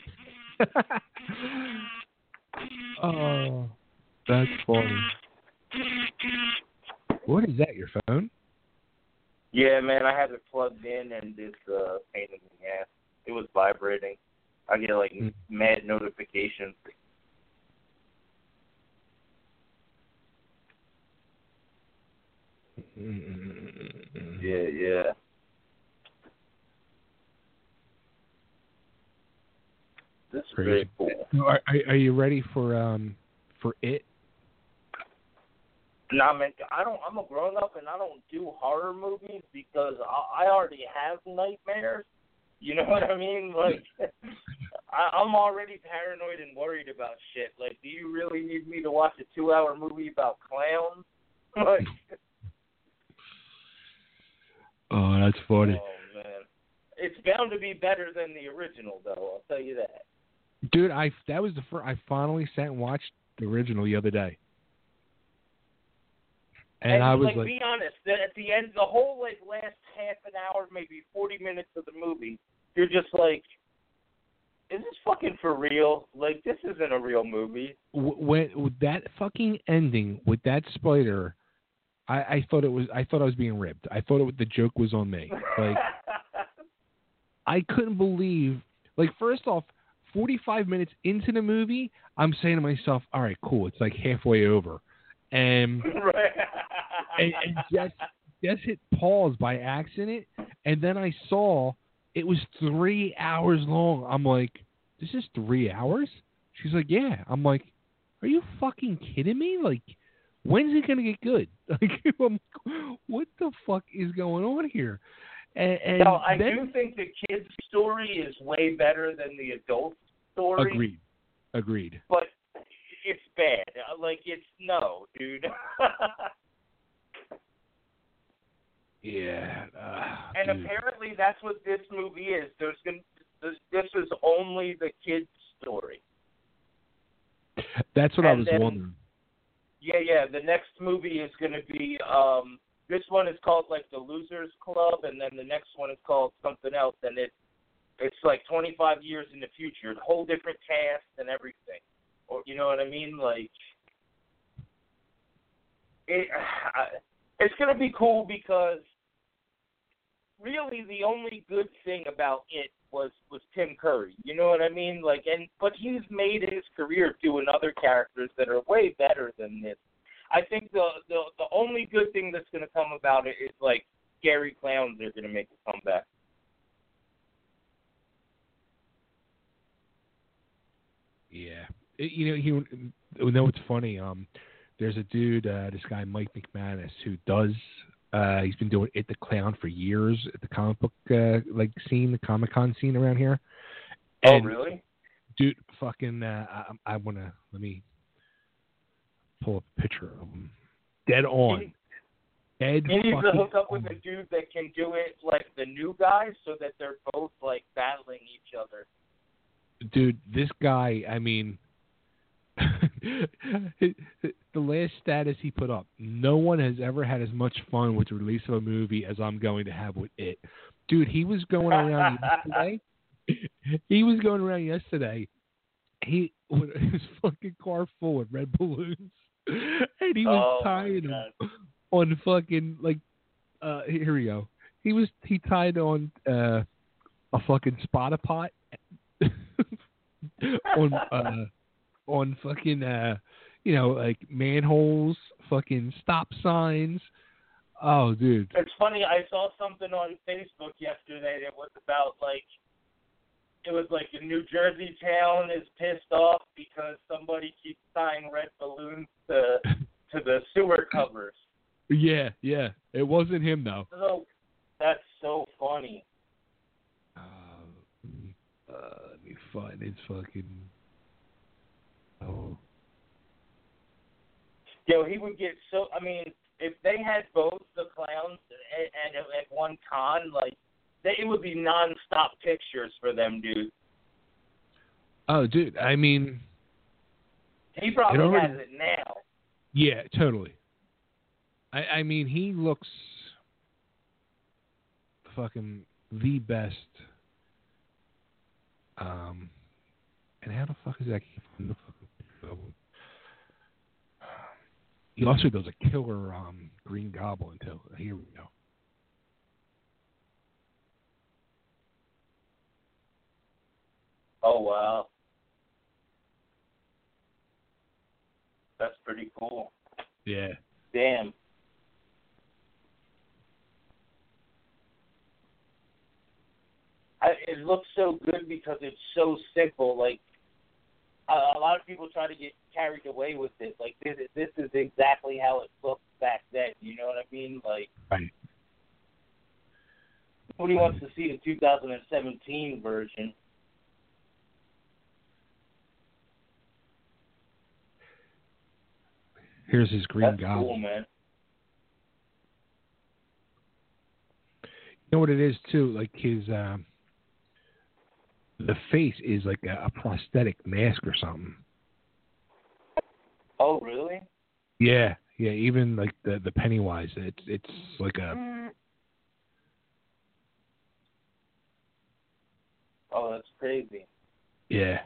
Oh, that's funny. What is that? Your phone? yeah, man, I have it plugged in, and it's uh, pain in the ass. It was vibrating. I get like mad notifications. Yeah, yeah. This is very cool. Are, are, are you ready for um for it? Nah, man, I don't. I'm a grown up, and I don't do horror movies because I, I already have nightmares. You know what I mean? Like, I, I'm already paranoid and worried about shit. Like, do you really need me to watch a two-hour movie about clowns? Like, Oh, that's funny, oh man, it's bound to be better than the original, though. I'll tell you that. Dude. I that was the first. I finally sat and watched the original the other day, and, I was like, like, be honest. At the end, the whole like last half an hour, maybe forty minutes of the movie, you're just like, is this fucking for real? Like, this isn't a real movie. when with that fucking ending with that spider, I, I thought it was. I thought I was being ribbed. I thought it, the joke was on me. Like, I couldn't believe. Like, first off, forty-five minutes into the movie, I'm saying to myself, "All right, cool. It's like halfway over," and and, and just just hit pause by accident, and then I saw it was three hours long. I'm like, this is three hours? She's like, yeah. I'm like, are you fucking kidding me? Like, when's it gonna get good? Like, I'm, what the fuck is going on here? And, and no, I then, do think the kid's story is way better than the adult story. agreed, agreed. But it's bad. Uh, Like, it's no, dude. Yeah. Uh, and dude. apparently, that's what this movie is. There's gonna. This, this is only the kid's story. that's what I was then- wondering. Yeah, yeah. The next movie is going to be um this one is called like the Losers Club and then the next one is called something else and it it's like 25 years in the future, a whole different cast and everything. Or you know what I mean? Like it it's going to be cool because really the only good thing about it was was Tim Curry. You know what I mean? Like and but he's made his career doing other characters that are way better than this. I think the the the only good thing that's going to come about it is like scary clowns are going to make a comeback. Yeah. It, you know, he. You know what's funny? Um, there's a dude, uh, this guy Mike McManus, who does. Uh, he's been doing it the clown for years at the comic book uh, like scene, the Comic Con scene around here. Oh, really? Dude, fucking. Uh, I, I wanna let me pull up a picture of him. Dead on. Dead He needs to hook up with a dude that can do it like the new guy, so that they're both like battling each other. dude, this guy, I mean, the last status he put up, no one has ever had as much fun with the release of a movie as I'm going to have with it. Dude, he was going around yesterday. He was going around yesterday. He with his fucking car full of red balloons, and he was Oh, tying them on fucking like. Uh, here we go. He was he tied on uh, a fucking spotter pot on uh, on fucking uh, you know like manholes, fucking stop signs, Oh, dude. It's funny. I saw something on Facebook yesterday that was about like it was like a New Jersey town is pissed off because somebody keeps tying red balloons to to the sewer covers. Yeah, yeah. It wasn't him though. So that's so funny. Uh, let me find his fucking. Oh. Yo, he would get so. I mean, if they had both the clowns and, and at one con, like they, it would be non-stop pictures for them, dude. Oh, dude. I mean, He probably It already- has it now. yeah, totally. I I mean, he looks fucking the best. Um, and how the fuck is that? keep- the fucking- He also does a killer um Green Goblin too. Here we go. Oh wow, that's pretty cool. Yeah. Damn. I, it looks so good because it's so simple. Like a, a lot of people try to get carried away with it. Like this, this is exactly how it looked back then. You know what I mean? Like Right. nobody wants to see the 2017 version. Here's his Green That's Goblin. cool, man. You know what it is too? Like his um, the face is like a, a prosthetic mask or something. Oh really? Yeah, yeah. Even like the the Pennywise, it's it's like a Oh, that's crazy. yeah.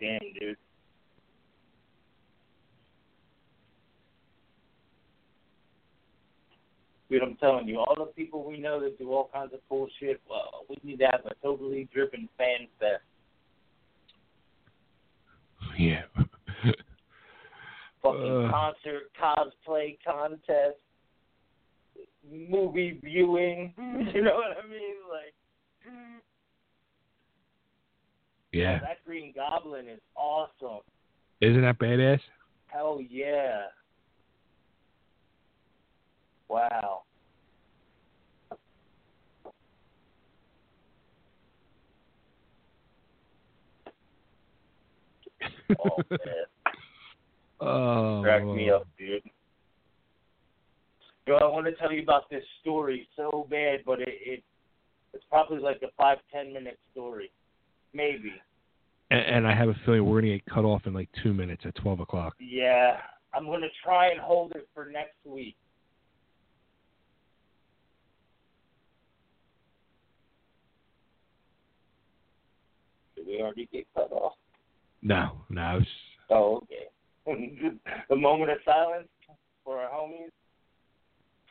Damn, dude. Dude, I'm telling you, all the people we know that do all kinds of cool shit, well, we need to have a totally driven fan fest. Yeah. Fucking Uh. concert, cosplay contest, movie viewing. You know what I mean? Like, Yeah. that Green Goblin is awesome. Isn't that badass? Hell yeah. Wow. Oh, man. Oh. Crack me up, dude. Yo, I want to tell you about this story so bad, but it, it it's probably like a five ten minute story, maybe. And, and I have a feeling we're gonna get cut off in like two minutes at twelve o'clock. Yeah, I'm gonna try and hold it for next week. Did we already get cut off? No, no. It's, Oh, okay. the moment of silence for our homies.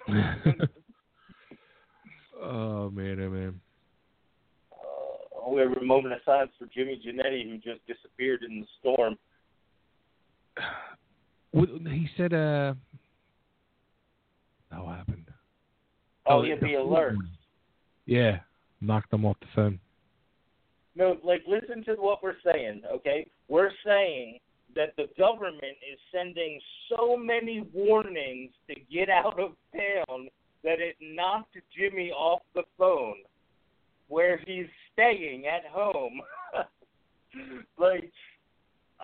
oh man, oh man. We have a moment of silence for Jimmy Janetti, who just disappeared in the storm. He said, uh, what happened? Oh, yeah, the alert. Yeah, knocked them off the phone. No, like listen to what we're saying, okay? We're saying that the government is sending so many warnings to get out of town that it knocked Jimmy off the phone where he's staying at home. like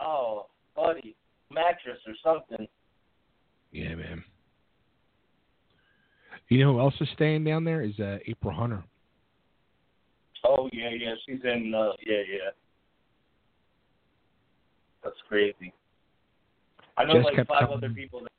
oh, buddy, mattress or something. Yeah, man. You know who else is staying down there? Is uh, April Hunter. Oh yeah, yeah, she's in uh yeah, yeah. That's crazy. I know Just like five other people that